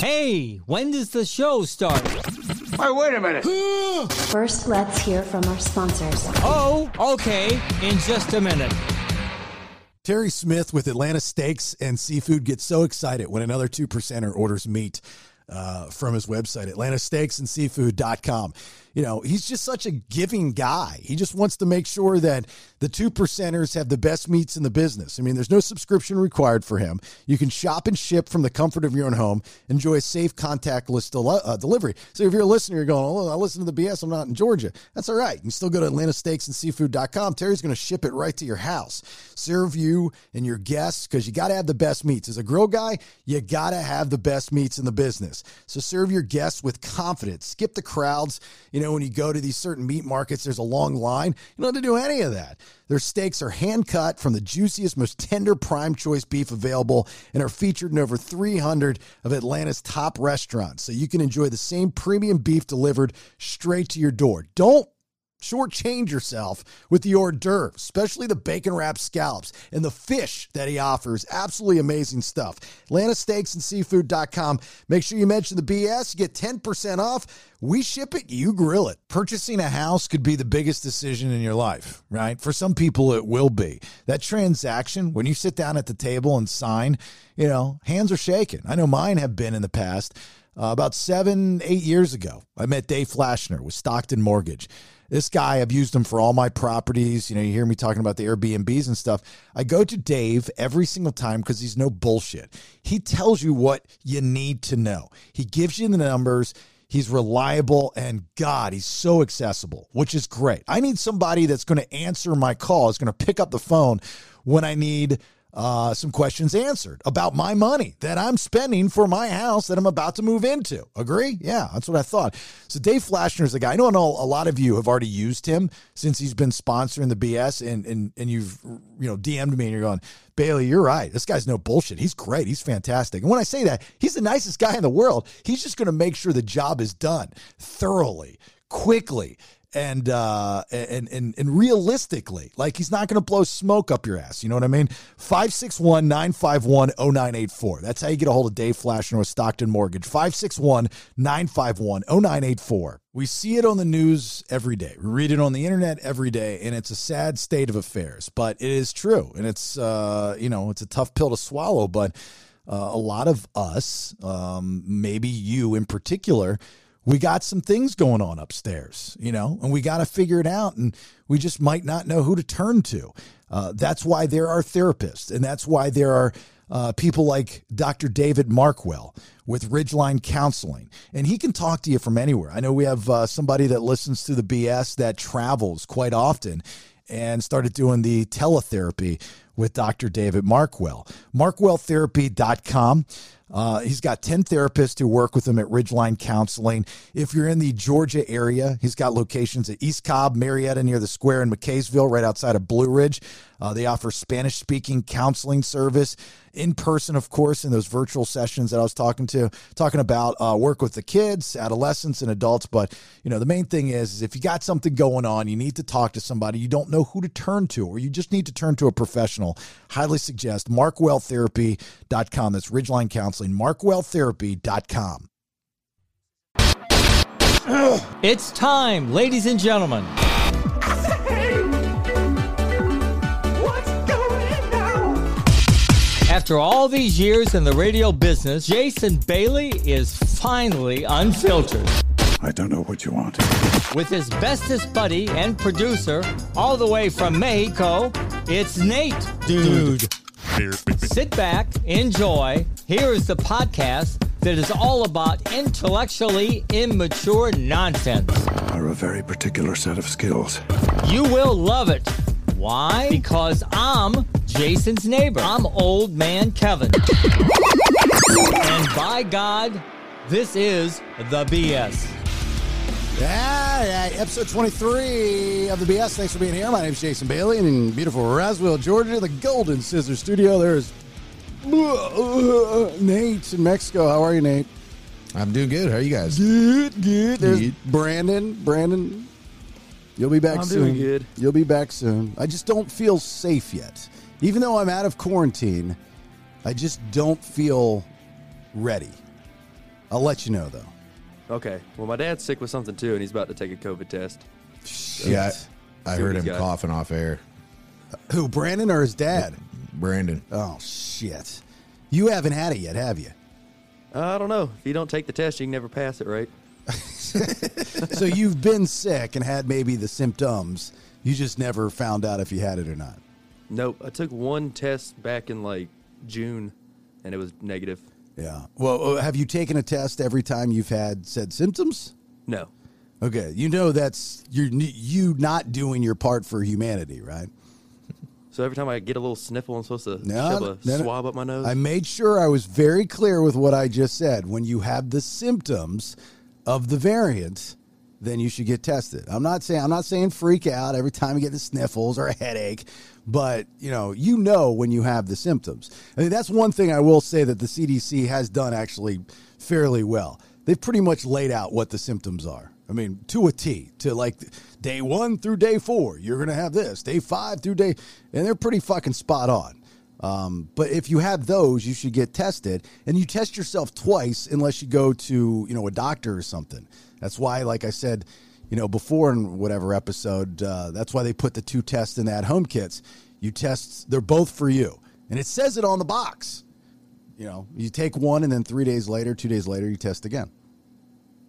Hey, when does the show start? Hey, wait a minute. First, let's hear from our sponsors. Oh, okay, in just a minute. Terry Smith with Atlanta Steaks and Seafood gets so excited when another two percenter orders meat uh, from his website, AtlantaSteaksAndSeafood.com. You know, he's just such a giving guy. He just wants to make sure that the two percenters have the best meats in the business. I mean, there's no subscription required for him. You can shop and ship from the comfort of your own home. Enjoy a safe contactless del- uh, delivery. So if you're a listener, you're going, oh, I listen to the BS. I'm not in Georgia. That's all right. You can still go to AtlantaSteaksAndSeafood.com. Terry's going to ship it right to your house. Serve you and your guests because you got to have the best meats. As a grill guy, you got to have the best meats in the business. So serve your guests with confidence. Skip the crowds. You know, when you go to these certain meat markets, there's a long line. You don't have to do any of that. Their steaks are hand cut from the juiciest, most tender prime choice beef available and are featured in over 300 of Atlanta's top restaurants. So you can enjoy the same premium beef delivered straight to your door. Don't shortchange yourself with the hors d'oeuvres, especially the bacon wrapped scallops and the fish that he offers. Absolutely amazing stuff. AtlantaSteaksAndSeafood.com. Make sure you mention the BS. You get 10% off. We ship it, you grill it. Purchasing a house could be the biggest decision in your life, right? For some people, it will be. That transaction, when you sit down at the table and sign, you know, hands are shaking. I know mine have been in the past. Uh, about seven, eight years ago, I met Dave Flashner with Stockton Mortgage. This guy, I've used him for all my properties. You know, you hear me talking about the Airbnbs and stuff. I go to Dave every single time because he's no bullshit. He tells you what you need to know, he gives you the numbers. He's reliable and God, he's so accessible, which is great. I need somebody that's going to answer my call, is going to pick up the phone when I need uh, some questions answered about my money that I'm spending for my house that I'm about to move into. Agree? Yeah, that's what I thought. So Dave Flashner is the guy. I know a lot of you have already used him since he's been sponsoring the BS, and and and you've you know DM'd me and you're going, Bailey, you're right. This guy's no bullshit. He's great. He's fantastic. And when I say that, he's the nicest guy in the world. He's just going to make sure the job is done thoroughly, quickly and uh and and and realistically like he's not going to blow smoke up your ass you know what i mean? 561-951-0984 that's how you get a hold of dave flashner with stockton mortgage. 561-951-0984 we see it on the news every day. We read it on the internet every day and it's a sad state of affairs but it is true and it's uh you know it's a tough pill to swallow but uh, a lot of us um, maybe you in particular we got some things going on upstairs, you know, and we got to figure it out. And we just might not know who to turn to. Uh, that's why there are therapists, and that's why there are uh, people like Dr. David Markwell with Ridgeline Counseling, and he can talk to you from anywhere. I know we have uh, somebody that listens to the BS that travels quite often and started doing the teletherapy with Dr. David Markwell. MarkwellTherapy.com. Uh, he's got 10 therapists who work with him at Ridgeline Counseling. If you're in the Georgia area, he's got locations at East Cobb, Marietta near the square in McCaysville, right outside of Blue Ridge. Uh, they offer Spanish speaking counseling service in person, of course, in those virtual sessions that I was talking to, talking about uh, work with the kids, adolescents, and adults. But, you know, the main thing is, is if you got something going on, you need to talk to somebody, you don't know who to turn to, or you just need to turn to a professional, highly suggest markwelltherapy.com. That's Ridgeline Counseling, markwelltherapy.com. It's time, ladies and gentlemen. After all these years in the radio business, Jason Bailey is finally unfiltered. I don't know what you want. With his bestest buddy and producer, all the way from Mexico, it's Nate, dude. Sit back, enjoy. Here is the podcast that is all about intellectually immature nonsense. Are a very particular set of skills. You will love it. Why? Because I'm Jason's neighbor. I'm old man Kevin. and by God, this is the BS. Yeah, yeah, episode 23 of the BS. Thanks for being here. My name is Jason Bailey, and in beautiful Roswell, Georgia, the Golden Scissor Studio, there's Nate in Mexico. How are you, Nate? I'm doing good. How are you guys? Good, good. There's Good. Branden. Branden, you'll be back soon. I'm soon. doing good. You'll be back soon. I just don't feel safe yet. Even though I'm out of quarantine, I just don't feel ready. I'll let you know though. Okay. Well, my dad's sick with something too, and he's about to take a COVID test. Yeah, I, I heard him got. coughing off air. Who, Branden or his dad? Branden. Oh shit! You haven't had it yet, have you? Uh, I don't know. If you don't take the test, you can never pass it, right? so you've been sick and had maybe the symptoms. You just never found out if you had it or not. Nope. I took one test back in like June, and it was negative. Yeah. Well, uh, have you taken a test every time you've had said symptoms? No. Okay, you know that's you you not doing your part for humanity, right? So every time I get a little sniffle, I'm supposed to No, shove a no, no. swab up my nose. I made sure I was very clear with what I just said. When you have the symptoms of the variant, then you should get tested. I'm not saying I'm not saying freak out every time you get the sniffles or a headache, but you know, you know when you have the symptoms. I mean, that's one thing I will say that the CDC has done actually fairly well. They've pretty much laid out what the symptoms are. I mean, to a T, to like day one through day four, you're going to have this. Day five through day, and they're pretty fucking spot on. Um, but if you have those, you should get tested, and you test yourself twice unless you go to you know a doctor or something. That's why, like I said, you know before in whatever episode, uh, that's why they put the two tests in that home kits. You test; they're both for you, and it says it on the box. You know, you take one, and then three days later, two days later, you test again.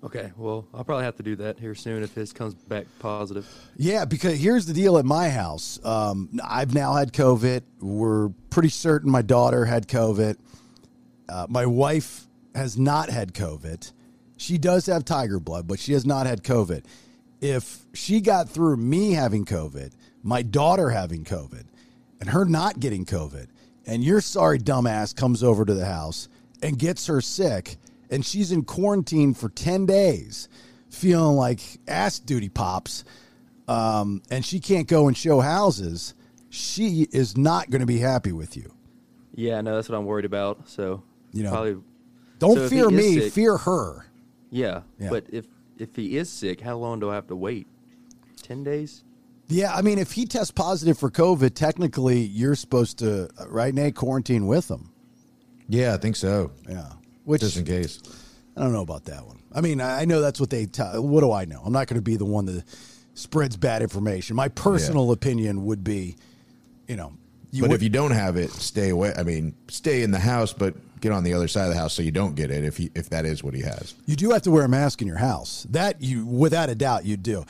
okay. Well, I'll probably have to do that here soon if his comes back positive. Yeah, because here's the deal at my house. Um, I've now had COVID. We're pretty certain my daughter had COVID. Uh, my wife has not had COVID. She does have tiger blood, but she has not had COVID. If she got through me having COVID, my daughter having COVID, and her not getting COVID, and your sorry dumbass comes over to the house and gets her sick, and she's in quarantine for 10 days, feeling like ass duty pops, um, and she can't go and show houses, she is not going to be happy with you. Yeah, no, that's what I'm worried about. So You know, probably Don't So fear me, sick- fear her. yeah. Yeah. But if if he is sick, how long do I have to wait? Ten days? Yeah, I mean, if he tests positive for COVID, technically you're supposed to, uh, right, Nate, quarantine with him. Yeah, I think so. Yeah. Which Just in case. I don't know about that one. I mean, I I know that's what they tell. What do I know? I'm not going to be the one that spreads bad information. My personal opinion would be, you know, you but would, if you don't have it, stay away. I mean, stay in the house, but get on the other side of the house so you don't get it if he, if that is what he has. you do have to wear a mask in your house. That you, without a doubt, you do.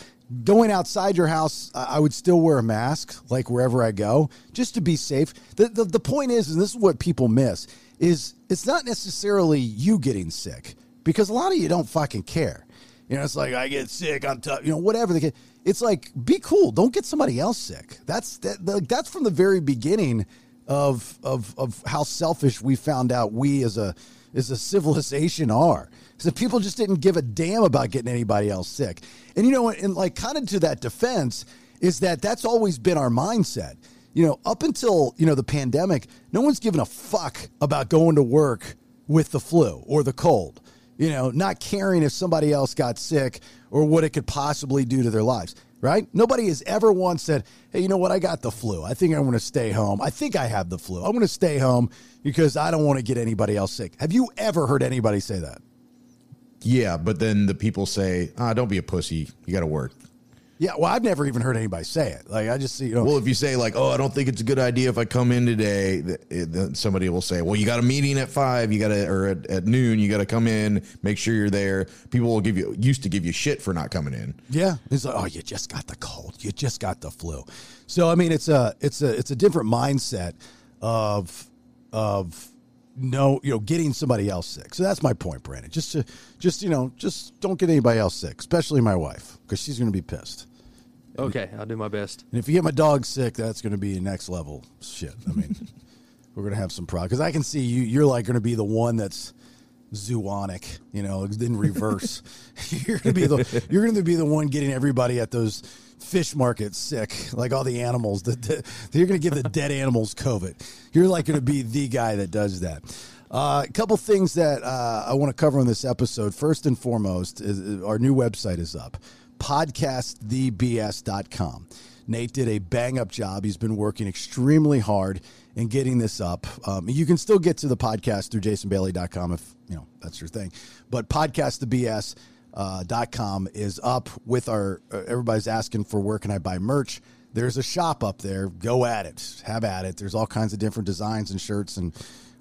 Going outside your house, I would still wear a mask, like wherever I go, just to be safe. The, the the point is, and this is what people miss, is it's not necessarily you getting sick because a lot of you don't fucking care. You know, it's like I get sick, I'm tough, you know, whatever the. It's like be cool, don't get somebody else sick. That's that, that's from the very beginning of of of how selfish we found out we as a as a civilization are. So people just didn't give a damn about getting anybody else sick. And you know, and like kind of to that defense is that that's always been our mindset. You know, up until, you know, the pandemic, no one's given a fuck about going to work with the flu or the cold. You know, not caring if somebody else got sick or what it could possibly do to their lives, right? Nobody has ever once said, hey, you know what? I got the flu. I think I'm going to stay home. I think I have the flu. I'm going to stay home because I don't want to get anybody else sick. Have you ever heard anybody say that? Yeah, but then the people say, ah, don't be a pussy. You got to work. Yeah, well, I've never even heard anybody say it. Like, I just see, you know, Well, if you say like, "Oh, I don't think it's a good idea if I come in today," th- it- then somebody will say, "Well, you got a meeting at five, you got to, or at, at noon, you got to come in, make sure you're there." People will give you used to give you shit for not coming in. Yeah, it's like, oh, you just got the cold, you just got the flu. So I mean, it's a it's a it's a different mindset of of no, you know, getting somebody else sick. So that's my point, Branden. Just to just you know, just don't get anybody else sick, especially my wife, because she's going to be pissed. Okay, I'll do my best. And if you get my dog sick, that's going to be next level shit. I mean, we're going to have some problems because I can see you. You're like going to be the one that's zoonic, you know, in reverse. you're going to be the you're going to be the one getting everybody at those fish markets sick, like all the animals. That you're going to give the dead animals COVID. You're like going to be the guy that does that. Uh, a couple things that uh, I want to cover in this episode. First and foremost, is, our new website is up podcastthebs.com. Nate did a bang up job. He's been working extremely hard in getting this up. Um, you can still get to the podcast through jasonbailey.com if you know that's your thing. But podcast the BS. Uh, is up with our uh, everybody's asking for where can I buy merch. There's a shop up there. Go at it. Have at it. There's all kinds of different designs and shirts and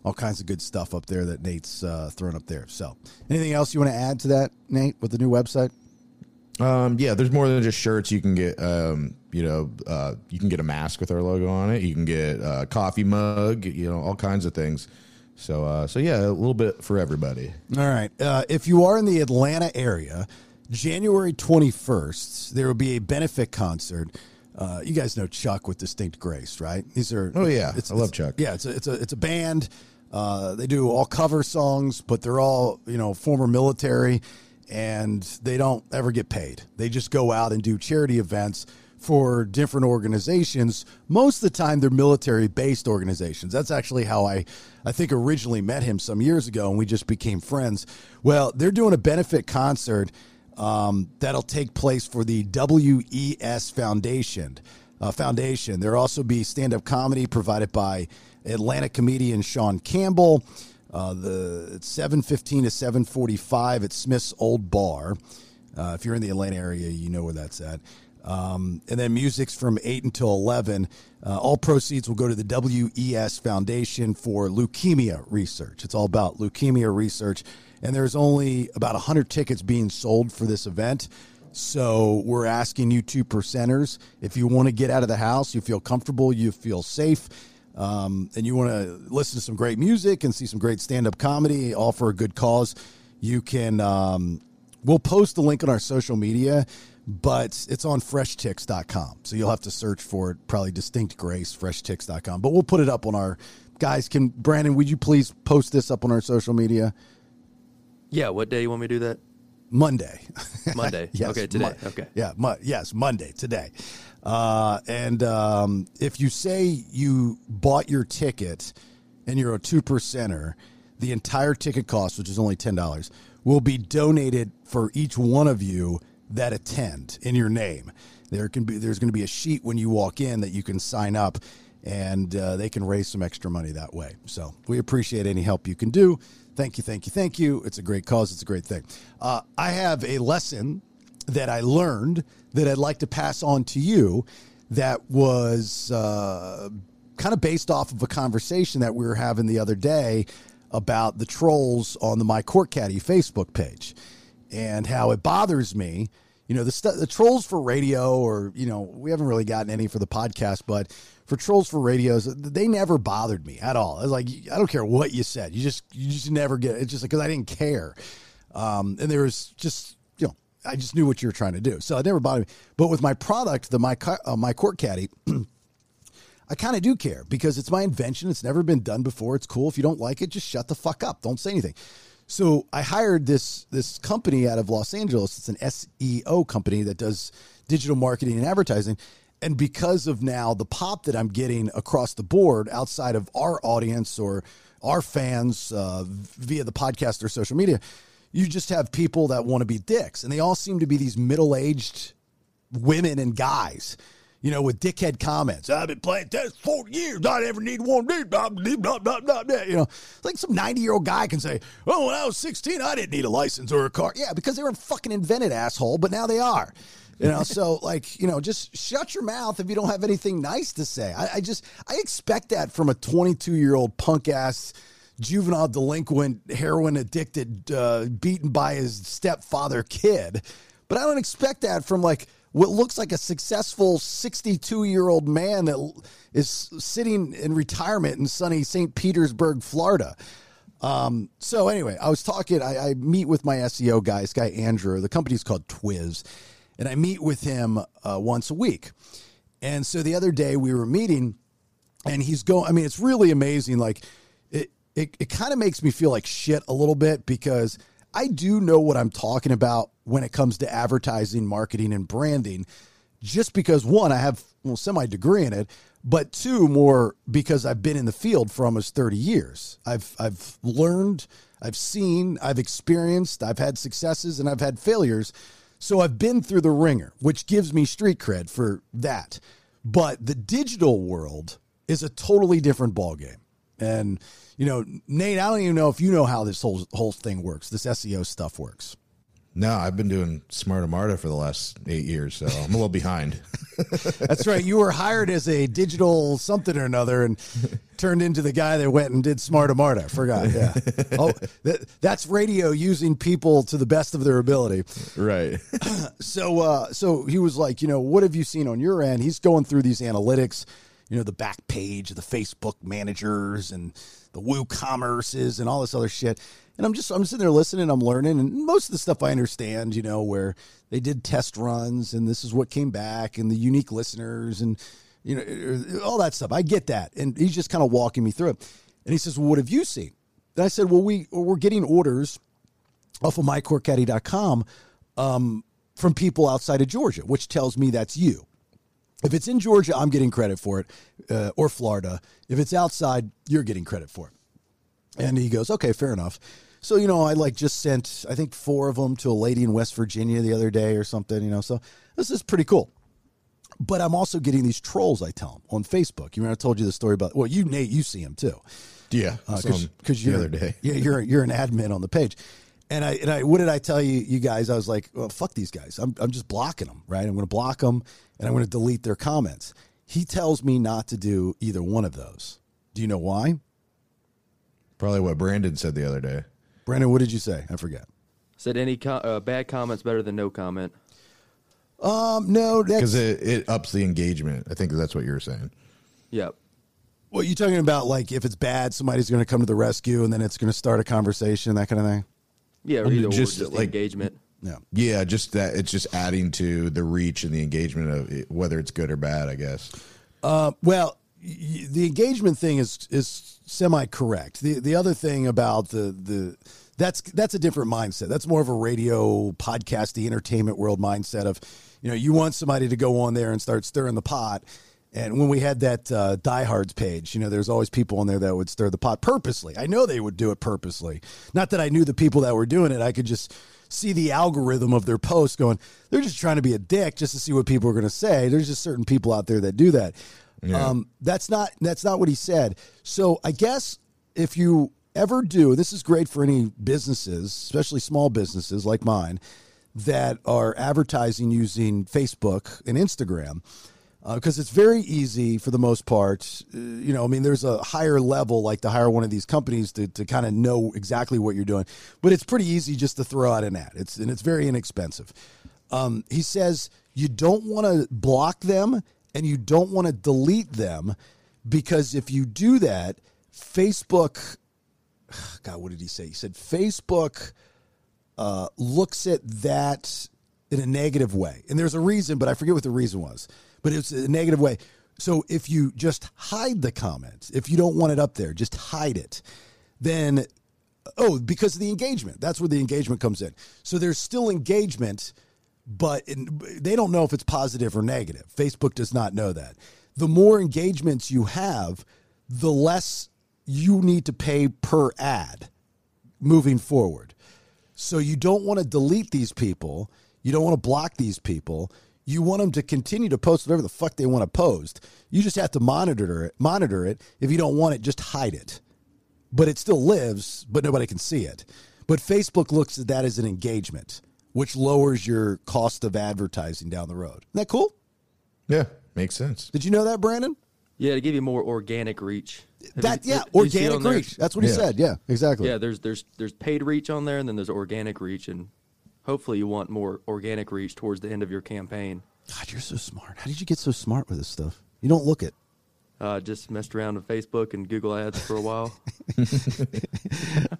all kinds of good stuff up there that Nate's uh, thrown up there. So, anything else you want to add to that, Nate, with the new website? Um, yeah, there's more than just shirts. You can get, um, you know, uh, you can get a mask with our logo on it. You can get a coffee mug. You know, all kinds of things. So, uh, so yeah, a little bit for everybody. All right. Uh, if you are in the Atlanta area, January 21st, there will be a benefit concert. Uh, you guys know Chuck with Distinct Grace, right? These are Oh, yeah. I love Chuck. Yeah, it's a it's a it's a band. Uh, they do all cover songs, but they're all you know former military, and they don't ever get paid. They just go out and do charity events for different organizations. Most of the time, they're military based organizations. That's actually how I I think originally met him some years ago, and we just became friends. Well, they're doing a benefit concert um, that'll take place for the WES Foundation. Uh, Foundation. There'll also be stand up comedy provided by Atlanta comedian Sean Campbell. Uh, the it's seven fifteen to seven forty five at Smith's Olde Bar. Uh, if you're in the Atlanta area, you know where that's at. Um, and then music's from 8 until 11. Uh, all proceeds will go to the WES Foundation for Leukemia Research. It's all about leukemia research. And there's only about 100 tickets being sold for this event. So we're asking you two percenters if you want to get out of the house, you feel comfortable, you feel safe, um, and you want to listen to some great music and see some great stand up comedy, all for a good cause, you can. Um, we'll post the link on our social media but it's on freshtix.com. So you'll have to search for it, probably distinct grace, freshtix.com. But we'll put it up on our guys. Can Branden, would you please post this up on our social media? Yeah, what day you want me to do that? Monday. Monday. Yes, okay, today. Mon- okay. Yeah, mo- yes, Monday, today. Uh, and um, if you say you bought your ticket and you're a two percenter, the entire ticket cost, which is only $10, will be donated for each one of you that attend in your name. There can be there's going to be a sheet when you walk in that you can sign up, and uh, they can raise some extra money that way. So we appreciate any help you can do. Thank you, thank you, thank you. It's a great cause. It's a great thing. Uh, I have a lesson that I learned that I'd like to pass on to you. That was uh, kind of based off of a conversation that we were having the other day about the trolls on the My Court Caddy Facebook page and how it bothers me. You know, the stu- the trolls for radio, or you know, we haven't really gotten any for the podcast, but for trolls for radios, they never bothered me at all. I was like, I don't care what you said, you just you just never get. It's just because I didn't care, um, and there was just I just knew what you were trying to do, so it never bothered me. But with my product, the my uh, my court caddy. I kind of do care because it's my invention. It's never been done before. It's cool. If you don't like it, just shut the fuck up. Don't say anything. So I hired this this company out of Los Angeles. It's an SEO company that does digital marketing and advertising. And because of now the pop that I'm getting across the board outside of our audience or our fans uh, via the podcast or social media, you just have people that want to be dicks. And they all seem to be these middle aged women and guys you know, with dickhead comments. I've been playing tennis 40 years. I never need one. Blah, blah, blah, blah. You know, like some 90 year old guy can say, Oh, when I was 16, I didn't need a license or a car. Yeah, because they were fucking invented, asshole, but now they are. You know, so like, you know, just shut your mouth if you don't have anything nice to say. I, I just, I expect that from a 22 year old punk ass juvenile delinquent, heroin addicted, uh, beaten by his stepfather kid. But I don't expect that from like, what looks like a successful 62 year old man that is sitting in retirement in sunny St. Petersburg, Florida. Um, so anyway, I was talking, I, I, meet with my SEO guy, this guy, Andrew, the company's called Twiz, and I meet with him uh, once a week. And so the other day we were meeting and he's going, I mean, it's really amazing. Like it, it, it kind of makes me feel like shit a little bit because I do know what I'm talking about when it comes to advertising, marketing, and branding, just because one, I have well, semi degree in it, but two, more because I've been in the field for almost 30 years. I've I've learned, I've seen, I've experienced, I've had successes and I've had failures. So I've been through the ringer, which gives me street cred for that. But the digital world is a totally different ballgame. And, you know, Nate, I don't even know if you know how this whole whole thing works, this SEO stuff works. No, I've been doing Smart Marta for the last eight years, so I'm a little behind. That's right. You were hired as a digital something or another and turned into the guy that went and did Smart Marta. Forgot. Yeah. Oh, that, that's radio using people to the best of their ability. right. So, uh, so he was like, you know, what have you seen on your end? He's going through these analytics, you know, the back page of the Facebook managers and the WooCommerces and all this other shit. And I'm just, I'm sitting there listening, I'm learning, and most of the stuff I understand, you know, where they did test runs and this is what came back and the unique listeners and, you know, all that stuff. I get that. And he's just kind of walking me through it. And he says, well, what have you seen? And I said, well, we, we're getting orders off of mycourtcaddy.com um, from people outside of Georgia, which tells me that's you. If it's in Georgia, I'm getting credit for it, uh, or Florida. If it's outside, you're getting credit for it. And he goes, okay, fair enough. So, you know, I like just sent, I think, four of them to a lady in West Virginia the other day or something, you know. So this is pretty cool. But I'm also getting these trolls, I tell them, on Facebook. You remember I told you the story about, well, you, Nate, you see them too Yeah. because some- because the you're other day. yeah you're you're an admin on the page, and I and I what did I tell you you guys? I was like, well, fuck these guys. I'm I'm just blocking them, right? I'm going to block them, and I'm going to delete their comments. He tells me not to do either one of those. Do you know why, Probably what Branden said the other day. Branden? What did you say? I forget. Said any co- uh, bad comments better than no comment. Um, no, Because it, it ups the engagement. I think that's what you were saying. Yep. what you talking about. Like if it's bad, somebody's going to come to the rescue, and then it's going to start a conversation, that kind of thing. Yeah, or either or, just, just, like- engagement. Yeah. Yeah, just that it's just adding to the reach and the engagement of it, whether it's good or bad, I guess. Uh, well, y- the engagement thing is is semi correct. The the other thing about the the that's that's a different mindset. That's more of a radio podcast, the entertainment world mindset of, you know, you want somebody to go on there and start stirring the pot. And when we had that uh, diehards page, you know, there's always people on there that would stir the pot purposely. I know they would do it purposely. Not that I knew the people that were doing it. I could just see the algorithm of their posts going, they're just trying to be a dick just to see what people are going to say. There's just certain people out there that do that. Um, that's not that's not what he said. So I guess if you ever do, this is great for any businesses, especially small businesses like mine, that are advertising using Facebook and Instagram because it's very easy for the most part. Uh, you know, I mean, there's a higher level, like to hire one of these companies to, to kind of know exactly what you're doing, but it's pretty easy just to throw out an ad. It's and it's very inexpensive. Um, he says you don't want to block them and you don't want to delete them because if you do that, Facebook. God, what did he say? He said Facebook uh, looks at that in a negative way. And there's a reason, but I forget what the reason was. But it's a negative way. So if you just hide the comments, if you don't want it up there, just hide it, then, oh, because of the engagement. That's where the engagement comes in. So there's still engagement, but they don't know if it's positive or negative. Facebook does not know that. The more engagements you have, the less you need to pay per ad moving forward. So you don't want to delete these people. You don't want to block these people. You want them to continue to post whatever the fuck they want to post. You just have to monitor it. Monitor it. If you don't want it, just hide it. But it still lives, but nobody can see it. But Facebook looks at that as an engagement, which lowers your cost of advertising down the road. Isn't that cool? Yeah, makes sense. Did you know that, Branden? Yeah, to give you more organic reach. That you- yeah, did you organic on there? reach. That's what he said. Yeah, exactly. Yeah, there's there's there's paid reach on there, and then there's organic reach, and hopefully you want more organic reach towards the end of your campaign. God, you're so smart. How did you get so smart with this stuff? You don't look it. Uh, just messed around with Facebook and Google Ads for a while.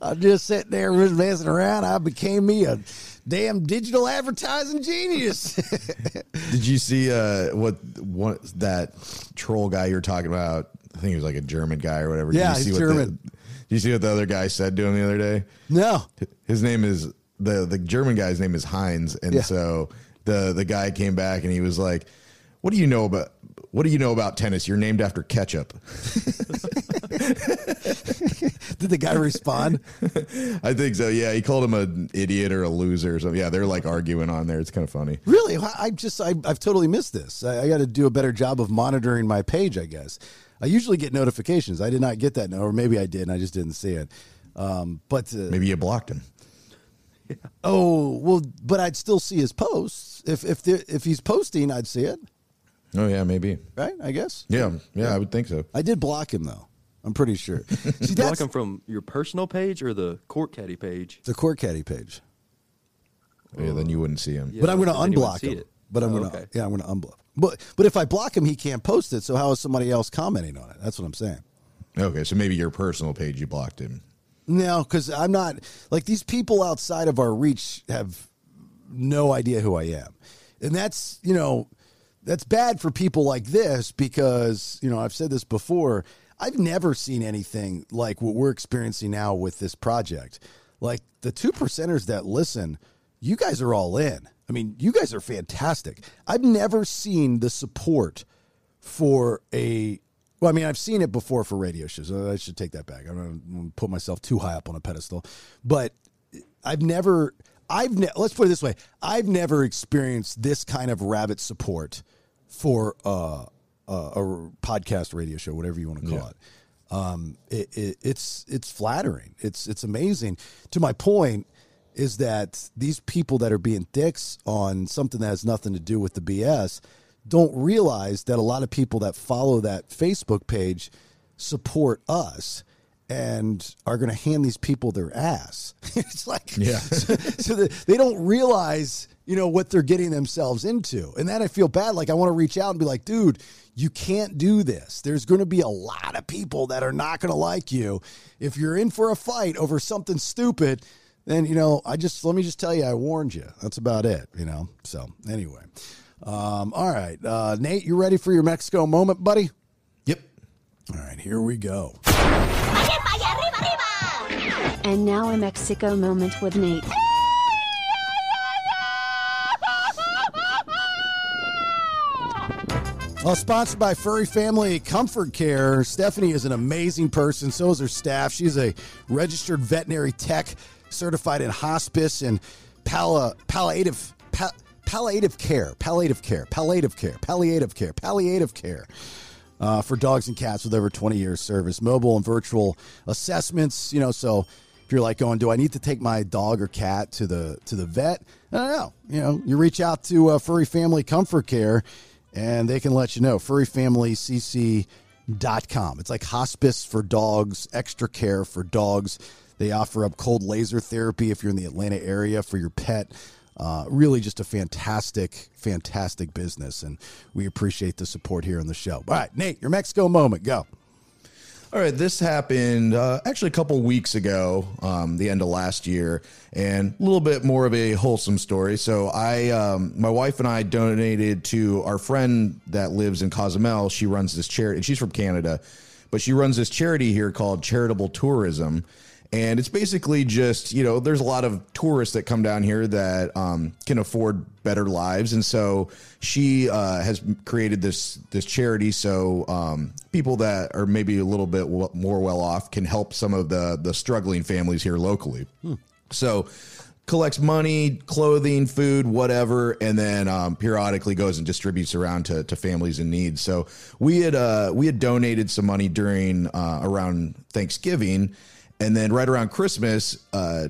I'm just sitting there just messing around. I became me a damn digital advertising genius. Did you see uh, what what that troll guy you're talking about? I think he was like a German guy or whatever. Yeah, did you he's see what German. The, did you see what the other guy said to him the other day? no. His name is the the German guy's name is Heinz, and Yeah. so the the guy came back and he was like, "What do you know about what do you know about tennis? You're named after ketchup." Did the guy respond? I think so. Yeah, he called him an idiot or a loser or something. Yeah, they're like arguing on there. It's kind of funny. Really? I just I, I've totally missed this. I, I got to do a better job of monitoring my page. I guess I usually get notifications. I did not get that, or maybe I did, and I just didn't see it. Um, but uh, Maybe you blocked him. oh well, but I'd still see his posts. If if there, if he's posting, I'd see it. Oh yeah, maybe. Right? I guess. Yeah, yeah, I would think so. I did block him though. I'm pretty sure. See, Block that's them from your personal page or the court caddy page. the court caddy page. Oh, yeah, then you wouldn't see him. Yeah, but I'm going to unblock him. it? But I'm Oh, going to okay. yeah, I'm going to unblock. But but if I block him, he can't post it. So how is somebody else commenting on it? That's what I'm saying. Okay, so maybe your personal page you blocked him. No, because I'm not like these people outside of our reach have no idea who I am, and that's you know that's bad for people like this because you know I've said this before. I've never seen anything like what we're experiencing now with this project. Like the two percenters that listen, you guys are all in. I mean, you guys are fantastic. I've never seen the support for a well, I mean, I've seen it before for radio shows. Uh, I should take that back. I don't want to put myself too high up on a pedestal, but I've never, I've ne- let's put it this way: I've never experienced this kind of rabid support for uh, uh, a podcast radio show, whatever you want to call Yeah. it. Um, it, it. It's it's flattering. It's it's amazing. To my point is that these people that are being dicks on something that has nothing to do with the BS don't realize that a lot of people that follow that Facebook page support us and are going to hand these people their ass. it's like, Yeah. so, so that they don't realize, you know, what they're getting themselves into. And that I feel bad. Like, I want to reach out and be like, dude, you can't do this. There's going to be a lot of people that are not going to like you. If you're in for a fight over something stupid, then, you know, I just, let me just tell you, I warned you. That's about it, you know? So, anyway. Um, all right. Uh, Nate, you ready for your Mexico moment, buddy? Yep. All right, here we go. And now a Mexico moment with Nate. Well, sponsored by Furry Family Comfort Care. Stephanie is an amazing person. So is her staff. She's a registered veterinary tech, certified in hospice and palliative pa- palliative care, palliative care, palliative care, palliative care, palliative care. Uh, for dogs and cats with over 20 years service, mobile and virtual assessments. You know, so if you're like going, do I need to take my dog or cat to the to the vet? I don't know. You know, you reach out to uh, Furry Family Comfort Care, and they can let you know. FurryFamilyCC.com. It's like hospice for dogs, extra care for dogs. They offer up cold laser therapy if you're in the Atlanta area for your pet. Uh, really, just a fantastic, fantastic business, and we appreciate the support here on the show. All right, Nate, your Mexico moment, go. All right, this happened uh, actually a couple weeks ago, um, the end of last year, and a little bit more of a wholesome story. So, I, um, my wife and I donated to our friend that lives in Cozumel. She runs this charity, and she's from Canada, but she runs this charity here called Charitable Tourism. And it's basically just, you know, there's a lot of tourists that come down here that um, can afford better lives. And so she uh, has created this this charity so um, people that are maybe a little bit w- more well off can help some of the, the struggling families here locally. So collects money, clothing, food, whatever, and then um, periodically goes and distributes around to, to families in need. So we had uh, we had donated some money during uh, around Thanksgiving, and then right around Christmas. Uh,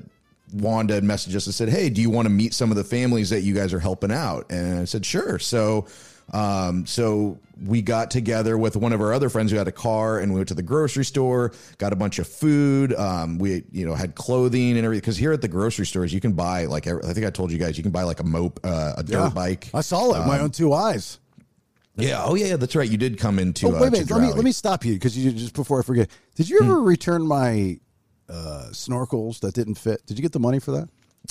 Wanda had messaged us and said, "Hey, do you want to meet some of the families that you guys are helping out?" And I said, "Sure." So, um, so we got together with one of our other friends who had a car, and we went to the grocery store, got a bunch of food. Um, we, you know, had clothing and everything. Because here at the grocery stores, you can buy like I think I told you guys, you can buy like a mope, uh, a dirt bike. I saw it with my own two eyes. Yeah. Oh yeah, yeah. That's right. You did come into. Oh, uh, wait a minute. Let me let me stop you because you just before I forget. Did you ever return my uh, snorkels that didn't fit? Did you get the money for that?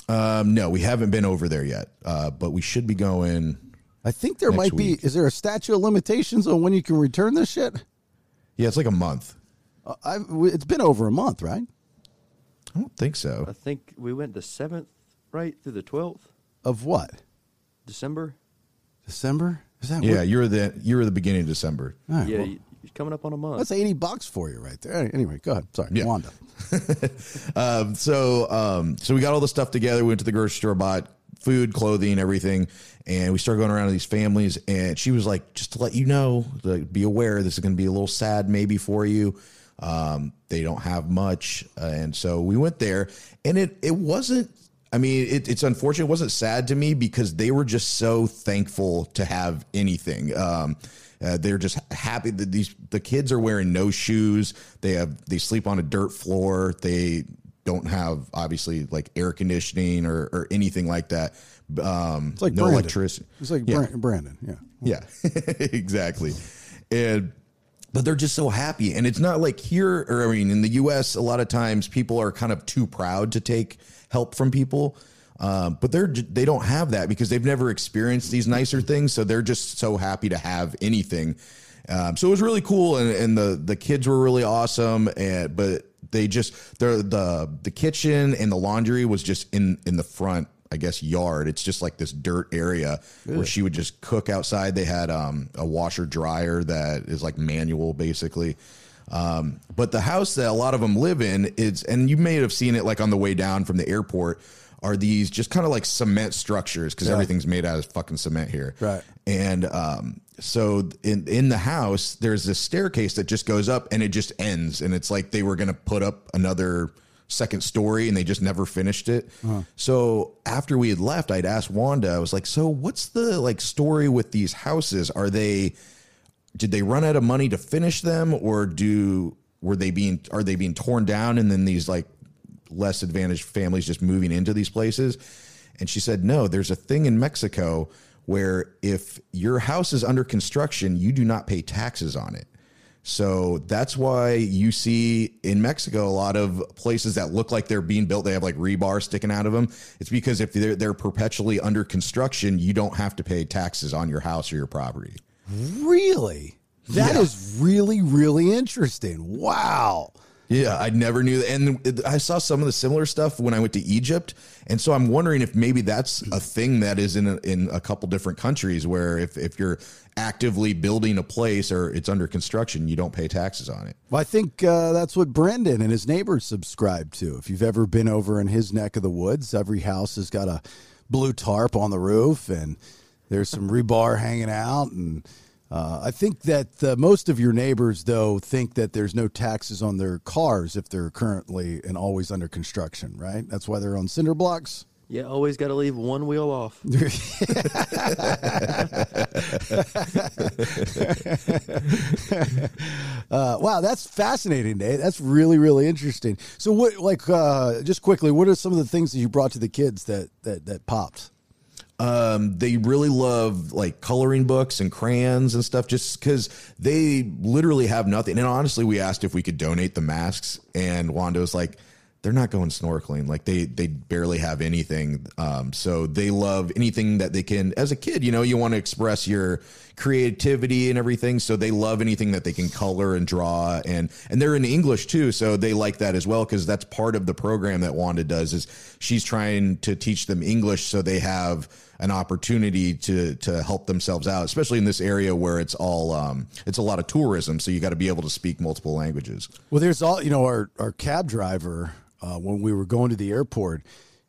Um, no, we haven't been over there yet, uh, but we should be going. I think there Next might be. week. Is there a statute of limitations on when you can return this shit? Yeah, it's like a month. Uh, I've, it's been over a month, right? I don't think so. I think we went the seventh, right through the twelfth Of what? December. December? Is that Yeah, what- you're the you're the beginning of December. All right, yeah, well, you, He's coming up on a month. That's eighty bucks for you right there. Anyway, go ahead. Sorry, Yeah. Wanda. Um, so um, so we got all the stuff together. We went to the grocery store, bought food, clothing, everything, and we started going around to these families. And she was like, "Just to let you know, like, be aware, this is going to be a little sad, maybe for you. Um, they don't have much." Uh, and so we went there, and it it wasn't. I mean, it, it's unfortunate. It wasn't sad to me because they were just so thankful to have anything. Um, uh, they're just happy that these the kids are wearing no shoes. They have they sleep on a dirt floor. They don't have obviously like air conditioning or, or anything like that. Um, It's like no Branden. electricity. It's like Yeah. Bran- Branden. Yeah. Yeah, exactly. And but they're just so happy, and it's not like here, or I mean, in the U.S., a lot of times people are kind of too proud to take help from people. Um, but they're they don't have that because they've never experienced these nicer things, so they're just so happy to have anything. Um, so it was really cool, and, and the the kids were really awesome. And but they just the the the kitchen and the laundry was just in in the front I guess yard. It's just like this dirt area where she would just cook outside. They had um, a washer dryer that is like manual basically. Um, but the house that a lot of them live in is, and you may have seen it like on the way down from the airport, are these just kind of like cement structures because everything's made out of fucking cement here. Right. And um, so in in the house, there's this staircase that just goes up and it just ends, and it's like they were gonna put up another second story and they just never finished it. So after we had left, I'd asked Wanda, I was like, "So what's the like story with these houses? Are they did they run out of money to finish them, or do were they being are they being torn down and then these like less advantaged families just moving into these places?" And she said, "No, there's a thing in Mexico." Where if your house is under construction, you do not pay taxes on it. So that's why you see in Mexico a lot of places that look like they're being built. They have like rebar sticking out of them. It's because if they're they're perpetually under construction, you don't have to pay taxes on your house or your property. Really? That is Yeah. really, really interesting. Wow. Yeah, I never knew that. And I saw some of the similar stuff when I went to Egypt. And so I'm wondering if maybe that's a thing that is in a, in a couple different countries where if, if you're actively building a place or it's under construction, you don't pay taxes on it. Well, I think uh, that's what Branden and his neighbors subscribe to. If you've ever been over in his neck of the woods, every house has got a blue tarp on the roof, and there's some rebar hanging out. And uh, I think that uh, most of your neighbors, though, think that there's no taxes on their cars if they're currently and always under construction, right? That's why they're on cinder blocks. Yeah, always got to leave one wheel off. Uh, wow, that's fascinating, Nate. That's really, really interesting. So, what, like, uh, just quickly, what are some of the things that you brought to the kids that that that popped? Um, they really love like coloring books and crayons and stuff just because they literally have nothing. And honestly, we asked if we could donate the masks, and Wanda was like, they're not going snorkeling. Like they they barely have anything. Um, so they love anything that they can. As a kid, you know, you want to express your creativity and everything. So they love anything that they can color and draw, and and they're in English too. So they like that as well because that's part of the program that Wanda does. Is she's trying to teach them English so they have an opportunity to to help themselves out, especially in this area where it's all um, it's a lot of tourism. So you got to be able to speak multiple languages. Well, there's all you know. Our our cab driver uh, when we were going to the airport,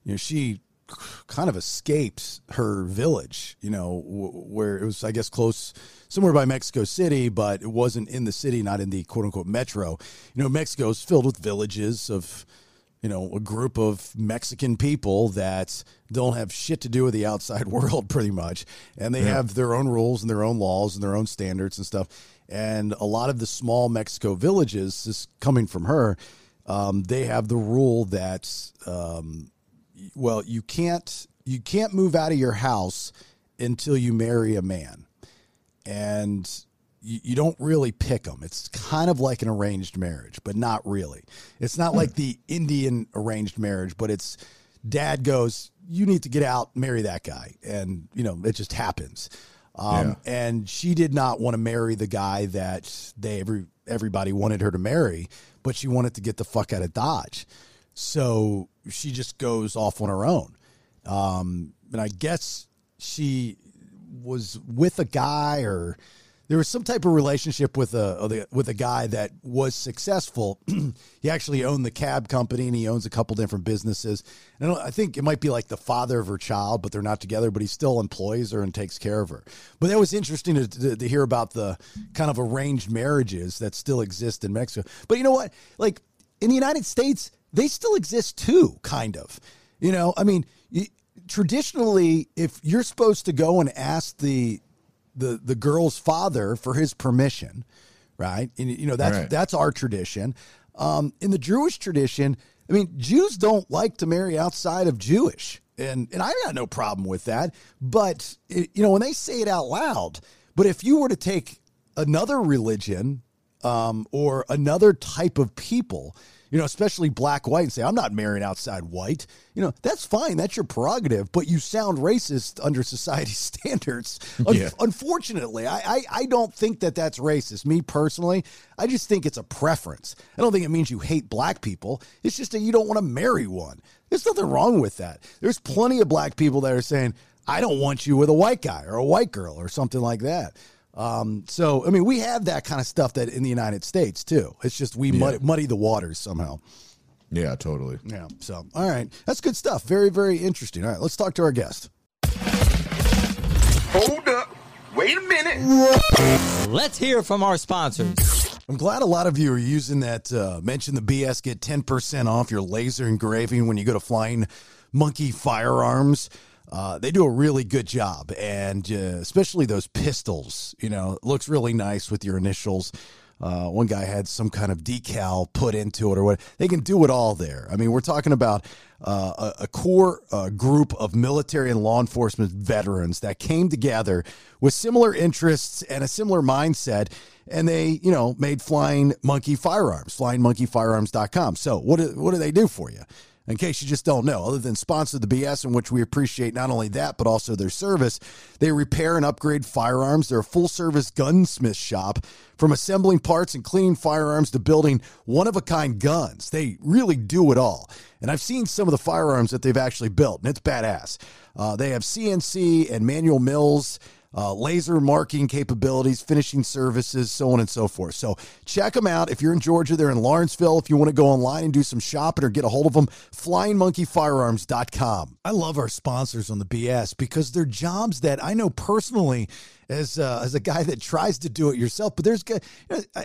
you know, she kind of escapes her village. You know, where it was, I guess, close somewhere by Mexico City, but it wasn't in the city, not in the quote unquote metro. You know, Mexico is filled with villages of you know, a group of Mexican people that don't have shit to do with the outside world, pretty much. And they have their own rules and their own laws and their own standards and stuff. And a lot of the small Mexico villages, this coming from her, um, they have the rule that, um, well, you can't you can't move out of your house until you marry a man, and you, you don't really pick them. It's kind of like an arranged marriage, but not really. It's not like the Indian arranged marriage, but it's dad goes, you need to get out, marry that guy, and you know it just happens. Um, And she did not want to marry the guy that they every everybody wanted her to marry, but she wanted to get the fuck out of Dodge. So she just goes off on her own. Um, and I guess she was with a guy or there was some type of relationship with a with a guy that was successful. he actually owned the cab company and he owns a couple different businesses. And I think it might be like the father of her child, but they're not together. But he still employs her and takes care of her. But that was interesting to, to, to hear about the kind of arranged marriages that still exist in Mexico. But you know what? Like in the United States, they still exist too, kind of. You know, I mean, traditionally, if you're supposed to go and ask the the the girl's father for his permission, right? And you know that's Right. that's our tradition. Um, in the Jewish tradition, I mean, Jews don't like to marry outside of Jewish, and and I got no problem with that. But it, you know, when they say it out loud, but if you were to take another religion um, or another type of people, you know, especially black, white, and say, I'm not marrying outside white, you know, that's fine. That's your prerogative, but you sound racist under society standards. Un- Unfortunately, I, I, I don't think that that's racist. Me personally, I just think it's a preference. I don't think it means you hate black people. It's just that you don't want to marry one. There's nothing wrong with that. There's plenty of black people that are saying, I don't want you with a white guy or a white girl or something like that. Um, so, I mean, we have that kind of stuff that in the United States too. It's just we muddy, muddy the waters somehow. Yeah, totally. Yeah. So, all right. That's good stuff. Very, very interesting. All right. Let's talk to our guest. Hold up. Wait a minute. Let's hear from our sponsors. I'm glad a lot of you are using that. Uh, mention the BS, get 10% off your laser engraving when you go to Flying Monkey Firearms. Uh, they do a really good job, and uh, especially those pistols. You know, looks really nice with your initials. Uh, one guy had some kind of decal put into it, or what. They can do it all there. I mean, we're talking about uh, a, a core uh, group of military and law enforcement veterans that came together with similar interests and a similar mindset and they, you know, made Flying Monkey Firearms, flyingmonkeyfirearms.com. So, what do, what do they do for you? In case you just don't know, other than sponsor the BS, in which we appreciate not only that, but also their service, they repair and upgrade firearms. They're a full service gunsmith shop from assembling parts and cleaning firearms to building one of a kind guns. They really do it all. And I've seen some of the firearms that they've actually built, and it's badass. Uh, they have CNC and manual mills uh, laser marking capabilities, finishing services, so on and so forth. So check them out. If you're in Georgia, they're in Lawrenceville. If you want to go online and do some shopping or get a hold of them, flyingmonkeyfirearms.com. I love our sponsors on the BS because they're jobs that I know personally as uh, as a guy that tries to do it yourself. But there's,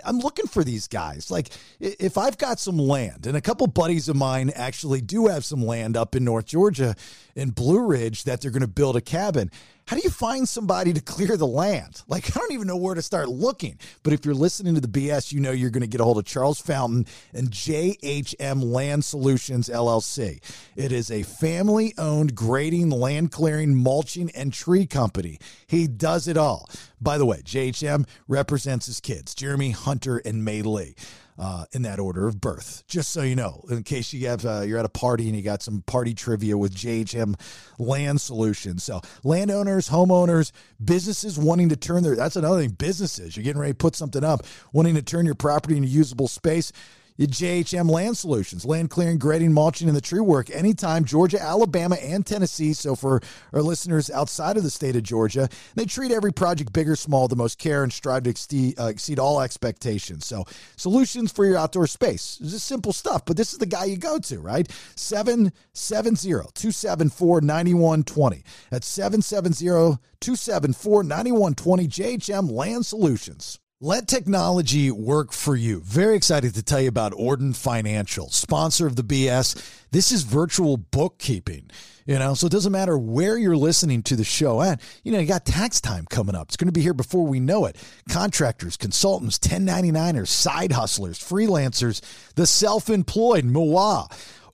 I'm looking for these guys. Like if I've got some land, and a couple buddies of mine actually do have some land up in North Georgia in Blue Ridge that they're going to build a cabin. How do you find somebody to clear the land? Like, I don't even know where to start looking. But if you're listening to the BS, you know you're going to get a hold of Charles Fountain and JHM Land Solutions LLC. It is a family owned grading, land clearing, mulching, and tree company. He does it all. By the way, JHM represents his kids, Jeremy, Hunter, and May Lee uh, in that order of birth. Just so you know, in case you have uh, you're at a party and you got some party trivia with JHM Land Solutions. So landowners, homeowners, businesses wanting to turn their that's another thing. Businesses, you're getting ready to put something up, wanting to turn your property into usable space. JHM Land Solutions, land clearing, grading, mulching, and the tree work anytime, Georgia, Alabama, and Tennessee. So for our listeners outside of the state of Georgia, they treat every project big or small the most care and strive to exceed, uh, exceed all expectations. So solutions for your outdoor space. This is simple stuff, but this is the guy you go to, right? 770-274-9120. That's 770-274-9120 JHM Land Solutions. Let technology work for you. Very excited to tell you about Orden Financial, sponsor of the BS. This is virtual bookkeeping, you know, so it doesn't matter where you're listening to the show at. You know, you got tax time coming up. It's going to be here before we know it. Contractors, consultants, 1099ers, side hustlers, freelancers, the self employed, MWA.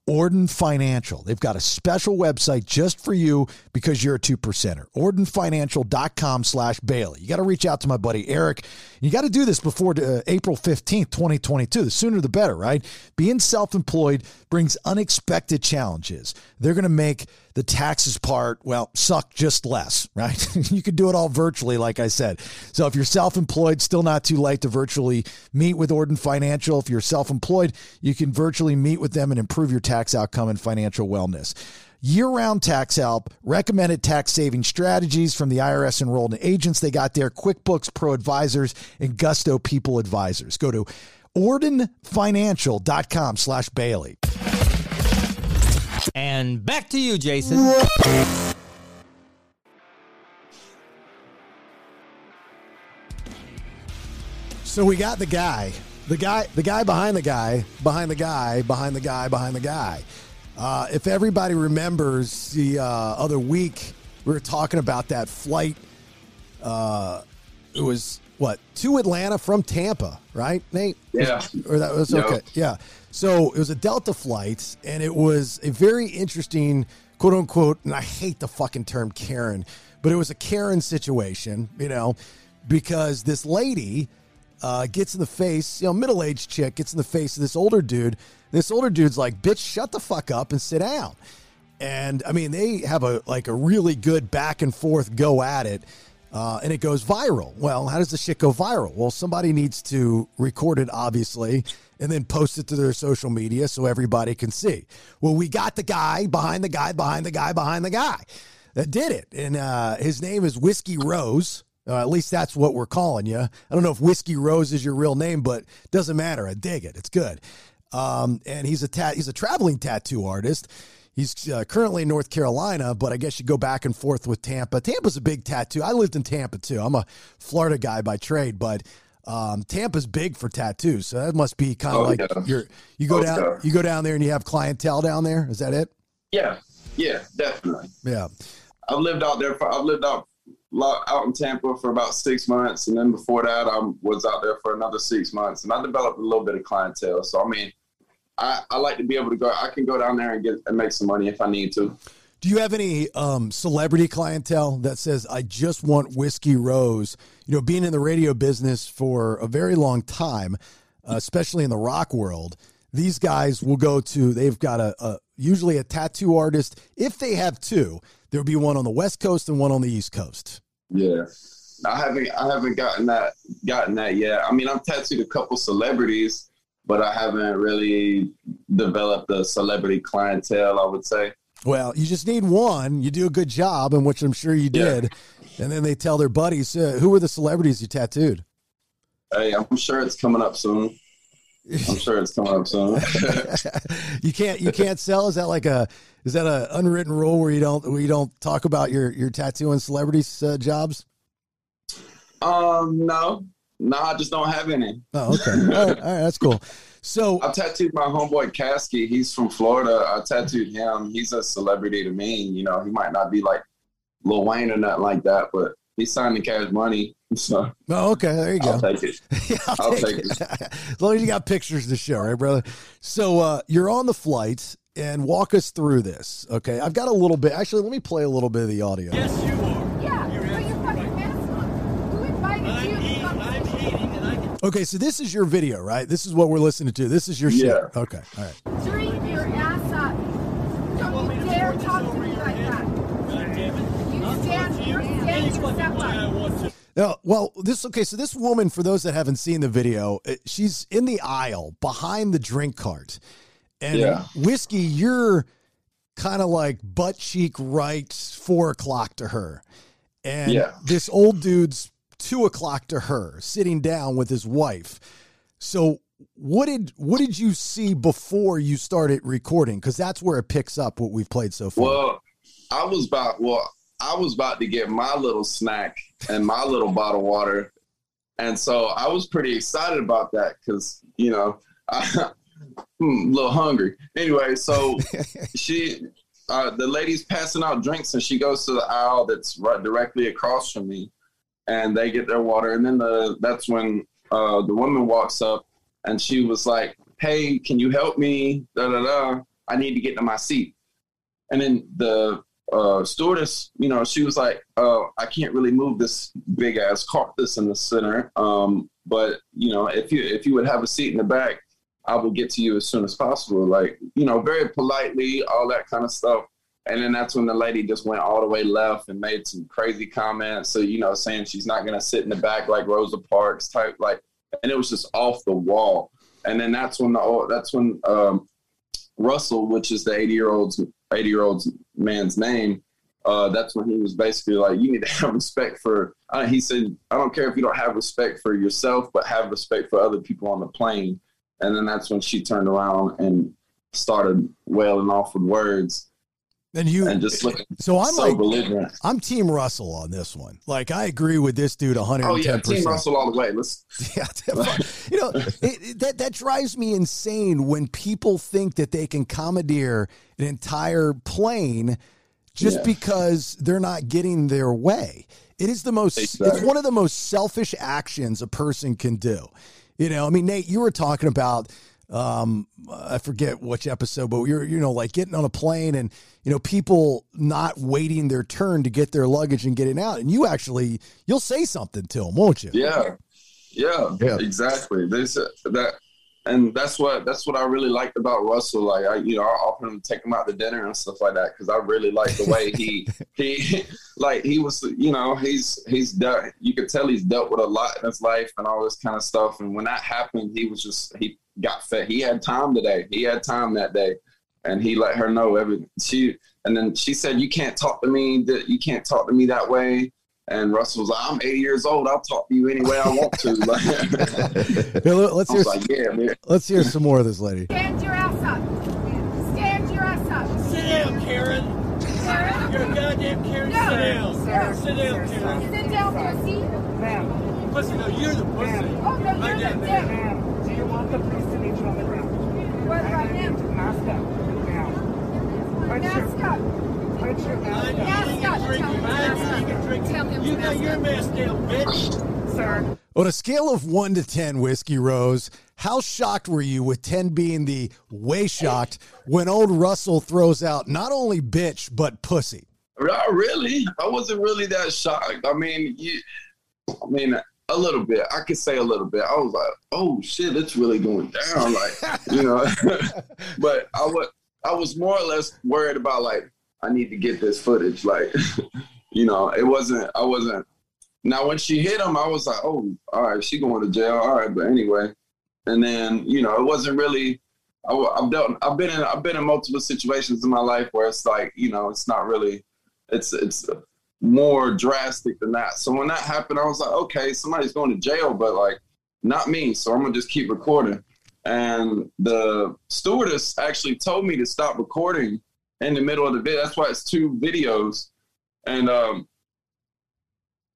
Orden Financial. They've got a special website just for you because you're a two percenter. OrdenFinancial.com slash Bailey. You got to reach out to my buddy Eric. You got to do this before uh, April 15th, 2022. The sooner the better, right? Being self employed brings unexpected challenges. They're going to make the taxes part, well, suck just less, right? you could do it all virtually, like I said. So if you're self employed, still not too late to virtually meet with Orden Financial. If you're self employed, you can virtually meet with them and improve your tax outcome and financial wellness. year round tax help, recommended tax saving strategies from the IRS enrolled agents they got there, QuickBooks Pro Advisors, and Gusto People Advisors. Go to ordenfinancial.com slash Bailey. And back to you, Jason. So we got the guy, the guy, the guy behind the guy, behind the guy, behind the guy, behind the guy. Uh, if everybody remembers the uh, other week, we were talking about that flight. Uh, it was what to Atlanta from Tampa, right, Nate? Yeah. Or that was Yep. okay. Yeah. So it was a Delta flight, and it was a very interesting, quote unquote, and I hate the fucking term Karen, but it was a Karen situation, you know, because this lady uh, gets in the face, you know, middle aged chick gets in the face of this older dude. This older dude's like, bitch, shut the fuck up and sit down. And I mean, they have a like a really good back and forth go at it. Uh, and it goes viral. Well, how does the shit go viral? Well, somebody needs to record it, obviously, and then post it to their social media so everybody can see. Well, we got the guy behind the guy behind the guy behind the guy that did it, and uh, his name is Whiskey Rose. Uh, at least that's what we're calling you. I don't know if Whiskey Rose is your real name, but doesn't matter. I dig it. It's good. Um, and he's a tat. He's a traveling tattoo artist. He's uh, currently in North Carolina, but I guess you go back and forth with Tampa. Tampa's a big tattoo. I lived in Tampa too. I'm a Florida guy by trade, but um, Tampa's big for tattoos. So that must be kind of Oh, like yeah. you're you go Oh, down yeah. you go down there and you have clientele down there. Is that it? Yeah, yeah, definitely. Yeah. I've lived out there for I've lived out out in Tampa for about six months, and then before that, I was out there for another six months, and I developed a little bit of clientele. So I mean, I, I like to be able to go. I can go down there and get and make some money if I need to. Do you have any um, celebrity clientele that says, I just want Whiskey Rose? You know, being in the radio business for a very long time, uh, especially in the rock world, these guys will go to, they've got a, a usually a tattoo artist. If they have two, there'll be one on the West Coast and one on the East Coast. Yeah. I haven't I haven't gotten that gotten that yet. I mean, I've tattooed a couple celebrities, but I haven't really developed a celebrity clientele. I would say. Well, you just need one. You do a good job, and which I'm sure you Yeah. did. And then they tell their buddies, uh, who were the celebrities you tattooed? Hey, I'm sure it's coming up soon. I'm sure it's coming up soon. you can't you can't sell. Is that like a is that a unwritten rule where you don't where you don't talk about your your tattoo and celebrities uh, jobs? um, no, no, I just don't have any. Oh, okay. All right, all right that's cool. So I tattooed my homeboy Caskey. He's from Florida. I tattooed him. He's a celebrity to me. You know, he might not be like Lil Wayne or nothing like that, but he signed the cash money. So oh, okay, there you go. I'll take it. Yeah, I'll, I'll take, take it. as long as you got pictures to show, right, brother? So uh, you're on the flight and walk us through this. Okay, I've got a little bit. Actually, let me play a little bit of the audio. Yeah, put your fucking mask on. Who invited you to come to Okay, so this is your video, right? This is what we're listening to. This is your shit. Yeah. Okay, all right. Drink your ass up. Don't you dare talk to me like that. You stand, you're standing step up. Now, well, this okay. So this woman, for those that haven't seen the video, uh, she's in the aisle behind the drink cart, and Yeah. whiskey. You're kind of like butt cheek right, four o'clock to her, and Yeah. this old dude's two o'clock to her, sitting down with his wife. So, what did what did you see before you started recording? Because that's where it picks up what we've played so far. Well, I was about well, I was about to get my little snack and my little bottle of water, and so I was pretty excited about that because you know I, I'm a little hungry. Anyway, so she, uh, the lady's passing out drinks, and she goes to the aisle that's right directly across from me, and they get their water, and then the that's when uh, the woman walks up, and she was like, "Hey, can you help me? Da da da. I need to get to my seat." And then the uh, stewardess, you know, she was like, uh, I can't really move this big ass cart that's in the center. Um, but you know, if you if you would have a seat in the back, I will get to you as soon as possible. Like, you know, very politely, all that kind of stuff. And then that's when the lady just went all the way left and made some crazy comments. So, you know, saying she's not going to sit in the back like Rosa Parks type, like, and it was just off the wall. And then that's when the, that's when, um, Russell, which is the 80 year old's 80 year old man's name, uh, that's when he was basically like, you need to have respect for. Uh, he said, I don't care if you don't have respect for yourself, but have respect for other people on the plane. And then that's when she turned around and started wailing off with words. And you and just looking so I'm so like belligerent. I'm Team Russell on this one. Like I agree with this dude 110. Oh yeah, Team Russell all the way. Let's Yeah, you know it, it- that that drives me insane when people think that they can commandeer an entire plane just Yeah. because they're not getting their way. It is the most. It's one of the most selfish actions a person can do. You know, I mean, Nate, you were talking about. Um, I forget which episode, but you're you know like getting on a plane and you know people not waiting their turn to get their luggage and getting out, and you actually you'll say something to them, won't you? Yeah, yeah, Yeah. exactly. This that, and that's what that's what I really liked about Russell. Like I, you know, I often him to take him out to dinner and stuff like that because I really like the way he he like he was. You know, he's he's dealt. You could tell he's dealt with a lot in his life and all this kind of stuff. And when that happened, he was just he got fed. He had time today. He had time that day, and he let her know every she. And then she said, "You can't talk to me. That you can't talk to me that way." And Russell was like, I'm 80 years old. I'll talk to you any way I want to. Like, Here, let- let's hear was like, yeah, man. let's hear some more of this lady. Stand your ass up. Stand your ass up. Sit down, Karen. Karen. You're a goddamn Karen. No. Sit down. Sir. Sit down, Karen. Sit down, pussy. Pussy, no, you're the pussy. Oh, no, you're down the there. dick. Do you want the police to meet you on the ground? What right now? Mask up. Now. Mask up. Put your I'm mask Mask eating up. and drinking. Tell him I'm mask eating and up. drinking. Tell him You to got mask your up. mask bitch. sir. On a scale of one to 10, Whiskey Rose, how shocked were you with 10 being the way shocked when old Russell throws out not only bitch, but pussy? Not really. I wasn't really that shocked. I mean, you, I mean, a little bit. I could say a little bit. I was like, oh shit, it's really going down. Like, you know, but I was, I was more or less worried about like, I need to get this footage. Like, you know, it wasn't, I wasn't. Now, when she hit him, I was like, oh, all right, she going to jail. All right. But anyway, and then, you know, it wasn't really, I, have dealt, I've been in, I've been in multiple situations in my life where it's like, you know, it's not really, it's, it's more drastic than that. So when that happened, I was like, okay, somebody's going to jail, but like, not me. So I'm gonna just keep recording. And the stewardess actually told me to stop recording in the middle of the video. That's why it's two videos. And um,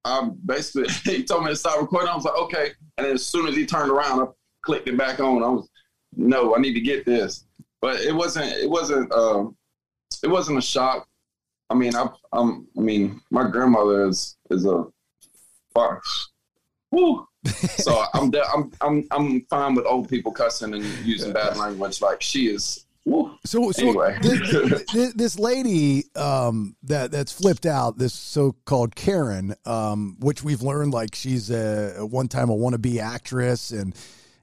I basically he told me to stop recording. I was like, okay. And then as soon as he turned around, I clicked it back on. I was, no, I need to get this. But it wasn't. It wasn't. Um, it wasn't a shock. I mean, I, I'm. I mean, my grandmother is is a fuck. Woo. so I'm, de- I'm I'm I'm fine with old people cussing and using bad language. Like she is. Woo. So, so Anyway. this, this, this lady um, that that's flipped out, this so-called Karen, um, which we've learned like she's a, a one time a wannabe actress and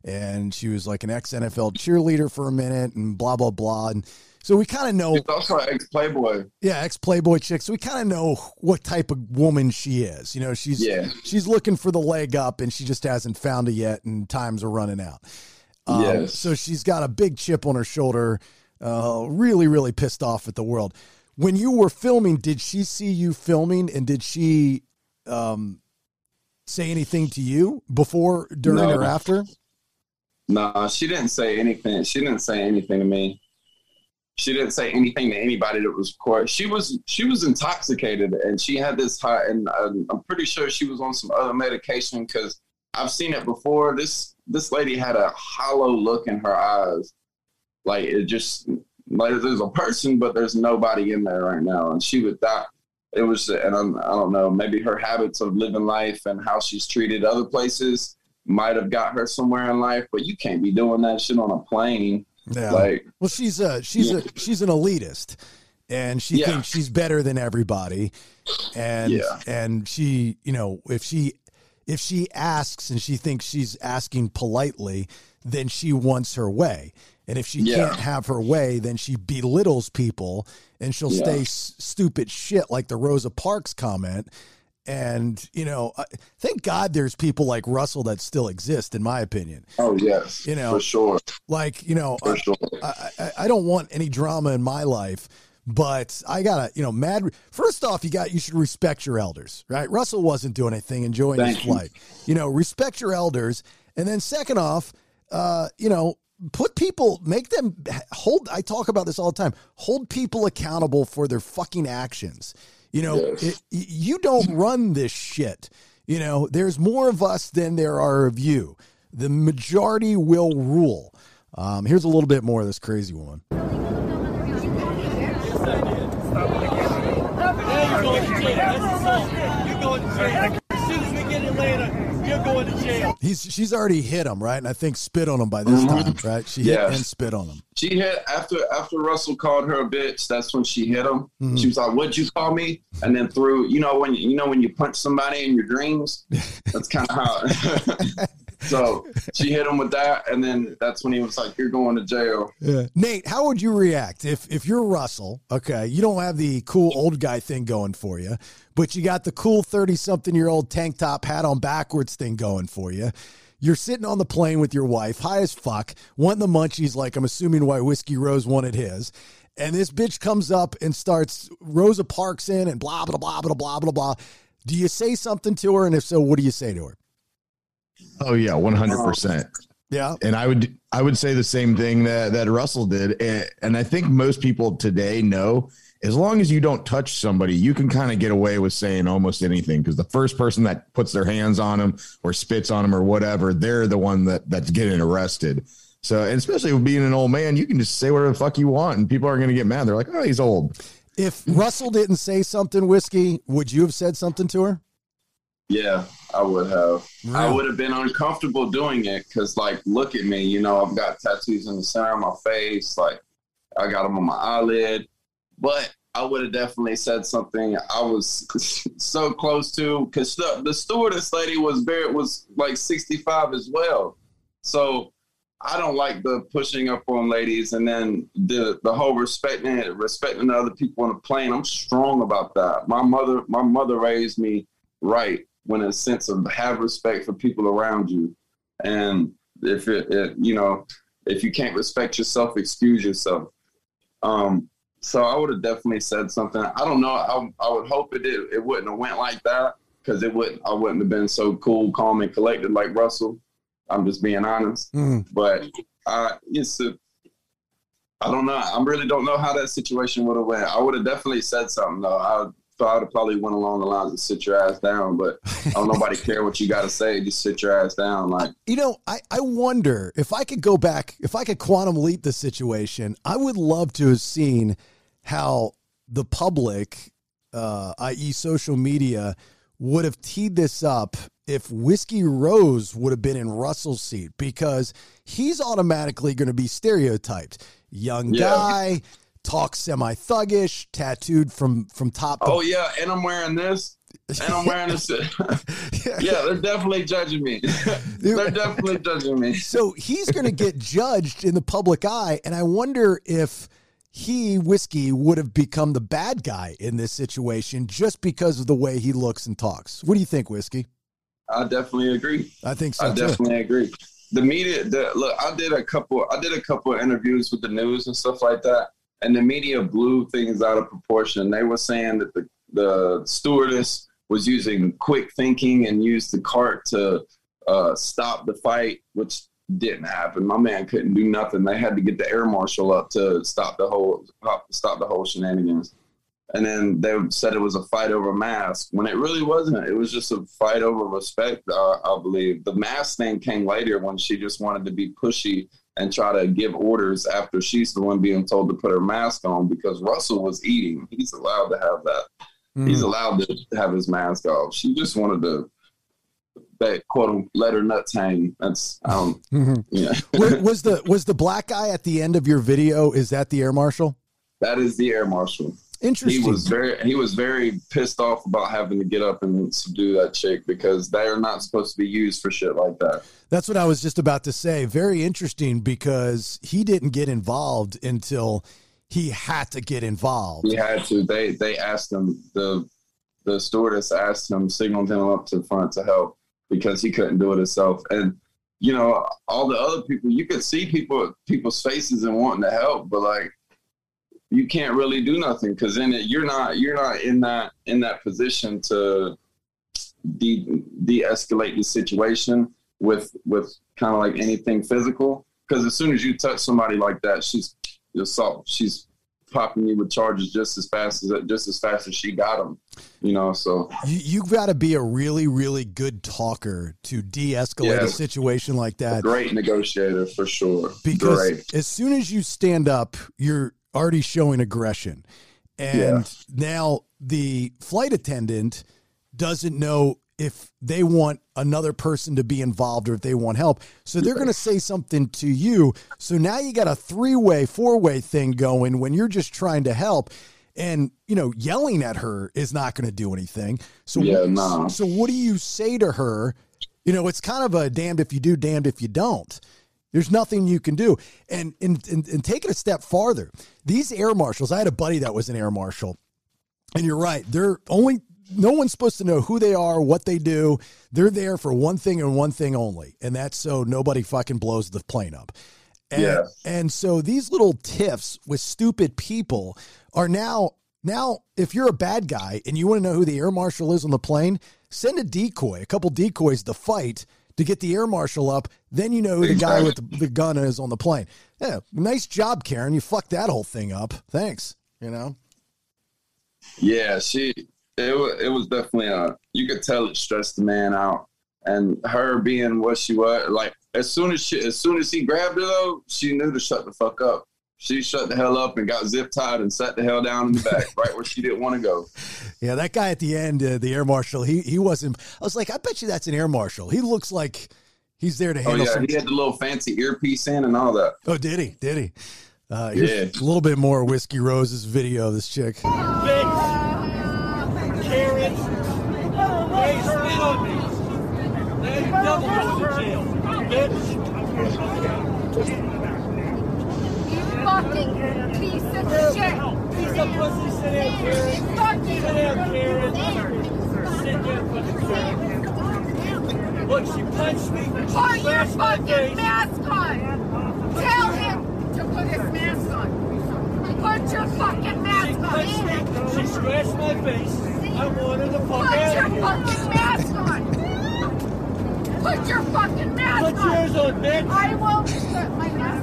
and she was like an ex NFL cheerleader for a minute and blah blah blah. And so we kind of know, She's also an ex Playboy. yeah, ex Playboy chick. So we kind of know what type of woman she is. You know, she's Yeah. she's looking for the leg up and she just hasn't found it yet, and times are running out. Um, Yes. So she's got a big chip on her shoulder, uh, really, really pissed off at the world. When you were filming, did she see you filming and did she um, say anything to you before, during, No. or after? Nah, she didn't say anything. She didn't say anything to me. She didn't say anything to anybody that was recording. She was she was intoxicated and she had this high, and I'm pretty sure she was on some other medication because I've seen it before. This this lady had a hollow look in her eyes, like it just like there's a person, but there's nobody in there right now. And she would that it was, and I'm, I don't know, maybe her habits of living life and how she's treated other places might have got her somewhere in life. But you can't be doing that shit on a plane. Yeah. Like Well, she's a she's Yeah. a she's an elitist, and she Yeah. thinks she's better than everybody, and Yeah. and she you know if she if she asks and she thinks she's asking politely, then she wants her way, and if she Yeah. can't have her way, then she belittles people and she'll Yeah. say s- stupid shit like the Rosa Parks comment. And you know, I- thank God there's people like Russell that still exist, in my opinion. oh yes, You know, for sure, Like you know, for sure. I, I, I don't want any drama in my life, But I gotta, you know, mad. First off, you got you should respect your elders, right? Russell wasn't doing anything, enjoying Thank his you. flight. You know, respect your elders, and then second off, uh, you know, put people, make them hold. I talk about this all the time. Hold people accountable for their fucking actions. You know, Yes. it, you don't run this shit. You know, there's more of us than there are of you. The majority will rule. Um, here's a little bit more of this crazy woman. You're going to jail. That's assault. You're going to jail. As soon as we get later, you're going to jail. He's she's already hit him right, and I think spit on him by this time, right? She hit Yeah. and spit on him. She hit after after Russell called her a bitch. That's when she hit him. Mhm. She was like, "What'd you call me?" And then threw. You know when you, you know when you punch somebody in your dreams. That's kind of how. so she hit him with that, and then that's when he was like, "You're going to jail." Yeah. Nate, how would you react if if you're Russell? Okay, you don't have the cool old guy thing going for you, but you got the cool thirty something year old tank top hat on backwards thing going for you. You're sitting on the plane with your wife, high as fuck, wanting the munchies, like I'm assuming why Whiskey Rose wanted his. And this bitch comes up and starts Rosa Parks in and blah blah blah blah blah blah blah. Do you say something to her? And if so, what do you say to her? Oh yeah, one hundred percent. Yeah. And I would I would say the same thing that that Russell did, and, and I think most people today know as long as you don't touch somebody, you can kind of get away with saying almost anything because the first person that puts their hands on them or spits on them or whatever, they're the one that that's getting arrested. So, and especially with being an old man, you can just say whatever the fuck you want, and people aren't going to get mad. They're like, "Oh, he's old." If Russell didn't say something, Whiskey, would you have said something to her? Yeah, I would have. I would have been uncomfortable doing it because, like, look at me. You know, I've got tattoos in the center of my face. Like, I got them on my eyelid. But I would have definitely said something. I was so close to because the, the stewardess lady was very was like sixty five as well. So I don't like the pushing up on ladies, and then the the whole respecting it, respecting the other people on the plane. I'm strong about that. My mother, my mother raised me right when a sense of have respect for people around you, and if it, it you know, if you can't respect yourself, excuse yourself. Um, so I would have definitely said something. I don't know. I, I would hope it did, it wouldn't have went like that because it wouldn't. I wouldn't have been so cool, calm, and collected like Russell. I'm just being honest. Mm. But uh, it's a, I don't know. I really don't know how that situation would have went. I would have definitely said something though. I thought probably went along the lines of sit your ass down, but I don't nobody care what you got to say. Just sit your ass down. Like You know, I, I wonder if I could go back, if I could quantum leap the situation, I would love to have seen how the public, uh, i.e., social media, would have teed this up if Whiskey Rose would have been in Russell's seat because he's automatically going to be stereotyped. Young Yeah. guy, talks semi thuggish, tattooed from from top to Oh yeah, and I'm wearing this, and I'm wearing this. yeah, they're definitely judging me. they're definitely judging me. so he's going to get judged in the public eye, and I wonder if he whiskey would have become the bad guy in this situation just because of the way he looks and talks. What do you think, whiskey? I definitely agree. I think so I too. definitely agree. The media, the, look, I did a couple. I did a couple of interviews with the news and stuff like that, and the media blew things out of proportion. They were saying that the the stewardess was using quick thinking and used the cart to uh, stop the fight, which didn't happen. My man couldn't do nothing. They had to get the air marshal up to stop the whole stop the whole shenanigans. And then they said it was a fight over mask when it really wasn't. It was just a fight over respect, uh, I believe. The mask thing came later when she just wanted to be pushy and try to give orders after she's the one being told to put her mask on because Russell was eating. He's allowed to have that. He's Mm. allowed to have his mask off. She just wanted to, that quote let her nuts hang. That's, don't, Mhm. yeah. was, was the was the black guy at the end of your video? Is that the air marshal? That is the air marshal. Interesting. He was very he was very pissed off about having to get up and subdue that chick because they are not supposed to be used for shit like that. That's what I was just about to say. Very interesting because he didn't get involved until he had to get involved. He had to. They they asked him the the stewardess asked him, signaled him up to the front to help because he couldn't do it himself. And you know, all the other people, you could see people people's faces and wanting to help, but like you can't really do nothing because then it, you're not you're not in that in that position to de de-escalate the situation with with kind of like anything physical because as soon as you touch somebody like that she's assault she's popping you with charges just as fast as just as fast as she got them you know so You, you've got to be a really, really good talker to de-escalate Yeah. a situation like that. great negotiator for sure because great as soon as you stand up, you're already showing aggression. And Yeah. now the flight attendant doesn't know if they want another person to be involved or if they want help. So they're going to say something to you. So now you got a three way, four way thing going when you're just trying to help. And, you know, yelling at her is not going to do anything. So, Yeah, nah. so what do you say to her? You know, it's kind of a damned if you do, damned if you don't. There's nothing you can do. And, and, and, and take it a step farther. These air marshals, I had a buddy that was an air marshal. And you're right. They're only, no one's supposed to know who they are, what they do. They're there for one thing and one thing only. And that's so nobody fucking blows the plane up. And, Yeah. and so these little tiffs with stupid people are now, now, if you're a bad guy and you want to know who the air marshal is on the plane, send a decoy, a couple decoys to fight to get the air marshal up. Then you know who the guy with the, gun is on the plane. Yeah, nice job, Karen. You fucked that whole thing up. Thanks. You know. Yeah, she it it was definitely a. you could tell it stressed the man out. And her being what she was, like as soon as she as soon as he grabbed her though, she knew to shut the fuck up. She shut the hell up and got zip tied and sat the hell down in the back, right where she didn't want to go. Yeah, that guy at the end, uh, the air marshal, he he wasn't. I was like, I bet you that's an air marshal. He looks like he's there to handle. Oh handle. yeah, some, he had the little fancy earpiece in and all that. oh, did he? Did he? Uh, Yeah. a little bit more whiskey roses video. of This chick. Bitch. Karen. Hey, spit on me. Now you double jail. Bitch. Fucking piece of shit. Piece of pussy, sit down, Karen. Fucking Sit down, Karen. Sit down, fucking Karen. Look, she punched me. She Put your fucking mask on. Tell him to put his mask on. Put your fucking mask She mask punched on. me. She scratched my face. I want her the fuck Put out your of here. fucking mask on. Put your fucking mask on. Put yours on, bitch. I will put my mask on.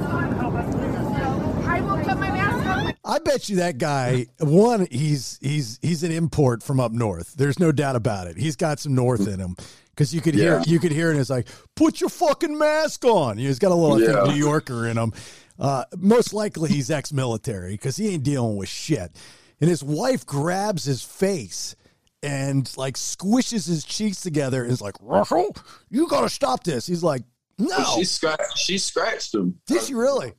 I will put my mask on. I bet you that guy. One, he's he's he's an import from up north. There's no doubt about it. He's got some north in him because you could hear Yeah. you could hear it. It's like, put your fucking mask on. He's got a little Yeah. New Yorker in him. Uh, most likely he's ex-military because he ain't dealing with shit. And his wife grabs his face and like squishes his cheeks together and is like, Russell, you got to stop this. He's like, no. She scratched she scratched him. Did she really?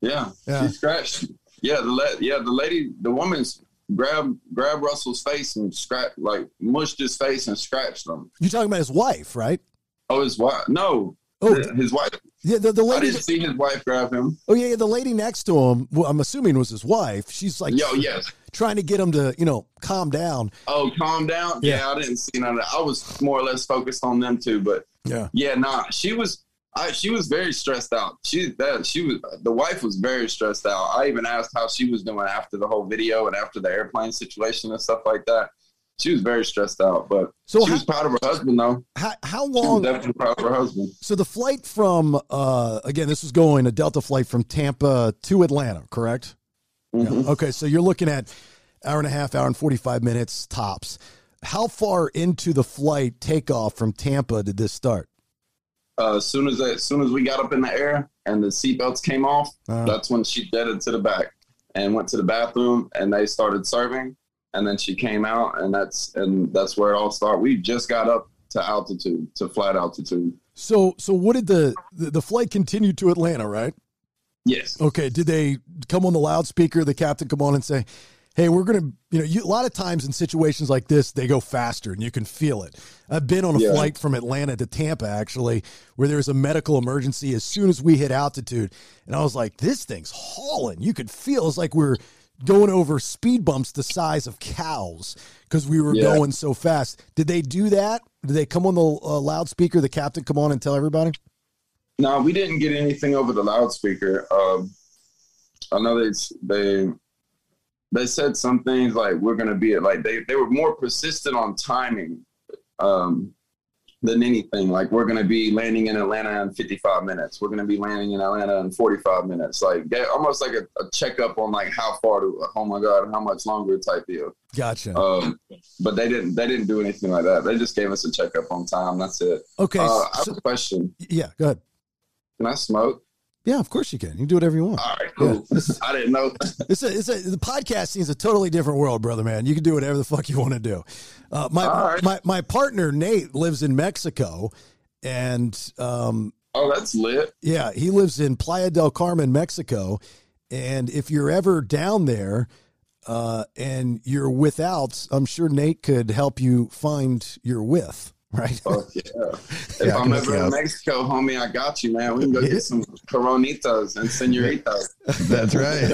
Yeah, Yeah. she scratched. Yeah, the la- yeah the lady, the woman's grabbed grabbed Russell's face and scratched like mushed his face and scratched him. You're talking about his wife, right? Oh, his wife? No, Oh, his wife. Yeah, the, the lady. I didn't see his wife grab him. Oh yeah, yeah, the lady next to him. Well, I'm assuming was his wife. She's like, Yo, yes. trying to get him to, you know, calm down. Oh, calm down. Yeah. Yeah. I didn't see none of that. I was more or less focused on them too, but Yeah. yeah, nah, she was. I, she was very stressed out. She that she was the wife was very stressed out. I even asked how she was doing after the whole video and after the airplane situation and stuff like that. She was very stressed out, but So she was proud of her husband though. How, how long? definitely proud of her husband. So the flight from, uh, again, this was going a Delta flight from Tampa to Atlanta, correct? Mm-hmm. Yeah. Okay, so you're looking at hour and a half, hour and 45 minutes tops. How far into the flight takeoff from Tampa did this start? Uh, as soon as as soon as we got up in the air and the seatbelts came off, Uh. that's when she jetted to the back and went to the bathroom and they started serving and then she came out and that's and that's where it all started. We just got up to altitude, to flat altitude. So, so what did the, the, the flight continue to Atlanta, right? Yes. Okay. Did they come on the loudspeaker? The captain come on and say, "Hey, we're gonna," you know, you, a lot of times in situations like this, they go faster and you can feel it. I've been on a Yeah. flight from Atlanta to Tampa actually, where there was a medical emergency as soon as we hit altitude, and I was like, "This thing's hauling." You could feel it's like we're going over speed bumps the size of cows because we were Yeah. going so fast. Did they do that? Did they come on the uh, loudspeaker? The captain come on and tell everybody? No, we didn't get anything over the loudspeaker. Um, I know they they they said some things like we're gonna be at like they they were more persistent on timing um, than anything. Like we're gonna be landing in Atlanta in 55 minutes. We're gonna be landing in Atlanta in 45 minutes. Like get, almost like a, a checkup on like how far to oh my god how much longer type deal. Gotcha. Um, but they didn't they didn't do anything like that. They just gave us a checkup on time. That's it. Okay, Uh, I have a question. yeah, go ahead. Can I smoke? Yeah, of course you can. You can do whatever you want. All right, cool. I didn't know. It's a, it's a, the podcasting is a totally different world, brother man. You can do whatever the fuck you want to do. Uh, my, right. my my partner Nate lives in Mexico, and um, oh, that's lit. Yeah, he lives in Playa del Carmen, Mexico, and if you're ever down there uh, and you're without, I'm sure Nate could help you find your with. Right? Fuck yeah. If Yeah, I I'm ever in up. Mexico, homie, I got you, man. We can go get some coronitas and senoritas. That's right.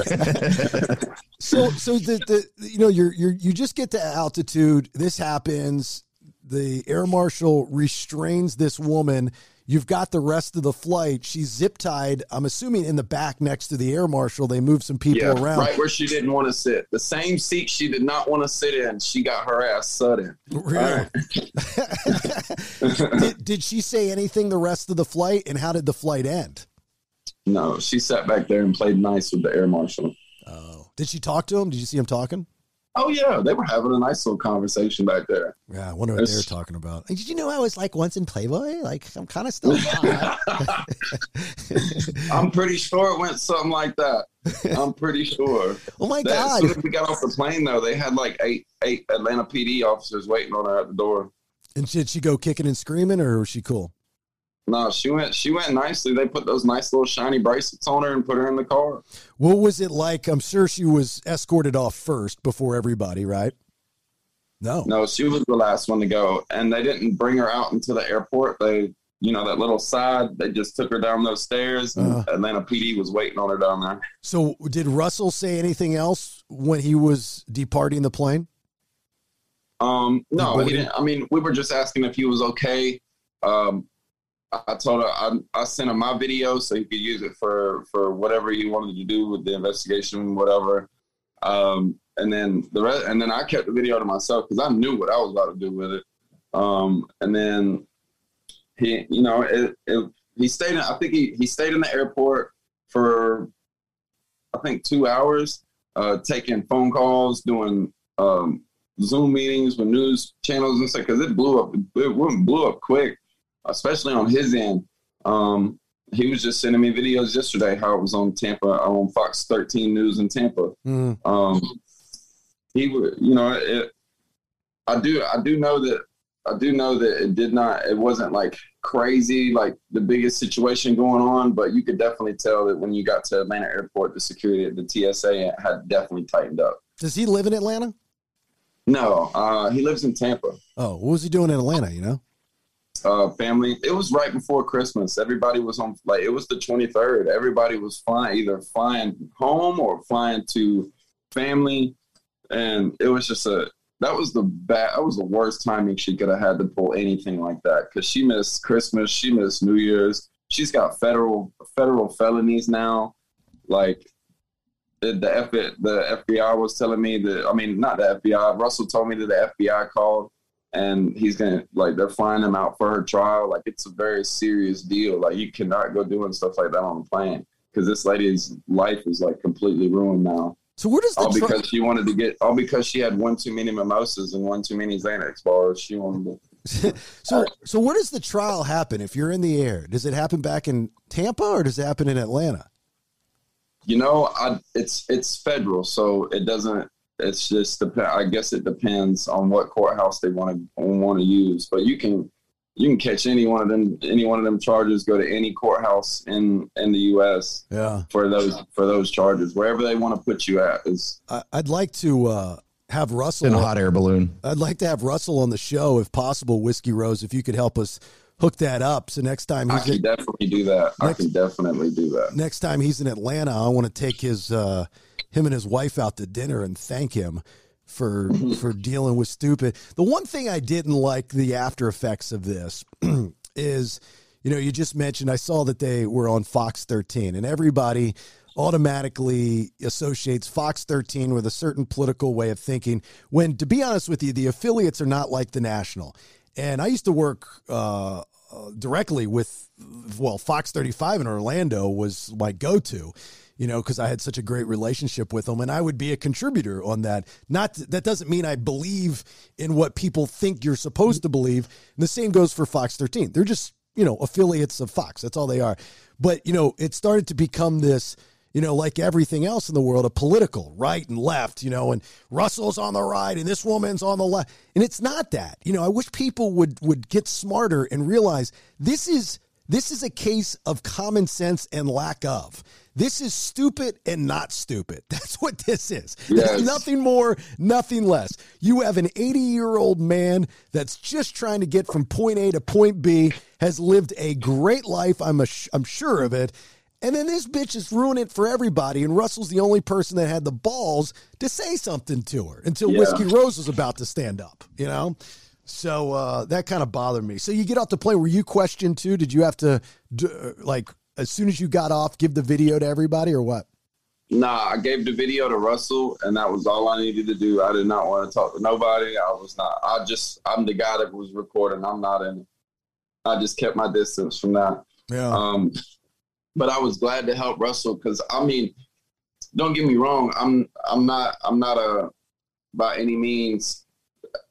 so so the, the you know you're you're you just get to altitude this happens the air marshal restrains this woman you've got the rest of the flight she's zip tied i'm assuming in the back next to the air marshal they move some people yeah, around right where she didn't want to sit. The same seat she did not want to sit in, she got her ass in. Really? did, did she say anything the rest of the flight and how did the flight end No, she sat back there and played nice with the air marshal. Oh. did she talk to him did you see him talking Oh yeah, they were having a nice little conversation back there. yeah i wonder what they're talking about did you know i was like once in playboy like i'm kind of still. I'm pretty sure it went something like that. I'm pretty sure. Oh my That- God. As soon as we got off the plane, though, they had like eight eight Atlanta PD officers waiting on her at the door. And did she go kicking and screaming, or was she cool? No, she went. She went nicely. They put those nice little shiny bracelets on her and put her in the car. What was it like? I'm sure she was escorted off first before everybody, right? No. No, she was the last one to go, and they didn't bring her out into the airport. They, you know, that little side. They just took her down those stairs. And Uh-huh. Atlanta PD was waiting on her down there. So did Russell say anything else when he was departing the plane? Um, no, he didn't. I mean, we were just asking if he was okay. Um, I told her I, I sent him my video so he could use it for for whatever he wanted to do with the investigation, whatever. Um, and then the rest, and then I kept the video to myself because I knew what I was about to do with it. Um, and then he, you know, it, it, he stayed. In, I think he he stayed in the airport for I think two hours, uh, taking phone calls, doing um, Zoom meetings with news channels and stuff because it blew up. It blew up quick, especially on his end. Um, he was just sending me videos yesterday how it was on Tampa on Fox 13 News in Tampa. Mm. Um, he, wa- you know, it, I do, I do know that, I do know that it did not, it wasn't like crazy, like the biggest situation going on, but you could definitely tell that when you got to Atlanta Airport, the security at the TSA had definitely tightened up. Does he live in Atlanta? No, uh, he lives in Tampa. Oh, what was he doing in Atlanta? You know? Uh, family. It was right before Christmas. Everybody was on like it was the 23rd. Everybody was flying either flying home or flying to family, and it was just a that was the bad. That was the worst timing she could have had to pull anything like that because she missed Christmas. She missed New Year's. She's got federal federal felonies now. Like the the, F, the FBI was telling me that. I mean, not the FBI. Russell told me that the FBI called and he's gonna like they're flying him out for her trial. Like it's a very serious deal. Like you cannot go doing stuff like that on the plane because this lady's life is like completely ruined now. So where does the all tri- because she wanted to get all because she had one too many mimosas and one too many Xanax bars. She wanted to. So so where does the trial happen if you're in the air? Does it happen back in Tampa or does it happen in Atlanta? You know, I it's it's federal, so it doesn't. It's just dep- I guess it depends on what courthouse they want to want to use. But you can you can catch any one of them any one of them charges. Go to any courthouse in in the U.S. Yeah. for those for those charges wherever they want to put you at is. I, I'd like to uh, have Russell In a hot air balloon. I'd like to have Russell on the show if possible. Whiskey Rose, if you could help us hook that up. So next time I he's can in, definitely do that. I can definitely do that. next time he's in Atlanta, I want to take his uh, him and his wife out to dinner and thank him for for dealing with stupid. The one thing I didn't like the after effects of this is, you know, you just mentioned I saw that they were on Fox 13 and everybody automatically associates Fox 13 with a certain political way of thinking. When, to be honest with you, the affiliates are not like the national. And I used to work uh, uh, directly with, well, Fox 35 in Orlando was my go to you know, because I had such a great relationship with them, and I would be a contributor on that. Not that doesn't mean I believe in what people think you're supposed to believe. And the same goes for Fox 13. They're just you know affiliates of Fox. That's all they are. But you know, it started to become this. You know, like everything else in the world, a political right and left, you know, and Russell's on the right and this woman's on the left. And it's not that. You know, I wish people would would get smarter and realize this is this is a case of common sense and lack of. This is stupid and not stupid. That's what this is. Yes. There's nothing more, nothing less. You have an 80 year old man that's just trying to get from point A to point B, has lived a great life. I'm, a, I'm sure of it. And then this bitch is ruining it for everybody. And Russell's the only person that had the balls to say something to her until Yeah. Whiskey Rose was about to stand up, you know? So uh, that kind of bothered me. So you get off the plane. Were you questioned too? Did you have to, d- uh, like, as soon as you got off, give the video to everybody or what? Nah, I gave the video to Russell, and that was all I needed to do. I did not want to talk to nobody. I was not. I just. I'm the guy that was recording. I'm not in. it. I just kept my distance from that. Yeah. Um, but I was glad to help Russell because I mean, don't get me wrong. I'm. I'm not. I'm not a. By any means,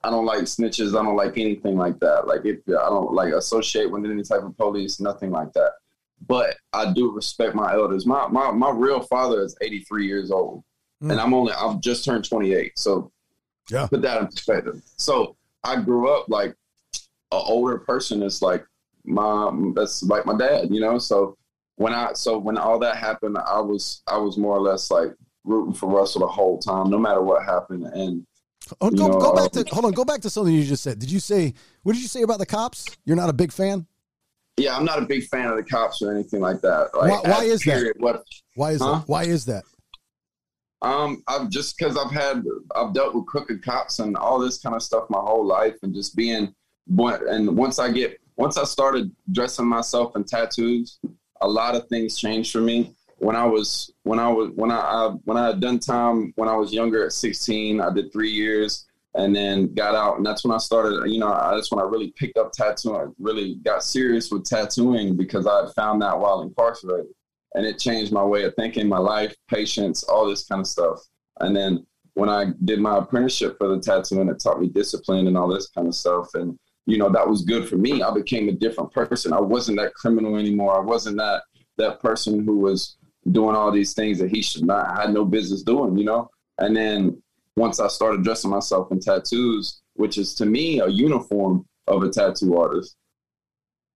I don't like snitches. I don't like anything like that. Like if I don't like associate with any type of police. Nothing like that. But I do respect my elders. My my my real father is 83 years old, Mm. and I'm only I've just turned 28. So Yeah. put that in perspective. So I grew up like an older person is like my that's like my dad, you know. So when I so when all that happened, I was I was more or less like rooting for Russell the whole time, no matter what happened. And Oh, go, know, go back to um, hold on. Go back to something you just said. Did you say what did you say about the cops? You're not a big fan. Yeah, I'm not a big fan of the cops or anything like that. Like, Why- why is that? What Why is Huh? that? Why is that? Um, I've just because I've had I've dealt with crooked cops and all this kind of stuff my whole life, and just being and once I get once I started dressing myself in tattoos, a lot of things changed for me. When I was when I was when I, I when I had done time when I was younger at 16, I did three years and then got out, and that's when I started. You know, that's when I really picked up tattooing. I really got serious with tattooing because I had found that while incarcerated and it changed my way of thinking, my life, patience, all this kind of stuff. And then when I did my apprenticeship for the tattooing, it taught me discipline and all this kind of stuff. And you know that was good for me. I became a different person. I wasn't that criminal anymore. I wasn't that that person who was doing all these things that he should not had no business doing. You know. And then once I started dressing myself in tattoos, which is to me a uniform of a tattoo artist,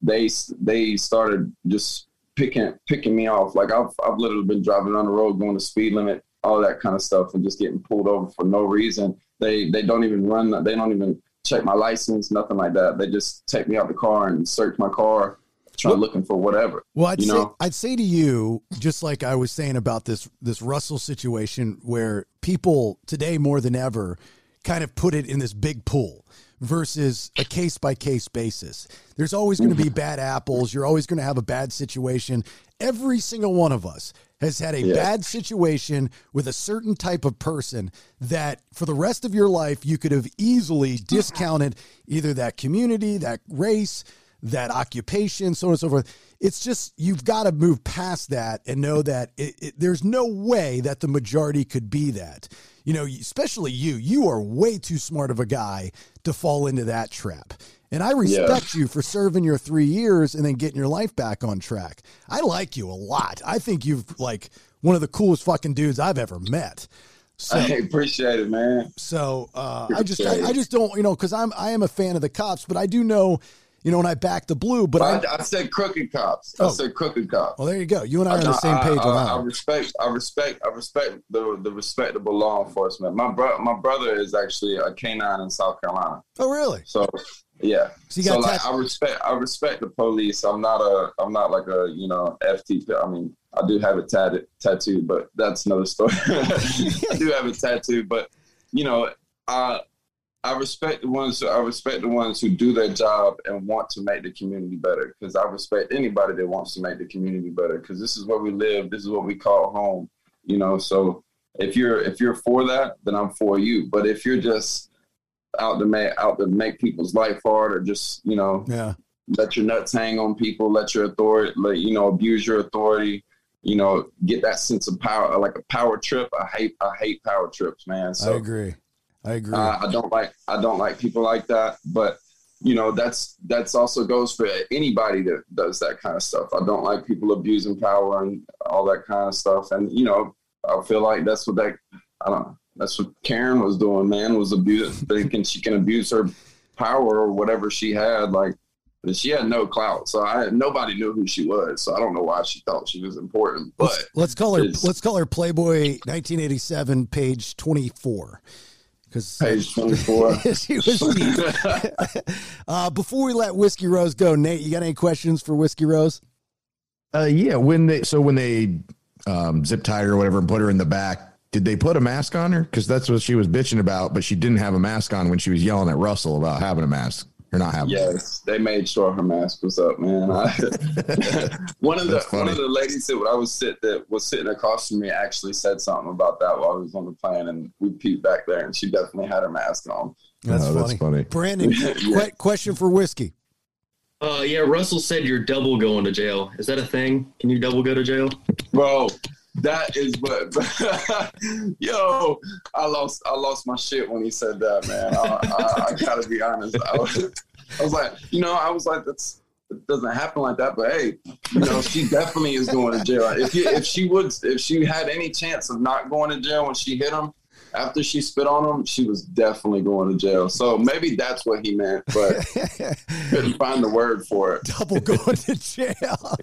they they started just picking picking me off. Like I've I've literally been driving on the road, going the speed limit, all that kind of stuff, and just getting pulled over for no reason. They they don't even run. They don't even check my license, nothing like that. They just take me out the car and search my car, trying looking for whatever. Well, I'd you say I'd say to you, just like I was saying about this this Russell situation, where people today more than ever kind of put it in this big pool versus a case by case basis. There's always going to be mm-hmm. bad apples. You're always going to have a bad situation. Every single one of us has had a Yeah. bad situation with a certain type of person that for the rest of your life you could have easily discounted either that community, that race, that occupation, so on and so forth. It's just you've got to move past that and know that it, it, there's no way that the majority could be that. You know, especially you. You are way too smart of a guy to fall into that trap. And I respect you for serving your three years and then getting your life back on track. I like you a lot. I think you've like one of the coolest fucking dudes I've ever met. So, I appreciate it, man. so uh, I just I, I just don't you know because I'm I am a fan of the cops, but I do know you know when I back the blue. But I, I, I said crooked cops. Oh. I said crooked cops. well, there you go. You and I are on the same I- page I, I. I respect, I respect, I respect the the respectable law enforcement. My brother, my brother is actually a canine in South Carolina. Oh, really? So yeah. So So, like, I respect, I respect the police. I'm not a, I'm not like a, you know, FT. I mean, I do have a tatted, tattooed, but that's another story. I do have a tattoo, but you know, I, I respect the ones. I respect the ones who do their job and want to make the community better. Because I respect anybody that wants to make the community better. Because this is where we live. This is what we call home. You know. So if you're if you're for that, then I'm for you. But if you're just out to make out to make people's life hard, or just you know, Yeah. let your nuts hang on people, let your authority, let, you know, abuse your authority. You know, get that sense of power, like a power trip. I hate, I hate power trips, man. So I agree. I agree. uh, I don't like I don't like people like that. But you know that's that's also goes for anybody that does that kind of stuff. I don't like people abusing power and all that kind of stuff. And you know I feel like that's what that I don't know. That's what Karen was doing. Man was abusing thinking she can abuse her power or whatever she had. Like and she had no clout, so I nobody knew who she was. So I don't know why she thought she was important. But let's, let's call her. Let's call her Playboy 1987, page 24. Because page 24. she was deep. uh, before we let Whiskey Rose go, Nate, you got any questions for Whiskey Rose? Uh, yeah. When they so when they um, zip tied her or whatever and put her in the back, did they put a mask on her? Because that's what she was bitching about, but she didn't have a mask on when she was yelling at Russell about having a mask or not having. Yes, they made sure her mask was up, man. I, one of the one of the ladies that I was sit that was sitting across from me actually said something about that while I was on the plane, and we peeped back there, and she definitely had her mask on. That's, Oh, funny. that's funny. Branden, Yeah. question for Whiskey. Uh, yeah, Russell said you're double going to jail. Is that a thing? Can you double go to jail? Bro, that is what. yo, I lost I lost my shit when he said that, man. I, I, I gotta be honest. I was, I was like, you know, I was like, that's it doesn't happen like that. But hey, you know, she definitely is going to jail. If you, if she would, if she had any chance of not going to jail when she hit him. After she spit on him, she was definitely going to jail. So maybe that's what he meant, but couldn't find the word for it. Double going to jail.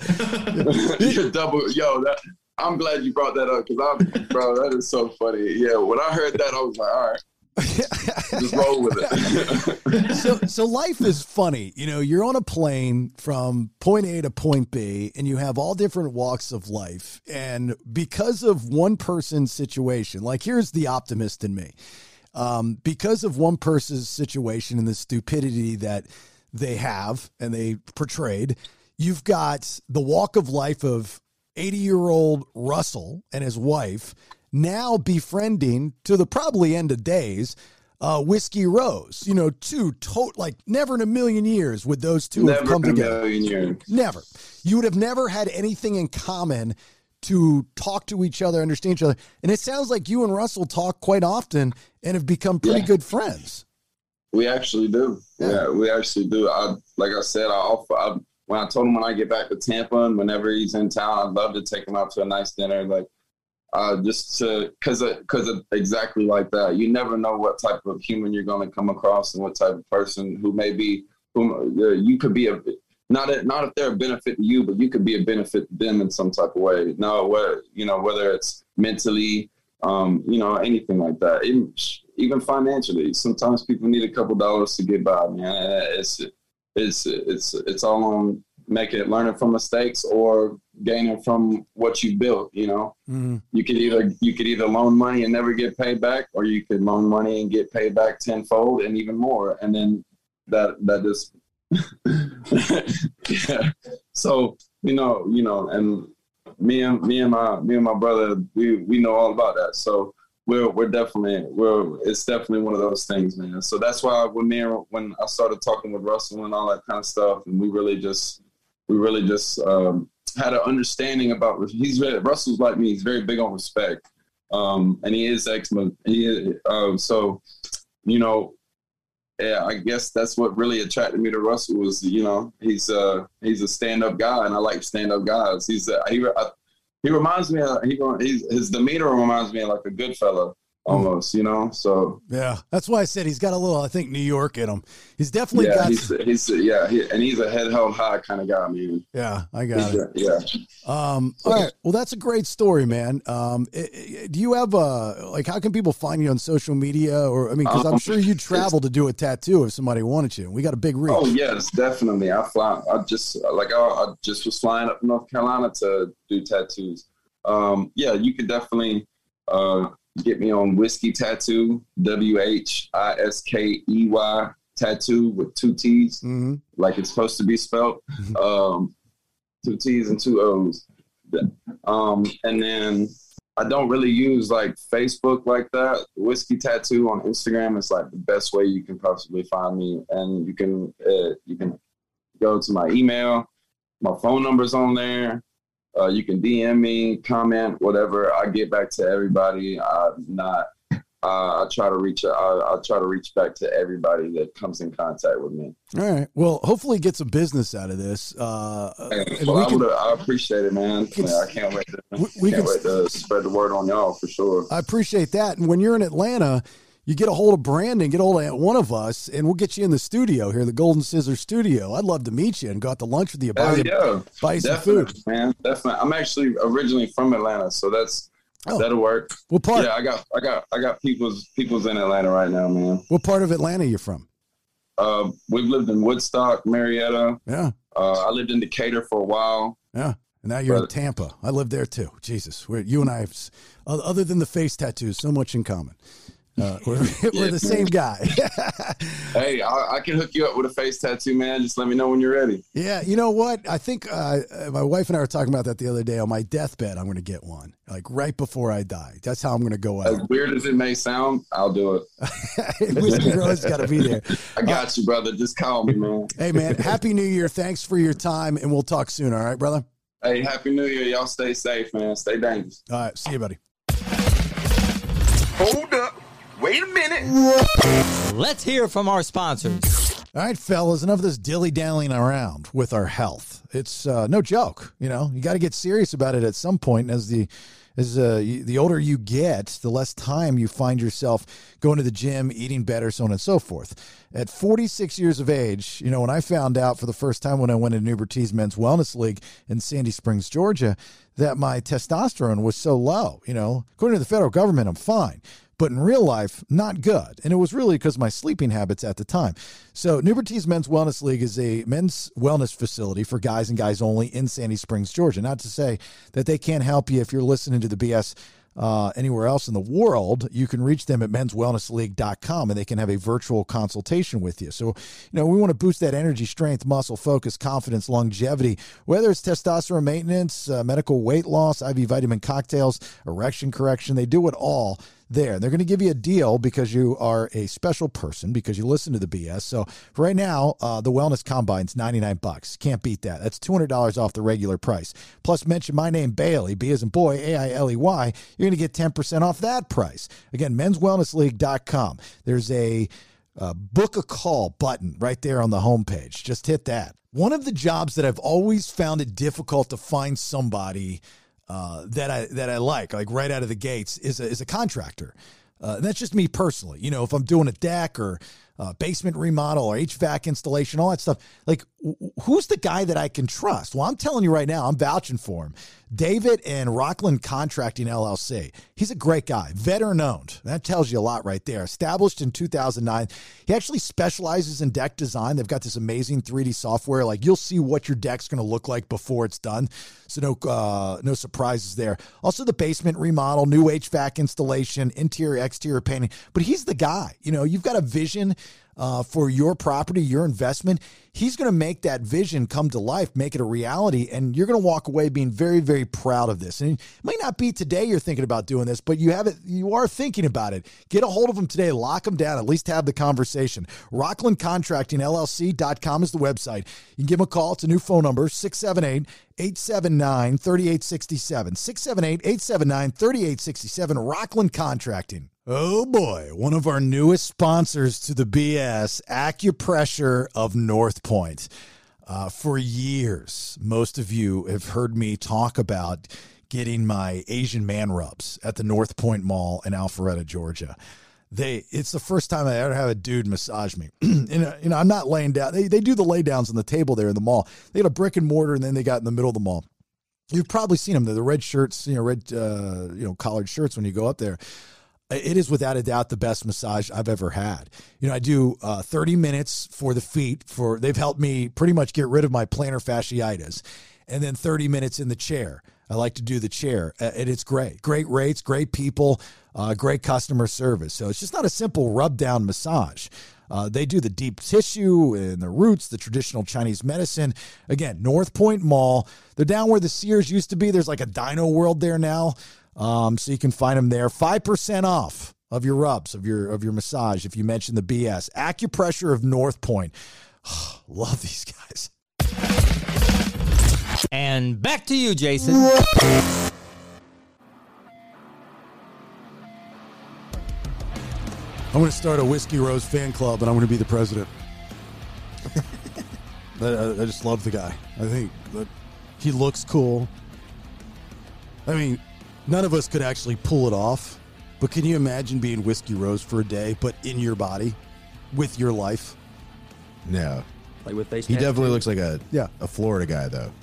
You're double, yo. That I'm glad you brought that up because I'm, bro, that is so funny. Yeah, when I heard that, I was like, all right, just roll with it. so so life is funny. You know, you're on a plane from point A to point B and you have all different walks of life and because of one person's situation, like here's the optimist in me. Um, because of one person's situation and the stupidity that they have and they portrayed, you've got the walk of life of 80 year old Russell and his wife now befriending to the probably end of days uh, Whiskey Rose. You know, two to- like never in a million years would those two have Never come in a together. million years. Never. You would have never had anything in common to talk to each other, understand each other. And it sounds like you and Russell talk quite often and have become pretty Yeah. good friends. We actually do. Yeah, we actually do. I like I said, I offer. I, when I told him when I get back to Tampa and whenever he's in town, I'd love to take him out to a nice dinner. Like, uh, just to because because exactly like that. You never know what type of human you're going to come across and what type of person who may be whom uh, you could be a not a, not if they're a benefit to you, but you could be a benefit to them in some type of way. No, where you know whether it's mentally, um, you know, anything like that. Even, even financially, sometimes people need a couple dollars to get by. Man, it's it's it's it's all on making it learning from mistakes or gaining from what you built. You know, Mhm. you could either you could either loan money and never get paid back, or you could loan money and get paid back tenfold and even more, and then that that just yeah. So you know, you know, and me and me and my me and my brother, we we know all about that. So we're we're definitely we're it's definitely one of those things, man. So that's why when me and, when I started talking with Russell and all that kind of stuff, and we really just we really just um, had an understanding about he's Russell's like me. He's very big on respect, um, and he is excellent. He is, uh, so you know yeah, I guess that's what really attracted me to Russell was, you know, he's uh he's a stand up guy, and I like stand up guys. He's a, he I, he reminds me of he his demeanor reminds me of like a good fella almost, you know. So Yeah. That's why I said he's got a little, I think, New York in him. He's definitely yeah, got. he's he's yeah, he, and he's a head held high kind of guy, man. yeah, I got He's it. a- yeah. Um, all right. Well, that's a great story, man. Um, i- i- do you have a like? How can people find you on social media? Or I mean, because I'm Um, sure you'd travel to do a tattoo if somebody wanted you. We got a big reach. Oh yes, definitely. I fly. I just like I, I just was flying up North Carolina to do tattoos. Um, yeah, you could definitely uh, get me on Whiskey Tattoo, W H I S K E Y Tattoo with two T's, Mm-hmm. like it's supposed to be spelled. Um, two T's and two O's. Um, and then I don't really use like Facebook like that. Whiskey Tattoo on Instagram is like the best way you can possibly find me, and you can uh, you can go to my email. My phone number's on there. Uh, you can DM me, comment, whatever. I get back to everybody. I'm not. Uh, I try to reach. I, I try to reach back to everybody that comes in contact with me. All right. Well, hopefully get some business out of this. Uh, well, we I, can- I appreciate it, man. I can't wait to, we can't can- wait to spread the word on y'all for sure. I appreciate that. And when you're in Atlanta, you get a hold of Branden, get a hold of one of us, and we'll get you in the studio here, the Golden Scissor Studio. I'd love to meet you and go out to lunch with you, buy, yeah, buy some food. man. Definitely. I'm actually originally from Atlanta, so that's Oh. that'll work. What part? Yeah, I got, I got, I got people's people's in Atlanta right now, man. What part of Atlanta are you from? Uh, we've lived in Woodstock, Marietta. Yeah. Uh, I lived in Decatur for a while. Yeah. And now you're in Tampa. I lived there too. Jesus. You and I have, other than the face tattoos, so much in common. Uh, we're, we're the same guy. Hey, I, I can hook you up with a face tattoo, man. Just let me know when you're ready. Yeah, you know what? I think uh, uh, my wife and I were talking about that the other day. On my deathbed, I'm going to get one, like right before I die. That's how I'm going to go out. As out. weird as it may sound, I'll do it. Whiskey Rose got to be there. I got you, brother. Just call me, man. Hey, man, Happy New Year. Thanks for your time, and we'll talk soon. All right, brother? Hey, happy New Year. Y'all stay safe, man. Stay dangerous. All right, see you, buddy. Hold up. Wait a minute. Let's hear from our sponsors. All right, fellas, enough of this dilly dallying around with our health. It's uh, no joke. You know, you got to get serious about it at some point. As the as uh, the older you get, the less time you find yourself going to the gym, eating better, so on and so forth. At 46 years of age, you know, when I found out for the first time when I went to Uber T's Men's Wellness League in Sandy Springs, Georgia, that my testosterone was so low. You know, according to the federal government, I'm fine but in real life, not good. And it was really because my sleeping habits at the time. So, Nubertese Men's Wellness League is a men's wellness facility for guys and guys only in Sandy Springs, Georgia. Not to say that they can't help you if you're listening to the BS uh, anywhere else in the world, you can reach them at menswellnessleague.com and they can have a virtual consultation with you. So, you know, we want to boost that energy, strength, muscle, focus, confidence, longevity, whether it's testosterone maintenance, uh, medical weight loss, IV vitamin cocktails, erection correction, they do it all there. They're going to give you a deal because you are a special person because you listen to the BS. So right now, uh, the Wellness Combine's 99 bucks. Can't beat that. That's $200 off the regular price. Plus mention my name Bailey, B as in boy, A I L E Y. You're going to get 10% off that price. Again, menswellnessleague.com. There's a uh, book a call button right there on the homepage. Just hit that. One of the jobs that I've always found it difficult to find somebody uh, that I that I like, like right out of the gates, is a, is a contractor. Uh, and that's just me personally. You know, if I'm doing a deck or uh, basement remodel or HVAC installation, all that stuff, like w- who's the guy that I can trust? Well, I'm telling you right now, I'm vouching for him. David and Rockland Contracting LLC. He's a great guy, veteran owned. That tells you a lot right there. Established in 2009. He actually specializes in deck design. They've got this amazing 3D software. Like you'll see what your deck's going to look like before it's done. So no uh, no surprises there. Also the basement remodel, new HVAC installation, interior exterior painting. But he's the guy. You know, you've got a vision uh, for your property, your investment. He's going to make that vision come to life, make it a reality, and you're going to walk away being very, very proud of this. And it might not be today you're thinking about doing this, but you have it. You are thinking about it. Get a hold of them today. Lock them down. At least have the conversation. Rockland Contracting LLC.com is the website. You can give them a call. It's a new phone number 678 879 3867. 678 879 3867. Rockland Contracting. Oh boy, one of our newest sponsors to the BS, Acupressure of North Point. Uh, for years, most of you have heard me talk about getting my Asian man rubs at the North Point Mall in Alpharetta, Georgia. They, it's the first time I ever have a dude massage me. and, you know, I'm not laying down. They, they do the lay downs on the table there in the mall. They got a brick and mortar, and then they got in the middle of the mall. You've probably seen them. They're the red shirts, you know, red, uh, you know, collared shirts when you go up there it is without a doubt the best massage I've ever had. You know, I do uh, 30 minutes for the feet. For they've helped me pretty much get rid of my plantar fasciitis, and then 30 minutes in the chair. I like to do the chair, and it's great. Great rates, great people, uh, great customer service. So it's just not a simple rub down massage. Uh, they do the deep tissue and the roots, the traditional Chinese medicine. Again, North Point Mall. They're down where the Sears used to be. There's like a Dino World there now, um, so you can find them there. Five percent off of your rubs of your of your massage if you mention the BS. Acupressure of North Point. Love these guys. And back to you, Jason. I'm going to start a Whiskey Rose fan club, and I'm going to be the president. I, I- I just love the guy. I think that he looks cool. I mean, none of us could actually pull it off, but can you imagine being Whiskey Rose for a day, but in your body, with your life? No. Like with face He tattoos? definitely looks like a Yeah. a Florida guy though.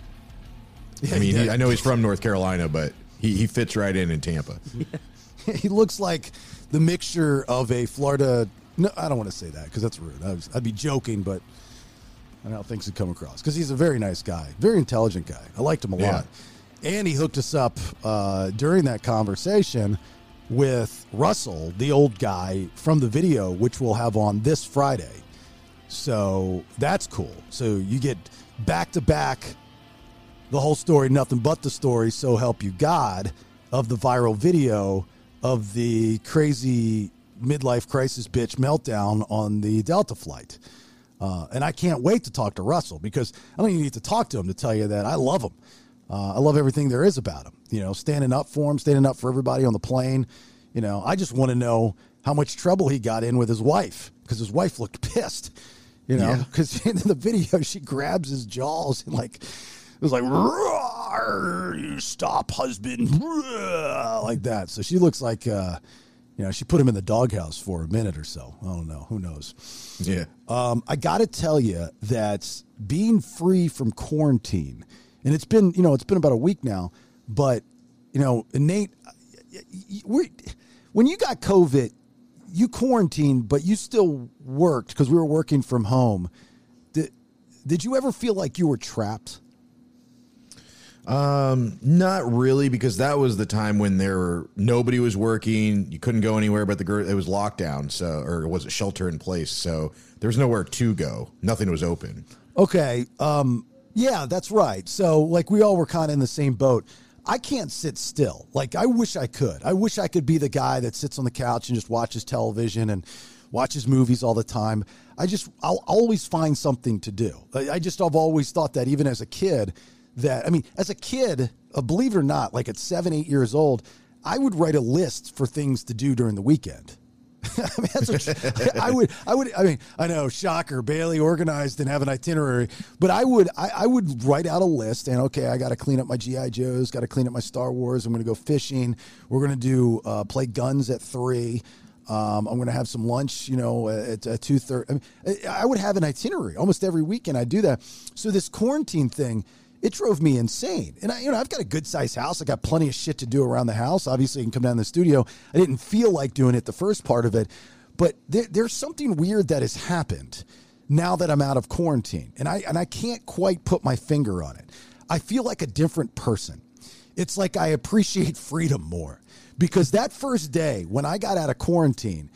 Yeah, I mean, he he, I know he's from North Carolina, but he, he fits right in in Tampa. he looks like the mixture of a Florida. No, I don't want to say that because that's rude. I was, I'd be joking, but I don't know how things would come across because he's a very nice guy, very intelligent guy. I liked him a Yeah. lot, and he hooked us up uh, during that conversation with Russell, the old guy from the video, which we'll have on this Friday. So that's cool. So you get back to back the whole story, nothing but the story, so help you God, of the viral video of the crazy midlife crisis bitch meltdown on the Delta flight. Uh, and I can't wait to talk to Russell because I don't even need to talk to him to tell you that I love him. Uh, I love everything there is about him. You know, standing up for him, standing up for everybody on the plane. You know, I just want to know how much trouble he got in with his wife because his wife looked pissed. You know, Yeah. because in the video she grabs his jaws and like it was like "Roar, you stop husband like that. So she looks like uh, you know she put him in the doghouse for a minute or so. I don't know. Who knows? Yeah. Um, I got to tell you that being free from quarantine, and it's been, you know, it's been about a week now, but, you know, Nate, we when you got COVID, you quarantined, but you still worked because we were working from home. Did, did you ever feel like you were trapped? Um, not really, because that was the time when there were nobody was working. You couldn't go anywhere, but the gir- it was lockdown, so or was it shelter in place? So there was nowhere to go. Nothing was open. Okay. Um, yeah, that's right. So, like, we all were kind of in the same boat. I can't sit still. Like, I wish I could. I wish I could be the guy that sits on the couch and just watches television and watches movies all the time. I just, I'll always find something to do. I, just, I've always thought that even as a kid, that, I mean, as a kid, uh, believe it or not, like at seven, eight years old, I would write a list for things to do during the weekend. I mean, that's what, I would, I would, I mean, I know, shocker, Bailey organized and have an itinerary, but I would, I, I would write out a list and okay, I got to clean up my GI Joes, got to clean up my Star Wars. I'm going to go fishing. We're going to do uh, play guns at three. Um, I'm going to have some lunch, you know, at, at two thirty. I, mean, I would have an itinerary almost every weekend. I do that. So this quarantine thing, it drove me insane. And I, you know, I've got a good sized house. I got plenty of shit to do around the house. Obviously, I can come down to the studio. I didn't feel like doing it the first part of it, but there, there's something weird that has happened now that I'm out of quarantine, and I and I can't quite put my finger on it. I feel like a different person. It's like I appreciate freedom more because that first day when I got out of quarantine,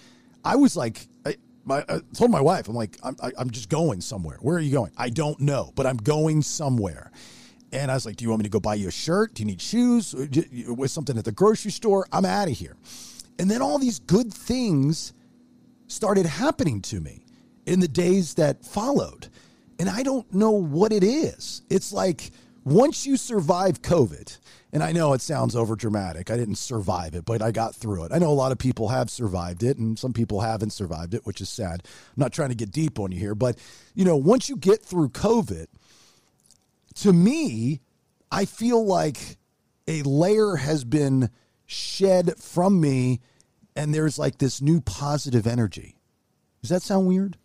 I was like, I, my, I told my wife, I'm like, I'm, I- I'm just going somewhere. Where are you going? I don't know, but I'm going somewhere. And I was like, Do you want me to go buy you a shirt? Do you need shoes? With something at the grocery store? I'm out of here. And then all these good things started happening to me in the days that followed. And I don't know what it is. It's like once you survive COVID, and I know it sounds over dramatic. I didn't survive it, but I got through it. I know a lot of people have survived it, and some people haven't survived it, which is sad. I'm not trying to get deep on you here, but you know, once you get through COVID, to me, I feel like a layer has been shed from me, and there's like this new positive energy. Does that sound weird?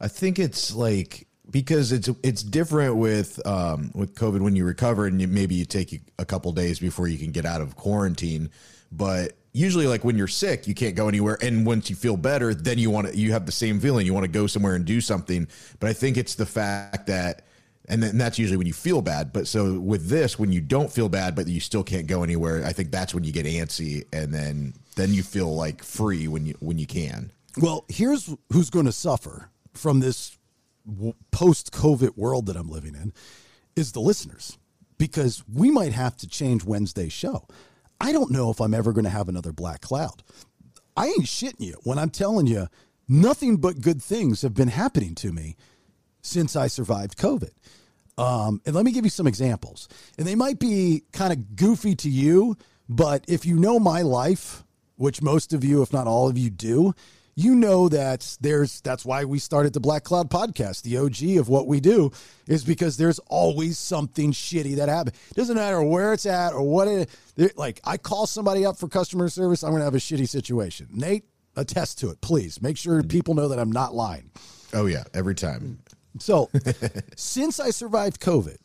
I think it's like because it's it's different with um, with COVID when you recover and you, maybe you take a couple days before you can get out of quarantine. But usually, like when you're sick, you can't go anywhere, and once you feel better, then you want to you have the same feeling. You want to go somewhere and do something. But I think it's the fact that And then that's usually when you feel bad. But so with this, when you don't feel bad, but you still can't go anywhere, I think that's when you get antsy, and then then you feel like free when you when you can. Well, here's who's going to suffer from this post COVID world that I'm living in is the listeners because we might have to change Wednesday's show. I don't know if I'm ever going to have another black cloud. I ain't shitting you when I'm telling you nothing but good things have been happening to me since I survived COVID. Um, and let me give you some examples. And they might be kind of goofy to you, but if you know my life, which most of you, if not all of you, do, you know that there's that's why we started the Black Cloud podcast. The OG of what we do is because there's always something shitty that happens. Doesn't matter where it's at or what it like. I call somebody up for customer service, I'm going to have a shitty situation. Nate, attest to it, please. Make sure people know that I'm not lying. Oh yeah, every time. So, since I survived COVID,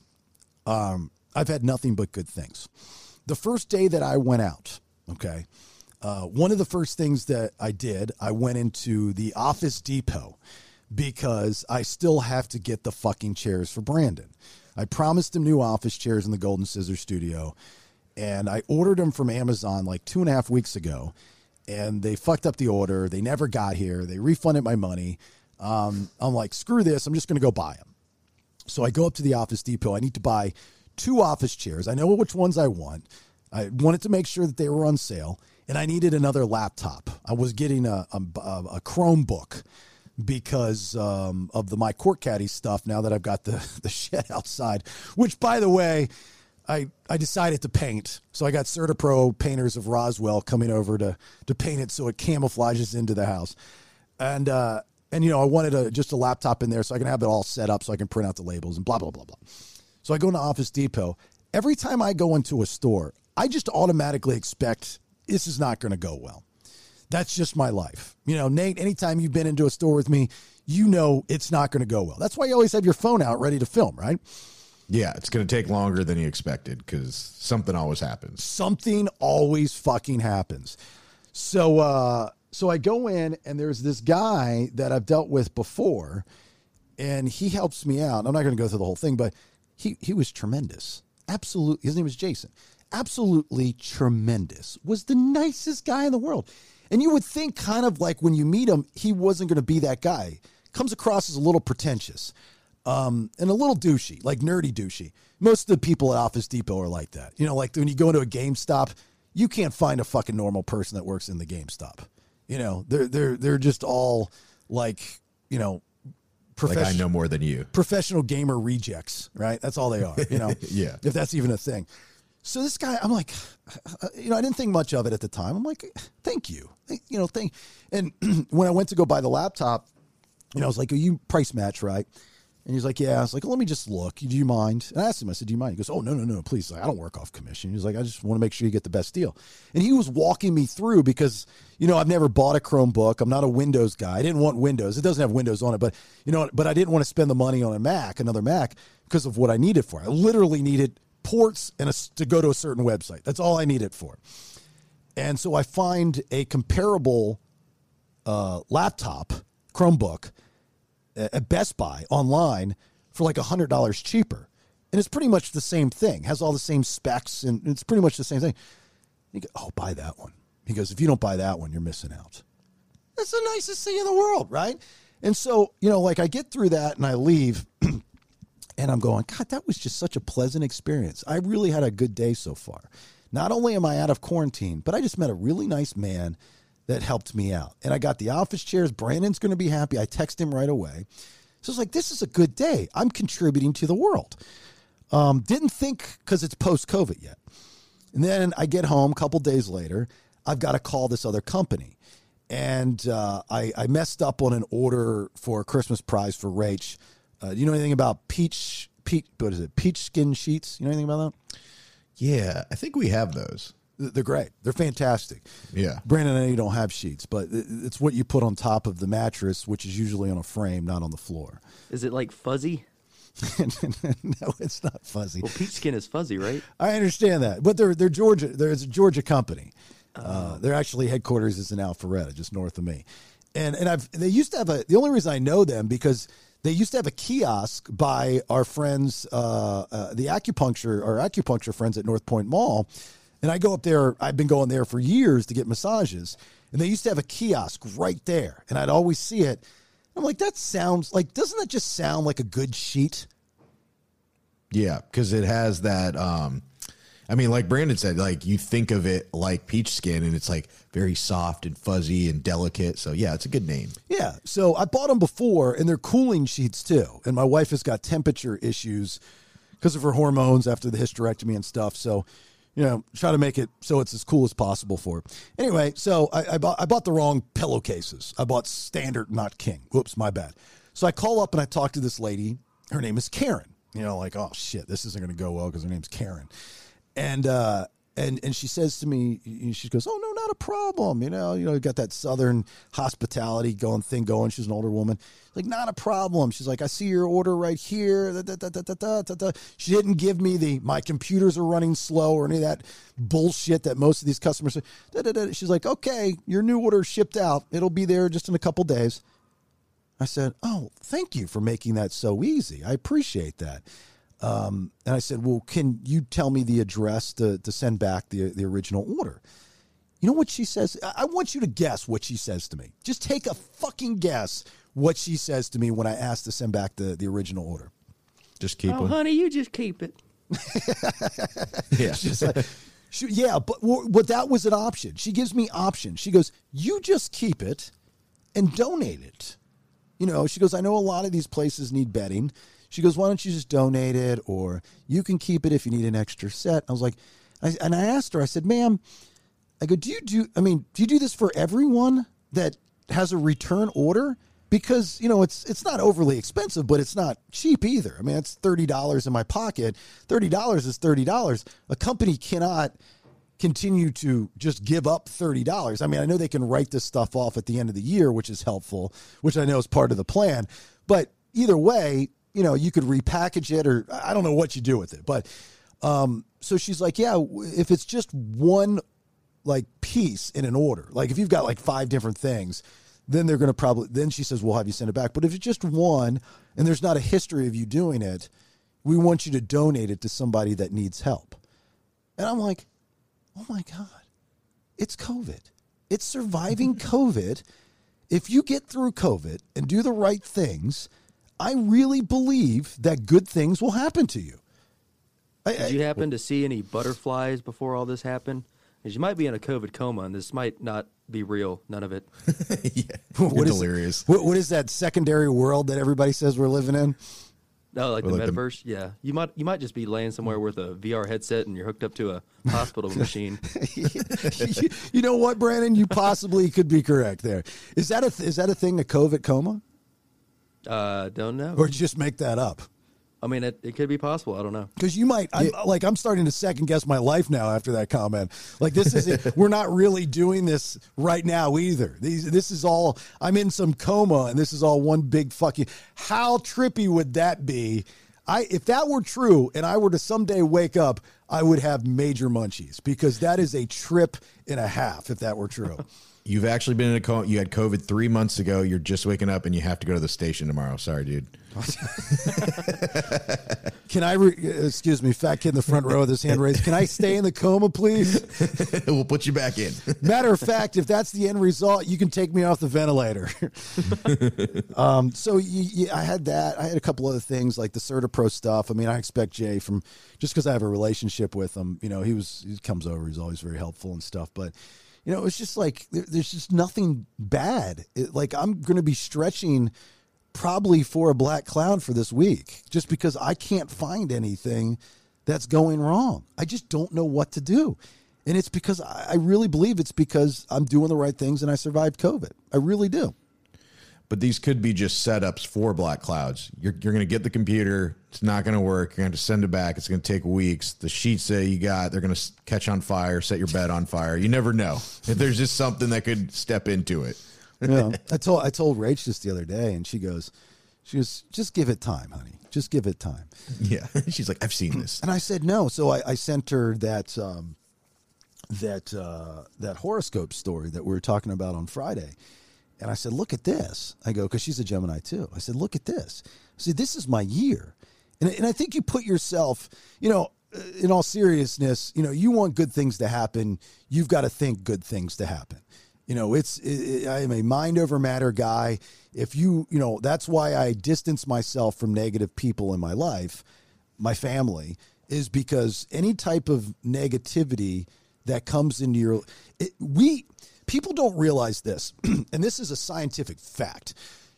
um, I've had nothing but good things. The first day that I went out, okay, uh, one of the first things that I did, I went into the Office Depot because I still have to get the fucking chairs for Branden. I promised him new office chairs in the Golden Scissor Studio, and I ordered them from Amazon like two and a half weeks ago, and they fucked up the order. They never got here. They refunded my money. Um, I'm like, screw this. I'm just going to go buy them. So I go up to the Office Depot. I need to buy two office chairs. I know which ones I want. I wanted to make sure that they were on sale and I needed another laptop. I was getting a, a, a Chromebook because um, of the my court caddy stuff. Now that I've got the the shed outside, which by the way, I I decided to paint. So I got CertaPro painters of Roswell coming over to to paint it so it camouflages into the house, and uh, and you know I wanted a, just a laptop in there so I can have it all set up so I can print out the labels and blah blah blah blah. So I go into Office Depot. Every time I go into a store, I just automatically expect this is not going to go well. That's just my life. You know, Nate, anytime you've been into a store with me, you know it's not going to go well. That's why you always have your phone out ready to film, right? Yeah, it's going to take longer than you expected because something always happens. Something always fucking happens. So, uh, so I go in and there's this guy that I've dealt with before, and he helps me out. I'm not going to go through the whole thing, but he he was tremendous. Absolutely, his name was Jason absolutely tremendous, was the nicest guy in the world. And you would think, kind of like when you meet him, he wasn't going to be that guy. Comes across as a little pretentious um, and a little douchey, like nerdy douchey. Most of the people at Office Depot are like that. You know, like when you go into a GameStop, you can't find a fucking normal person that works in the GameStop. You know, they're they're they're just all like, you know, like I know more than you. Professional gamer rejects, right? That's all they are. You know, yeah. If that's even a thing. So this guy, I'm like, uh, you know, I didn't think much of it at the time. I'm like, thank you, you know, thank. And when I went to go buy the laptop, you know, I was like, are you price match right? And he's like, yeah. I was like, well, let me just look. Do you mind? And I asked him, I said, do you mind? He goes, oh, no, no, no, please. I don't work off commission. He's like, I just want to make sure you get the best deal. And he was walking me through because, you know, I've never bought a Chromebook. I'm not a Windows guy. I didn't want Windows. It doesn't have Windows on it, but, you know, but I didn't want to spend the money on a Mac, another Mac, because of what I needed for. I literally needed ports and a, to go to a certain website. That's all I need it for. And so I find a comparable uh, laptop, Chromebook, at Best Buy online for like $100 cheaper. And it's pretty much the same thing, has all the same specs, and it's pretty much the same thing. You go, oh, buy that one. He goes, if you don't buy that one, you're missing out. That's the nicest thing in the world, right? And so, you know, like I get through that and I leave and I'm going, God, that was just such a pleasant experience. I really had a good day so far. Not only am I out of quarantine, but I just met a really nice man that helped me out. And I got the office chairs. Branden's going to be happy. I text him right away. So it's like, this is a good day. I'm contributing to the world. Um, didn't think because it's post COVID yet. And then I get home a couple days later. I've got to call this other company. And uh, I, I messed up on an order for a Christmas prize for Rach uh, do you know anything about peach peach? What is it? Peach skin sheets. You know anything about that? Yeah, I think we have those. They're great. They're fantastic. Yeah. Branden, I know you don't have sheets, but it's what you put on top of the mattress, which is usually on a frame, not on the floor. Is it like fuzzy? no, it's not fuzzy. Well, peach skin is fuzzy, right? I understand that, but they're they're Georgia. There's a Georgia company. Uh, their actually headquarters is in Alpharetta, just north of me, and and I've they used to have a. The only reason I know them because They used to have a kiosk by our friends, uh, uh, the acupuncture, our acupuncture friends at North Point Mall. And I go up there, I've been going there for years to get massages. And they used to have a kiosk right there. And I'd always see it. I'm like, that sounds like, doesn't that just sound like a good sheet? Yeah, because it has that. Um, I mean, like Branden said, like you think of it like peach skin, and it's like very soft and fuzzy and delicate. So yeah, it's a good name. Yeah. So I bought them before, and they're cooling sheets too. And my wife has got temperature issues because of her hormones after the hysterectomy and stuff. So, you know, try to make it so it's as cool as possible for. Anyway, so I, I bought I bought the wrong pillowcases. I bought standard, not king. Whoops, my bad. So I call up and I talk to this lady. Her name is Karen. You know, like oh shit, this isn't going to go well because her name's Karen. And uh, and and she says to me, she goes, "Oh no, not a problem." You know, you know, got that southern hospitality going thing going. She's an older woman, like not a problem. She's like, "I see your order right here." Da, da, da. She didn't give me the my computers are running slow or any of that bullshit that most of these customers. She's like, "Okay, your new order shipped out. It'll be there just in a couple days." I said, "Oh, thank you for making that so easy. I appreciate that." Um, and I said, "Well, can you tell me the address to, to send back the the original order?" You know what she says? I I want you to guess what she says to me. Just take a fucking guess what she says to me when I ask to send back the, the original order. Just keep it. oh, honey, you just keep it. Yeah. She's like, she, yeah, but but that was an option. She gives me options. She goes, "You just keep it and donate it." You know, she goes, "I know a lot of these places need bedding." She goes, "Why don't you just donate it, or you can keep it if you need an extra set?" I was like, I, and I asked her, I said, "Ma'am, I go, do you do? I mean, do you do this for everyone that has a return order?" Because you know it's it's not overly expensive, but it's not cheap either. I mean, it's thirty dollars in my pocket. Thirty dollars is thirty dollars. A company cannot continue to just give up $30. I mean, I know they can write this stuff off at the end of the year, which is helpful, which I know is part of the plan. But either way, you know, you could repackage it or I don't know what you do with it. But um, so she's like, yeah, if it's just one like piece in an order, like if you've got like five different things, then they're going to probably, then she says, we'll have you send it back. But if it's just one and there's not a history of you doing it, we want you to donate it to somebody that needs help. And I'm like, oh my God, it's COVID. It's surviving COVID. If you get through COVID and do the right things, I really believe that good things will happen to you. Did you happen to see any butterflies before all this happened? Because you might be in a COVID coma, and this might not be real. None of it. yeah, what is, delirious. what, what is that secondary world that everybody says we're living in? No, like Or the like the- metaverse. yeah, you might you might just be laying somewhere with a VR headset and you're hooked up to a hospital machine. you, you know what, Branden? You possibly could be correct there. Is that a is that a thing, a COVID coma, Uh, don't know. or just make that up? I mean, it, it could be possible. I don't know. Because you might, I'm, like, I'm starting to second guess my life now after that comment. Like, this is it. We're not really doing this right now either. These, this is all. I'm in some coma, and this is all one big fucking. How trippy would that be? I, if that were true, and I were to someday wake up, I would have major munchies because that is a trip and a half. If that were true. You've actually been in a coma. You had COVID three months ago. You're just waking up and you have to go to the station tomorrow. Sorry, dude. Can I? Re- excuse me, fat kid in the front row with his hand raised. Can I stay in the coma, please? we'll put you back in. Matter of fact, if that's the end result, you can take me off the ventilator. um, so you, you, I had that. I had a couple other things like the CertaPro stuff. I mean, I expect Jay from just because I have a relationship with him. You know, he was he comes over. He's always very helpful and stuff. But you know, it's just like there, there's just nothing bad. It, like I'm going to be stretching probably for a black cloud for this week just because I can't find anything that's going wrong. I just don't know what to do. And it's because I I really believe it's because I'm doing the right things and I survived COVID. I really do. But these could be just setups for black clouds. You're, you're going to get the computer. It's not going to work. You're going to send it back. It's going to take weeks. The sheets that you got, they're going to catch on fire, set your bed on fire. You never know. If there's just something that could step into it. Yeah. I told I told Rach this the other day and she goes, she goes, just give it time, honey. Just give it time. Yeah. She's like, I've seen this. And I said no. So I, I sent her that um, that uh, that horoscope story that we were talking about on Friday, And I said, look at this. I go, because she's a Gemini too. I said, look at this. Said, this is my year. And, and I think you put yourself, you know, uh, in all seriousness, you know, you want good things to happen. You've got to think good things to happen. You know, it's, it, I am a mind over matter guy. If you, you know, that's why I distance myself from negative people in my life, my family, is because any type of negativity that comes into your, it, we, people don't realize this, and this is a scientific fact.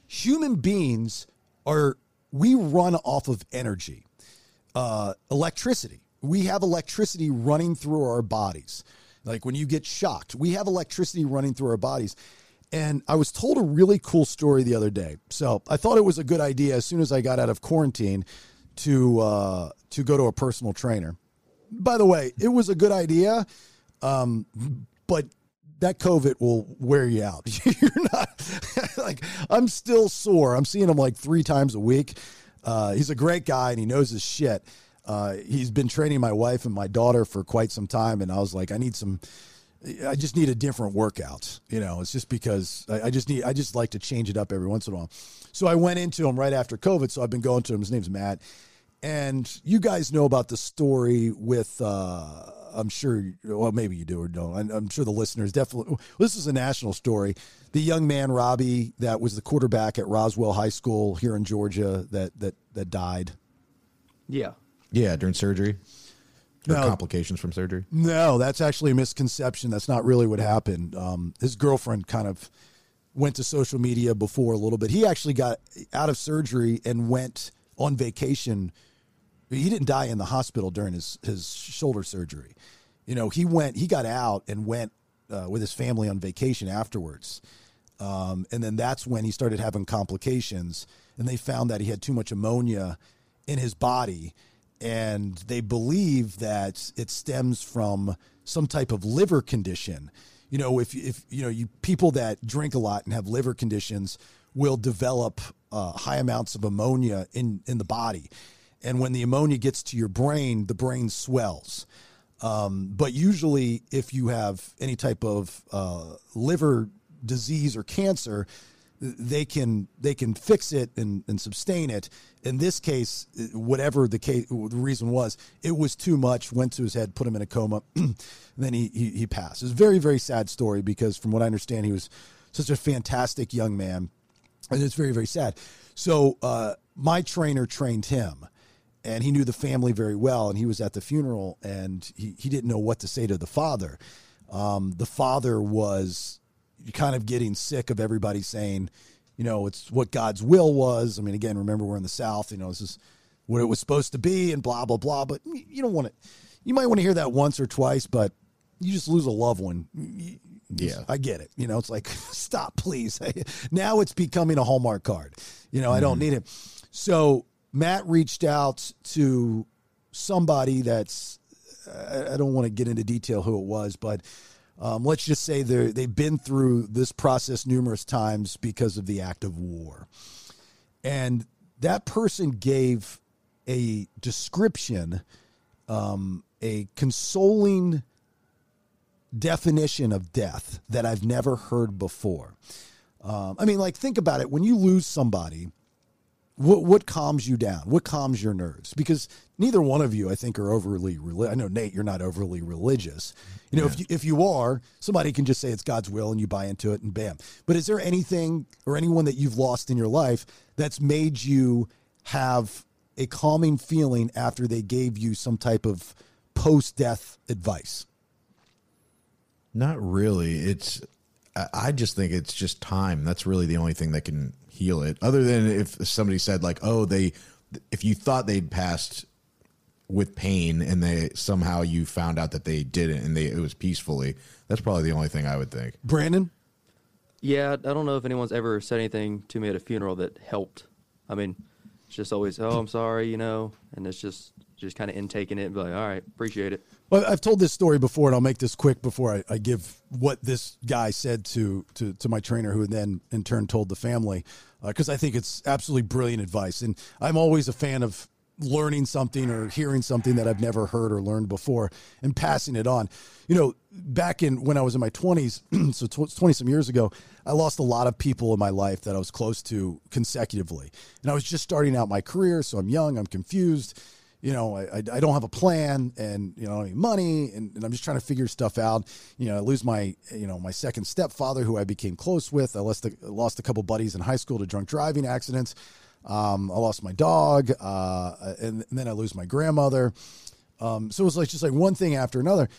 Human beings are, we run off of energy, uh, electricity. We have electricity running through our bodies. Like when you get shocked, we have electricity running through our bodies. And I was told a really cool story the other day. So I thought it was a good idea as soon as I got out of quarantine to uh, to go to a personal trainer. By the way, it was a good idea, um, but that COVID will wear you out. You're not like I'm still sore. I'm seeing him like three times a week. Uh, he's a great guy and he knows his shit. Uh, he's been training my wife and my daughter for quite some time, and I was like, I need some. I just need a different workout. You know, it's just because I, I just need. I just like to change it up every once in a while. So I went into him right after COVID. So I've been going to him. His name's Matt, and you guys know about the story with. Uh, I'm sure, well, maybe you do or don't. I'm, I'm sure the listeners definitely. Well, this is a national story. The young man Robbie, that was the quarterback at Roswell High School here in Georgia, that that that died. Yeah. Yeah, during surgery. No. complications from surgery. No, that's actually a misconception. That's not really what happened. Um, his girlfriend kind of went to social media before a little bit. He actually got out of surgery and went on vacation. He didn't die in the hospital during his, his shoulder surgery. You know, he went, he got out and went uh, with his family on vacation afterwards. Um, and then that's when he started having complications. And they found that he had too much ammonia in his body. And they believe that it stems from some type of liver condition. You know, if, if you know, you people that drink a lot and have liver conditions will develop uh, high amounts of ammonia in, in the body. And when the ammonia gets to your brain, the brain swells. Um, but usually, if you have any type of uh, liver disease or cancer, they can they can fix it and, and sustain it. In this case, whatever the case, the reason was, it was too much. Went to his head, put him in a coma, then he, he he passed. It's a very very sad story because, from what I understand, he was such a fantastic young man, and it's very very sad. So uh, my trainer trained him and he knew the family very well and he was at the funeral and he, he didn't know what to say to the father um, the father was kind of getting sick of everybody saying you know it's what god's will was i mean again remember we're in the south you know this is what it was supposed to be and blah blah blah but you don't want to you might want to hear that once or twice but you just lose a loved one Yeah. I get it. You know, it's like, stop, please. now it's becoming a Hallmark card. You know, I don't need it. So Matt reached out to somebody that's, I don't want to get into detail who it was, but um, let's just say they they've been through this process numerous times because of the act of war. And that person gave a description, um, a consoling definition of death that I've never heard before. Um, I mean, like, think about it. When you lose somebody, what what calms you down? What calms your nerves? Because neither one of you, I think, are overly. Reli- I know Nate, you're not overly religious. You know, if you, if you are, somebody can just say it's God's will and you buy into it, and bam. But is there anything or anyone that you've lost in your life that's made you have a calming feeling after they gave you some type of post death advice? Not really. It's I just think it's just time. That's really the only thing that can heal it. Other than if somebody said like, "Oh, they if you thought they'd passed with pain and they somehow you found out that they didn't and they it was peacefully." That's probably the only thing I would think. Branden? Yeah, I don't know if anyone's ever said anything to me at a funeral that helped. I mean, it's just always, oh, I'm sorry, you know, and it's just just kind of intaking it and be like, all right, appreciate it. Well, I've told this story before, and I'll make this quick before I, I give what this guy said to, to to my trainer, who then in turn told the family, uh, because I think it's absolutely brilliant advice. And I'm always a fan of learning something or hearing something that I've never heard or learned before and passing it on. You know, back in when I was in my 20s, so 20 some years ago, I lost a lot of people in my life that I was close to consecutively. And I was just starting out my career, so I'm young, I'm confused. You know, I, I, don't have a plan and, you know, I money and, and I'm just trying to figure stuff out. You know, I lose my, you know, my second stepfather who I became close with. I lost a, lost a couple buddies in high school to drunk driving accidents. Um, I lost my dog, uh, and, and, then I lose my grandmother. Um, so it was like just like one thing after another,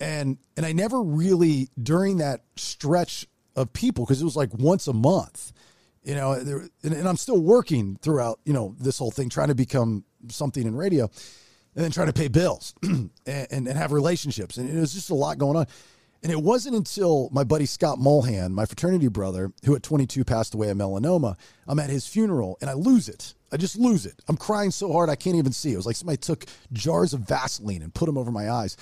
and and I never really during that stretch of people because it was like once a month, you know. And, and I'm still working throughout, you know, this whole thing, trying to become something in radio, and then trying to pay bills and, and, and have relationships, and it was just a lot going on. And it wasn't until my buddy Scott Mulhan, my fraternity brother, who at 22 passed away of melanoma, I'm at his funeral and I lose it. I just lose it. I'm crying so hard I can't even see. It was like somebody took jars of Vaseline and put them over my eyes.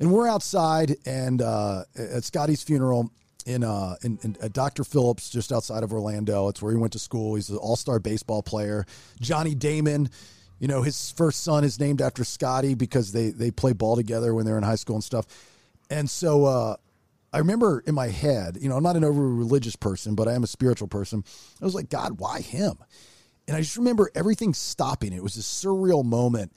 And we're outside and uh, at Scotty's funeral in, uh, in, in at Dr. Phillips, just outside of Orlando. It's where he went to school. He's an all star baseball player. Johnny Damon, you know, his first son is named after Scotty because they, they play ball together when they're in high school and stuff. And so uh, I remember in my head, you know, I'm not an over religious person, but I am a spiritual person. I was like, God, why him? And I just remember everything stopping. It was a surreal moment.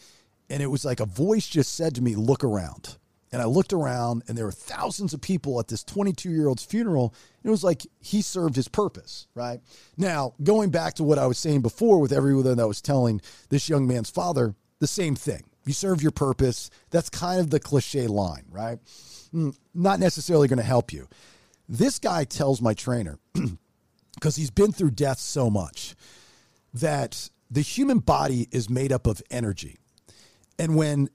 And it was like a voice just said to me, Look around. And I looked around, and there were thousands of people at this 22 year old's funeral. It was like he served his purpose, right? Now, going back to what I was saying before with everyone that was telling this young man's father, the same thing. You serve your purpose. That's kind of the cliche line, right? Mm, not necessarily going to help you. This guy tells my trainer, because he's been through death so much, that the human body is made up of energy. And when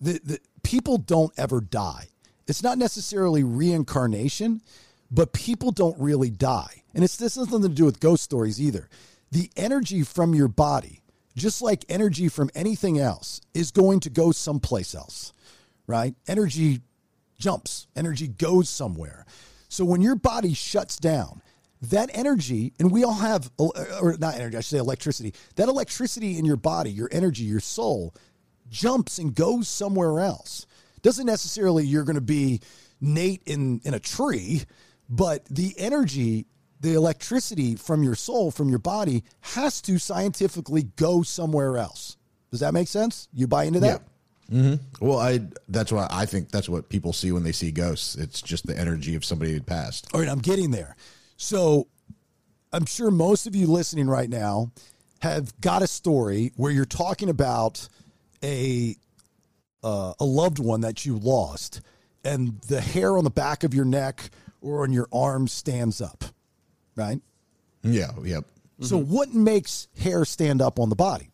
the, the people don't ever die, it's not necessarily reincarnation, but people don't really die. And it's this has nothing to do with ghost stories either. The energy from your body, just like energy from anything else, is going to go someplace else, right? Energy jumps, energy goes somewhere. So when your body shuts down, that energy, and we all have, or not energy, I should say electricity, that electricity in your body, your energy, your soul, jumps and goes somewhere else. Doesn't necessarily you're going to be Nate in, in a tree, but the energy, the electricity from your soul, from your body, has to scientifically go somewhere else. Does that make sense? You buy into that? Yeah. Mm-hmm. Well, I that's what I think that's what people see when they see ghosts. It's just the energy of somebody who passed. All right, I'm getting there. So I'm sure most of you listening right now have got a story where you're talking about a uh, a loved one that you lost, and the hair on the back of your neck or on your arm stands up, right? Yeah. Yep. So what makes hair stand up on the body?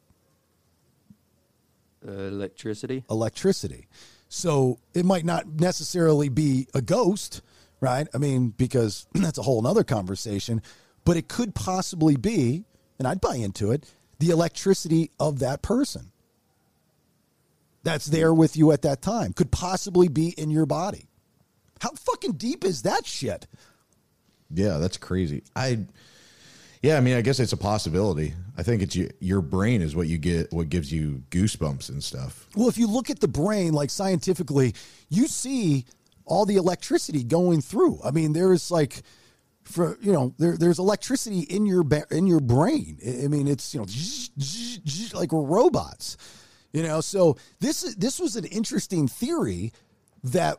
Uh, electricity. Electricity. So it might not necessarily be a ghost, right? I mean, because that's a whole nother conversation, but it could possibly be, and I'd buy into it, the electricity of that person that's there with you at that time could possibly be in your body. How fucking deep is that shit? Yeah, that's crazy. I yeah, I mean, I guess it's a possibility. I think it's you, your brain is what you get, what gives you goosebumps and stuff. Well, if you look at the brain, like scientifically, you see all the electricity going through. I mean, there is like, for you know, there there's electricity in your in your brain. I mean, it's you know, like robots. You know, so this this was an interesting theory that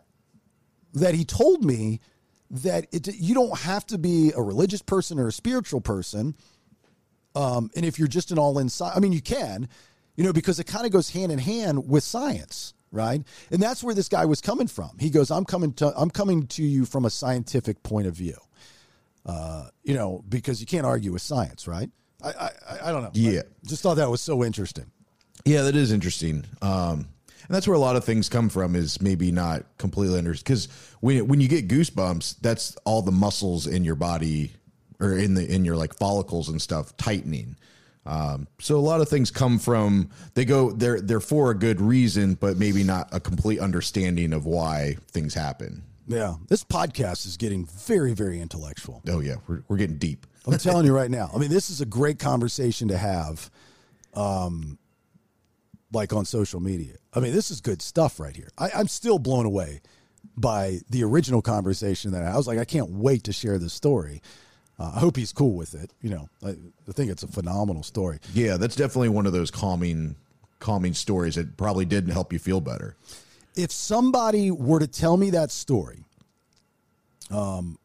that he told me that it, you don't have to be a religious person or a spiritual person. Um, and if you're just an all in, I mean, you can, you know, because it kind of goes hand in hand with science, right? And that's where this guy was coming from. He goes, "I'm coming to, I'm coming to you from a scientific point of view." Uh, you know, because you can't argue with science, right? I, I, I don't know. Yeah, I just thought that was so interesting. Yeah, that is interesting. Um, and that's where a lot of things come from is maybe not completely understood because when when you get goosebumps, that's all the muscles in your body or in the in your like follicles and stuff tightening. Um, so a lot of things come from they go they're they're for a good reason, but maybe not a complete understanding of why things happen. Yeah, this podcast is getting very very intellectual. Oh yeah, we're we're getting deep. I'm telling you right now. I mean, this is a great conversation to have. Um, like on social media. I mean, this is good stuff right here. I, I'm still blown away by the original conversation that I, I was like, I can't wait to share this story. Uh, I hope he's cool with it. You know, I, I think it's a phenomenal story. Yeah, that's definitely one of those calming, calming stories that probably did help you feel better. If somebody were to tell me that story, um,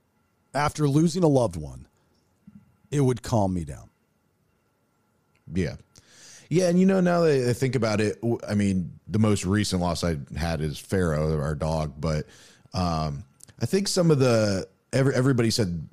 after losing a loved one, it would calm me down. Yeah. Yeah, and you know now that I think about it, I mean, the most recent loss I had is Pharaoh, our dog, but um, I think some of the every, everybody said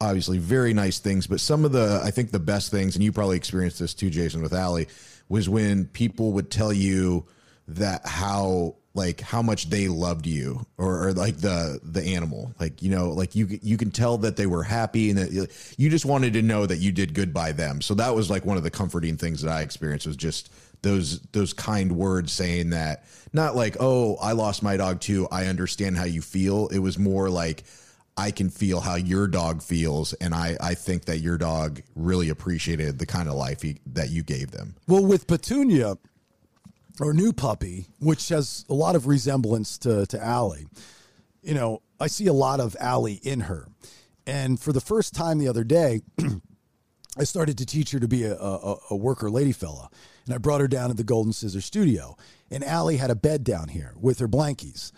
obviously very nice things, but some of the I think the best things, and you probably experienced this too, Jason, with Allie, was when people would tell you that how like how much they loved you or, or like the the animal. Like you know like you you can tell that they were happy and that you- just wanted to know that you did good by them. So that was like one of the comforting things that i experienced was just those those kind words saying that not like oh i lost my dog too. I understand how you feel. It was more like i can feel how your dog feels and i i think that your dog really appreciated the kind of life he, that you gave them. Well, with Petunia, or new puppy, which has a lot of resemblance to to Allie, you know, I see a lot of Allie in her. And for the first time the other day, I started to teach her to be a, a, a worker lady fella. And I brought her down to the Golden Scissor studio. And Allie had a bed down here with her blankies.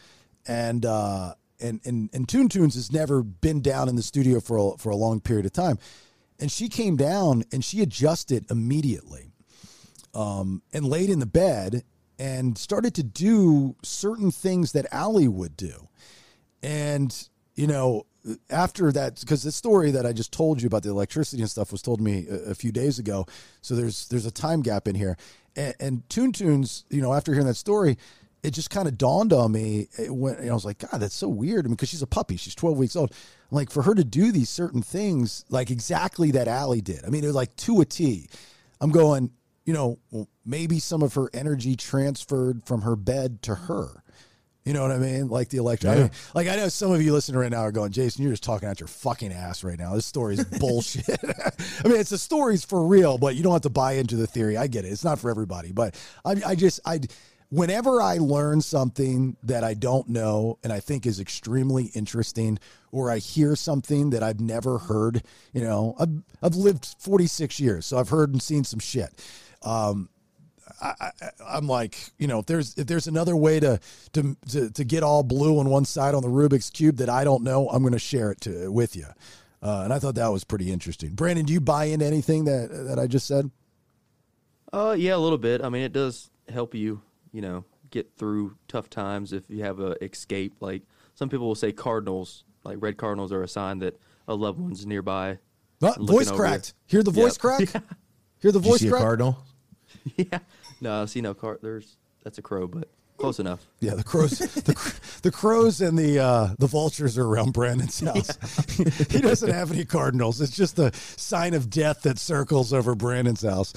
And uh and and, and Toon Toons has never been down in the studio for a, for a long period of time. And she came down and she adjusted immediately um, and laid in the bed and started to do certain things that Allie would do. And, you know, after that, because the story that I just told you about the electricity and stuff was told me a, a few days ago. So there's there's a time gap in here. And, and Toon Toons, you know, after hearing that story, it just kind of dawned on me. It went, you know, I was like, God, that's so weird. I mean, because she's a puppy, she's 12 weeks old. Like for her to do these certain things, like exactly that Allie did. I mean, it was like to a T. I'm going, you know, maybe some of her energy transferred from her bed to her. You know what I mean? Like the electric. I mean, like I know some of you listening right now are going, Jason, you're just talking out your fucking ass right now. This story is bullshit. I mean, it's the story's for real, but you don't have to buy into the theory. I get it. It's not for everybody, but I, I just I. Whenever I learn something that I don't know and I think is extremely interesting, or I hear something that I've never heard, you know, I've, I've lived 46 years, so I've heard and seen some shit. Um, I, I, I'm like, you know, if there's if there's another way to to to, to get all blue on one side on the Rubik's cube that I don't know, I'm going to share it to with you. Uh, and I thought that was pretty interesting. Branden, do you buy into anything that that I just said? Uh, yeah, a little bit. I mean, it does help you, you know, get through tough times if you have a escape. Like some people will say cardinals, like red cardinals, are a sign that a loved one's nearby. Ah, voice cracked. you. Hear the voice Yep. crack? Hear the Did you voice see a crack? cardinal yeah. No, I see no card. There's that's a crow, but close enough. Yeah, the crows, the, the crows and the uh, the vultures are around Branden's house. he doesn't have any cardinals. It's just a sign of death that circles over Branden's house.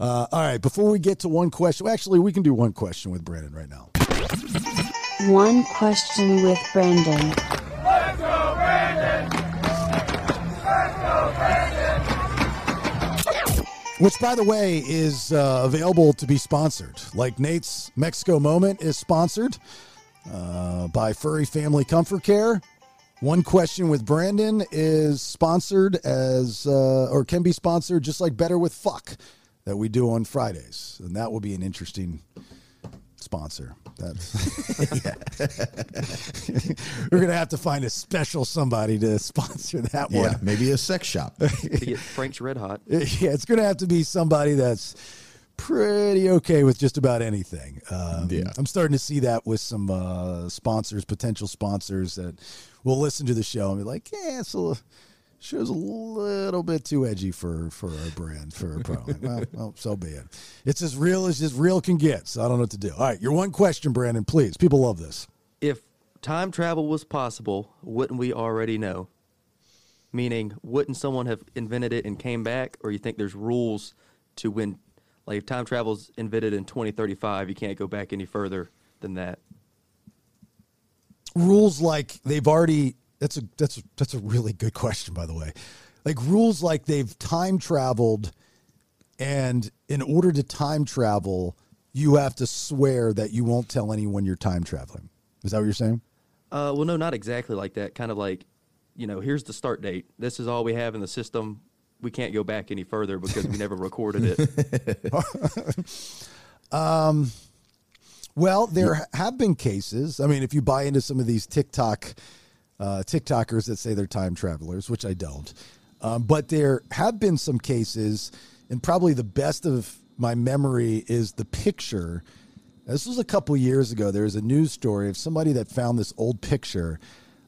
Uh, all right, before we get to one question, well, actually, we can do one question with Branden right now. One question with Branden. Which, by the way, is uh, available to be sponsored. Like Nate's Mexico Moment is sponsored uh, by Furry Family Comfort Care. One question with Branden is sponsored as, uh, or can be sponsored just like Better with Fuck that we do on Fridays. And that will be an interesting sponsor. That's We're going to have to find a special somebody to sponsor that one. yeah maybe a sex shop To get Frank's Red Hot. Yeah, it's going to have to be somebody that's pretty okay with just about anything. Um, Yeah. I'm starting to see that with some uh, sponsors, potential sponsors that will listen to the show and be like, yeah, it's a little, show's a little bit too edgy for, for our brand, for our pro. Like, well, well, so be it. It's as real as as real can get. So I don't know what to do. All right, your one question, Branden, please. People love this. If time travel was possible, wouldn't we already know? Meaning, wouldn't someone have invented it and came back, or you think there's rules to when, like, if time travel's invented in 2035, you can't go back any further than that? rules like they've already that's a that's a, that's a really good question by the way like rules like they've time traveled and in order to time travel you have to swear that you won't tell anyone you're time traveling. Is that what you're saying? Uh, well, no, not exactly like that. Kind of like, you know, here's the start date. This is all we have in the system. We can't go back any further because we never recorded it. Um, well, there have been cases. I mean, if you buy into some of these TikTok uh, TikTokers that say they're time travelers, which I don't, um, but there have been some cases, and probably the best of my memory is the picture. This was a couple years ago. There was a news story of somebody that found this old picture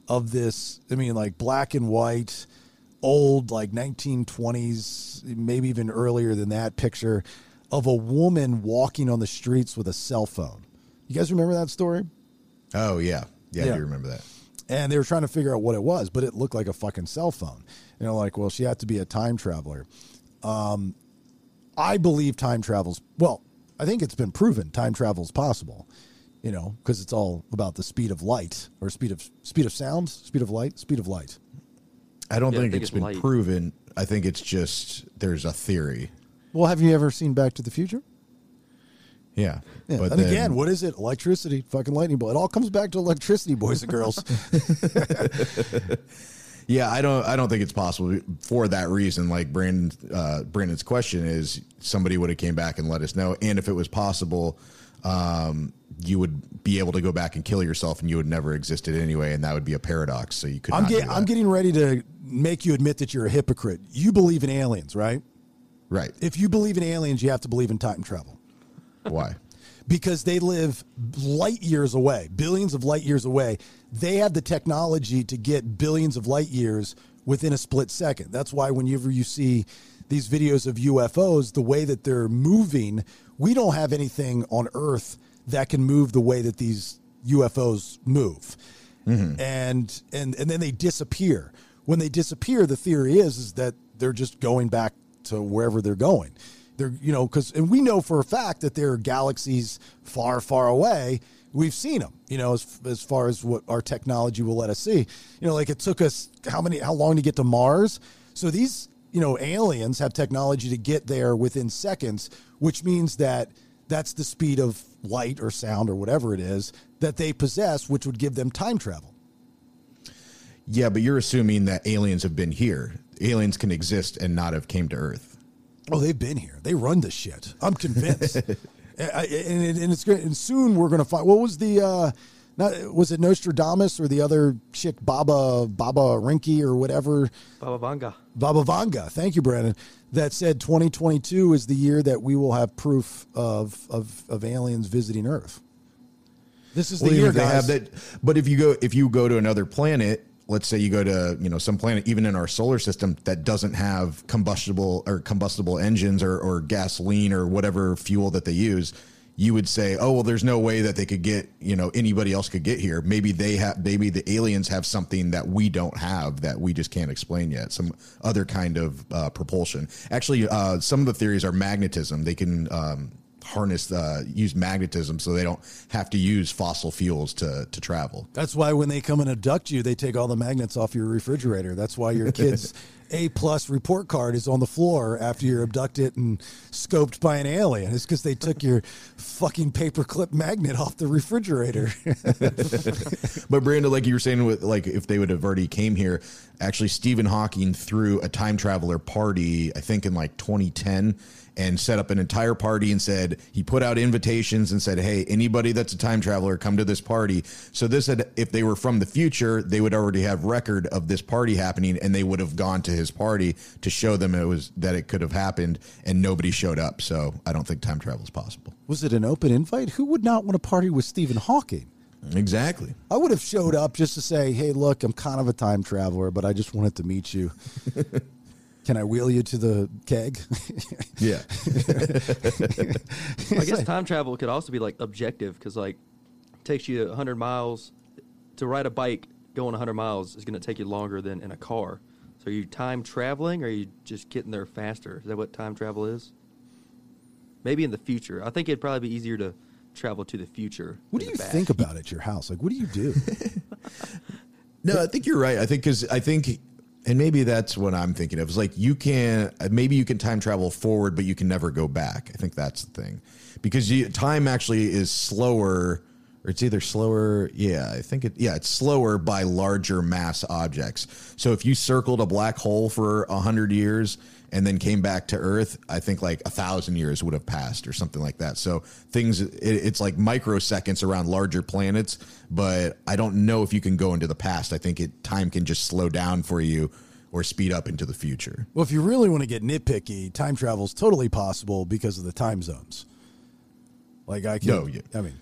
of this. I mean, like black and white, old, like 1920s, maybe even earlier than that picture of a woman walking on the streets with a cell phone. You guys remember that story? Oh yeah, yeah, Yeah. I do remember that. And they were trying to figure out what it was, but it looked like a fucking cell phone. You know, like, well, she had to be a time traveler. Um, I believe time travels. Well, I think it's been proven time travel is possible. You know, because it's all about the speed of light or speed of speed of sound, speed of light, speed of light. I don't Yeah, I think think it's it's been light. proven. I think it's just there's a theory. Well, have you ever seen Back to the Future? Yeah, Yeah. but and then- again, what is it? Electricity, fucking lightning bolt. It all comes back to electricity, boys and girls. Yeah, I don't. I don't think it's possible for that reason. Like Branden, uh, Branden's question is, somebody would have came back and let us know, and if it was possible, um, you would be able to go back and kill yourself, and you would never existed anyway, and that would be a paradox. So you could. I'm, get. I'm getting ready to make you admit that you're a hypocrite. You believe in aliens, right? right. If you believe in aliens, you have to believe in time travel Why? because they live light years away, billions of light years away. They have the technology to get billions of light years within a split second. That's why whenever you see these videos of UFOs, the way that they're moving, we don't have anything on Earth that can move the way that these UFOs move. Mm-hmm. and and and then they disappear. When they disappear, the theory is is that they're just going back to wherever they're going. They're you know because and we know for a fact that there are galaxies far far away. We've seen them, you know, as, as far as what our technology will let us see. You know, like it took us how many how long to get to Mars. So these you know aliens have technology to get there within seconds, which means that that's the speed of light or sound or whatever it is that they possess, which would give them time travel. Yeah, but you're assuming that aliens have been here. Aliens can exist and not have came to Earth. Oh, they've been here. They run this shit. I'm convinced. and, I- and, and it's good. And soon we're going to find. What was the? uh not, was it Nostradamus or the other chick, Baba Baba Rinky or whatever? Baba Vanga. Baba Vanga. Thank you, Branden. That said, 2022 is the year that we will have proof of of, of aliens visiting Earth. This is the Well, even year, if they guys. have that. But if you go, if you go to another planet, let's say you go to you know some planet, even in our solar system that doesn't have combustible or combustible engines or, or gasoline or whatever fuel that they use, you would say, oh well, there's no way that they could get you know anybody else could get here. Maybe they have, maybe the aliens have something that we don't have that we just can't explain yet. Some other kind of uh, propulsion. Actually, uh, some of the theories are magnetism. They can. Um, harness uh, use magnetism so they don't have to use fossil fuels to to travel. That's why when they come and abduct you, they take all the magnets off your refrigerator. That's why your kid's A plus report card is on the floor after you're abducted and scoped by an alien. It's because they took your fucking paperclip magnet off the refrigerator. But Branden, like you were saying, with like if they would have already came here, actually Stephen Hawking threw a time traveler party, I think in like 2010, and set up an entire party and said he put out invitations and said, "Hey, anybody that's a time traveler, come to this party." So this had, if they were from the future, they would already have record of this party happening, and they would have gone to his party to show them it was that it could have happened, and nobody showed up. So I don't think time travel is possible. Was it an open invite? Who would not want to party with Stephen Hawking? Exactly. I would have showed up just to say, hey, look, I'm kind of a time traveler, but I just wanted to meet you. Can I wheel you to the keg? Yeah. I guess time travel could also be like objective because like it takes you 100 miles to ride a bike going 100 miles is going to take you longer than in a car. So are you time traveling or are you just getting there faster? Is that what time travel is? Maybe in the future. I think it'd probably be easier to travel to the future. what do you back. think about at your house? Like, what do you do? No, I think you're right. I think because I think and maybe that's what I'm thinking of. Is like you can uh, maybe you can time travel forward, but you can never go back. I think that's the thing, because you, time actually is slower, or it's either slower. Yeah, I think it. Yeah, it's slower by larger mass objects. So if you circled a black hole for a hundred years and then came back to Earth, I think like a thousand years would have passed or something like that. So things, it, it's like microseconds around larger planets, but I don't know if you can go into the past. I think it time can just slow down for you or speed up into the future. Well, if you really want to get nitpicky, time travel is totally possible because of the time zones. Like I can, No, yeah. I mean,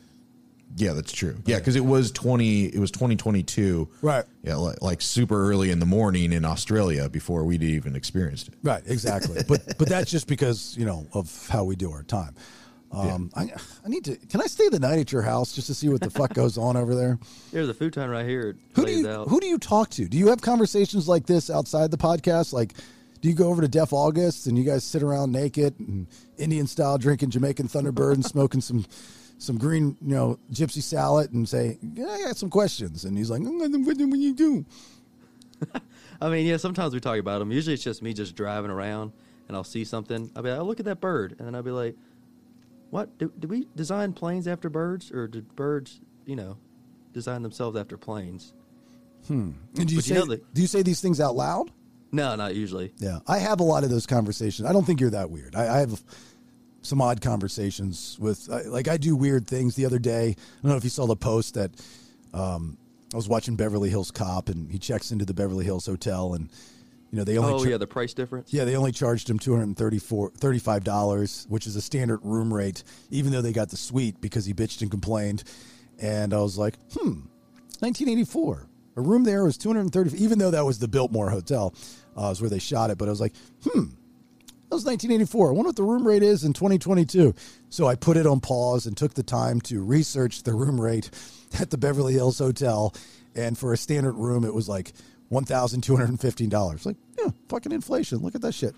Yeah, that's true. Yeah, because it was twenty. It was twenty twenty two. Right. Yeah, like, like super early in the morning in Australia before we'd even experienced it. Right, exactly. but but that's just because you know of how we do our time. Um, I I need to. Can I stay the night at your house just to see what the fuck goes on over there? There's a futon right here. It Who do you out. who do you talk to? Do you have conversations like this outside the podcast? Like, do you go over to Def August and you guys sit around naked and Indian style drinking Jamaican Thunderbird and smoking some some green you know gypsy salad and say, yeah, I got some questions, and he's like, "Mm, what do you do? I mean, yeah, sometimes we talk about them. Usually it's just me just driving around and I'll see something. I'll be like, oh, look at that bird. And then I'll be like, what? Did, did we design planes after birds? Or did birds, you know, design themselves after planes? Hmm. And do you But say you know the- do you say these things out loud? No, not usually. Yeah, I have a lot of those conversations. I don't think you're that weird. I, I have some odd conversations with, like, I do weird things. The other day, I don't know if you saw the post that um, I was watching Beverly Hills Cop, and he checks into the Beverly Hills Hotel, and you know they only Oh, char- yeah, the price difference? yeah they only charged him two hundred thirty-four thirty-five dollars, which is a standard room rate, even though they got the suite because he bitched and complained. And I was like, hmm, 1984. A room there was 230, even though that was the Biltmore Hotel, uh, is where they shot it. But I was like, hmm, that was 1984. I wonder what the room rate is in 2022. So I put it on pause and took the time to research the room rate at the Beverly Hills Hotel. And for a standard room, it was like $1,215. Like, yeah, fucking inflation. Look at that shit.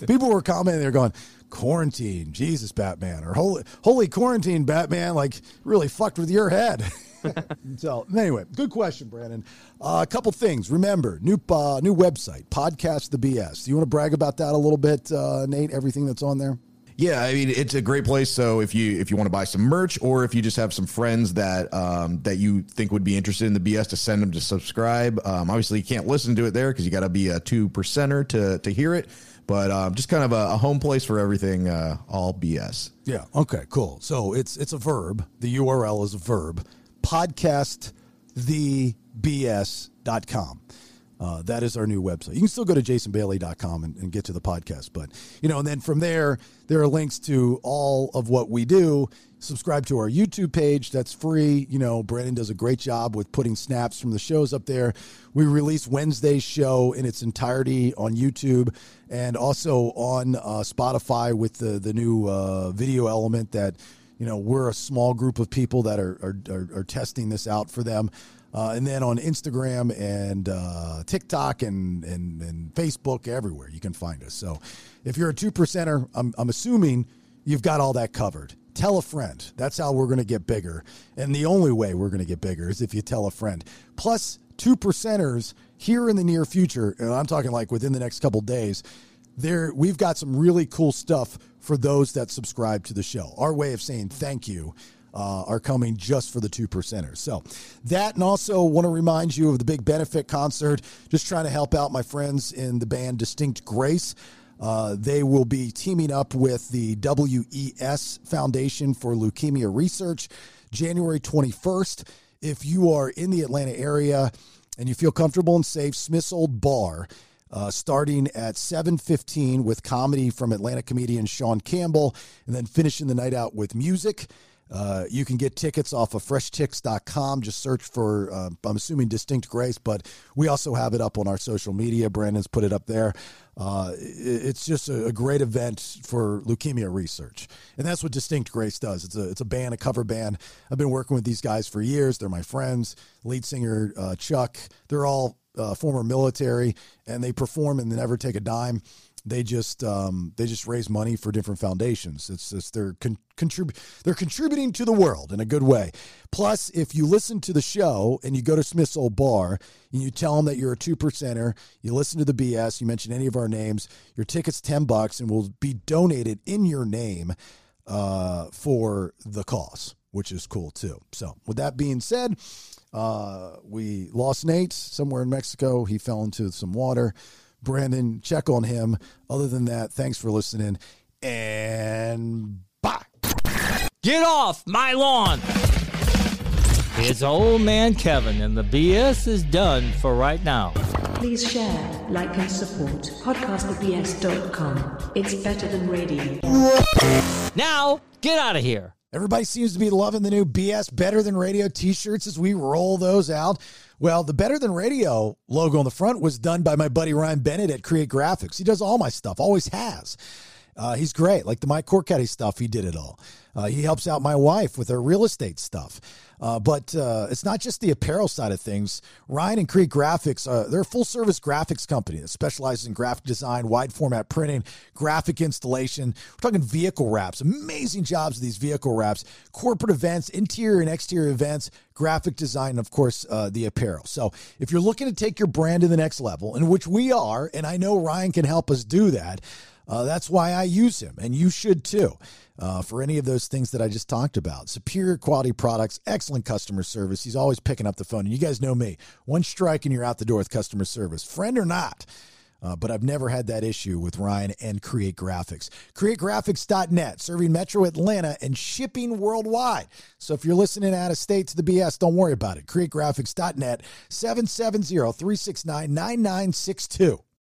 People were commenting, they're going, quarantine, Jesus, Batman, or holy, holy quarantine, Batman, like really fucked with your head. so anyway, good question, Branden. Uh, a couple things. Remember, new uh, new website, podcast the BS. Do you want to brag about that a little bit, uh, Nate? Everything that's on there. Yeah, I mean it's a great place. So if you if you want to buy some merch, or if you just have some friends that um, that you think would be interested in the BS, to send them to subscribe. Um, obviously, you can't listen to it there because you got to be a two percenter to to hear it. But um, just kind of a, a home place for everything, uh, all BS. Yeah. Okay. Cool. So it's it's a verb. The URL is a verb. Podcast the bs.com. Uh, that is our new website. You can still go to jasonbailey.com and, and get to the podcast. But, you know, and then from there, there are links to all of what we do. Subscribe to our YouTube page. That's free. You know, Branden does a great job with putting snaps from the shows up there. We release Wednesday's show in its entirety on YouTube and also on uh, Spotify with the, the new uh, video element that, you know, we're a small group of people that are, are, are, are testing this out for them. Uh, and then on Instagram and uh, TikTok and, and, and Facebook, everywhere you can find us. So if you're a two percenter, I'm, I'm assuming you've got all that covered. Tell a friend. That's how we're going to get bigger. And the only way we're going to get bigger is if you tell a friend. Plus, two percenters here in the near future, and I'm talking like within the next couple days, there we've got some really cool stuff for those that subscribe to the show. Our way of saying thank you uh, are coming just for the two percenters. So that, and also want to remind you of the big benefit concert. Just trying to help out my friends in the band Distinct Grace. Uh, they will be teaming up with the WES Foundation for Leukemia Research January 21st. If you are in the Atlanta area and you feel comfortable and safe, Smith's Olde Bar uh, starting at 7.15 with comedy from Atlanta comedian Sean Campbell, and then finishing the night out with music. Uh, you can get tickets off of freshtix.com. Just search for, uh, I'm assuming Distinct Grace, but we also have it up on our social media. Branden's put it up there. Uh, it's just a, a great event for leukemia research. And that's what Distinct Grace does. It's a, it's a band, a cover band. I've been working with these guys for years. They're my friends. Lead singer uh, Chuck, they're all uh, former military, and they perform and they never take a dime. They just um, they just raise money for different foundations. It's just they're con- contrib- they're contributing to the world in a good way. Plus, if you listen to the show and you go to Smith's Olde Bar and you tell them that you're a two percenter, you listen to the BS, you mention any of our names, your ticket's ten bucks and will be donated in your name uh, for the cause, which is cool too. So, with that being said, uh, we lost Nate somewhere in Mexico. He fell into some water. Branden, check on him. Other than that, thanks for listening and bye. Get off my lawn! It's old man Kevin, and the BS is done for right now. Please share, like, and support podcastthebs.com. It's better than radio. Now, get out of here. Everybody seems to be loving the new BS Better Than Radio t shirts as we roll those out. Well, the Better Than Radio logo on the front was done by my buddy Ryan Bennett at Create Graphics. He does all my stuff, always has. Uh, he's great. Like the My Court Caddy stuff, he did it all. Uh, he helps out my wife with her real estate stuff. Uh, but uh, it's not just the apparel side of things. Ryan and Create Graphics, uh, they're a full service graphics company that specializes in graphic design, wide format printing, graphic installation. We're talking vehicle wraps, amazing jobs of these vehicle wraps, corporate events, interior and exterior events, graphic design, and of course, uh, the apparel. So if you're looking to take your brand to the next level, in which we are, and I know Ryan can help us do that. Uh, that's why I use him, and you should too. Uh, for any of those things that I just talked about. Superior quality products, excellent customer service. He's always picking up the phone. And you guys know me. One strike and you're out the door with customer service, friend or not. Uh, but I've never had that issue with Ryan and Create Graphics. CreateGraphics.net, serving Metro Atlanta and shipping worldwide. So if you're listening out of state to the BS, don't worry about it. CreateGraphics.net, 770 369 9962.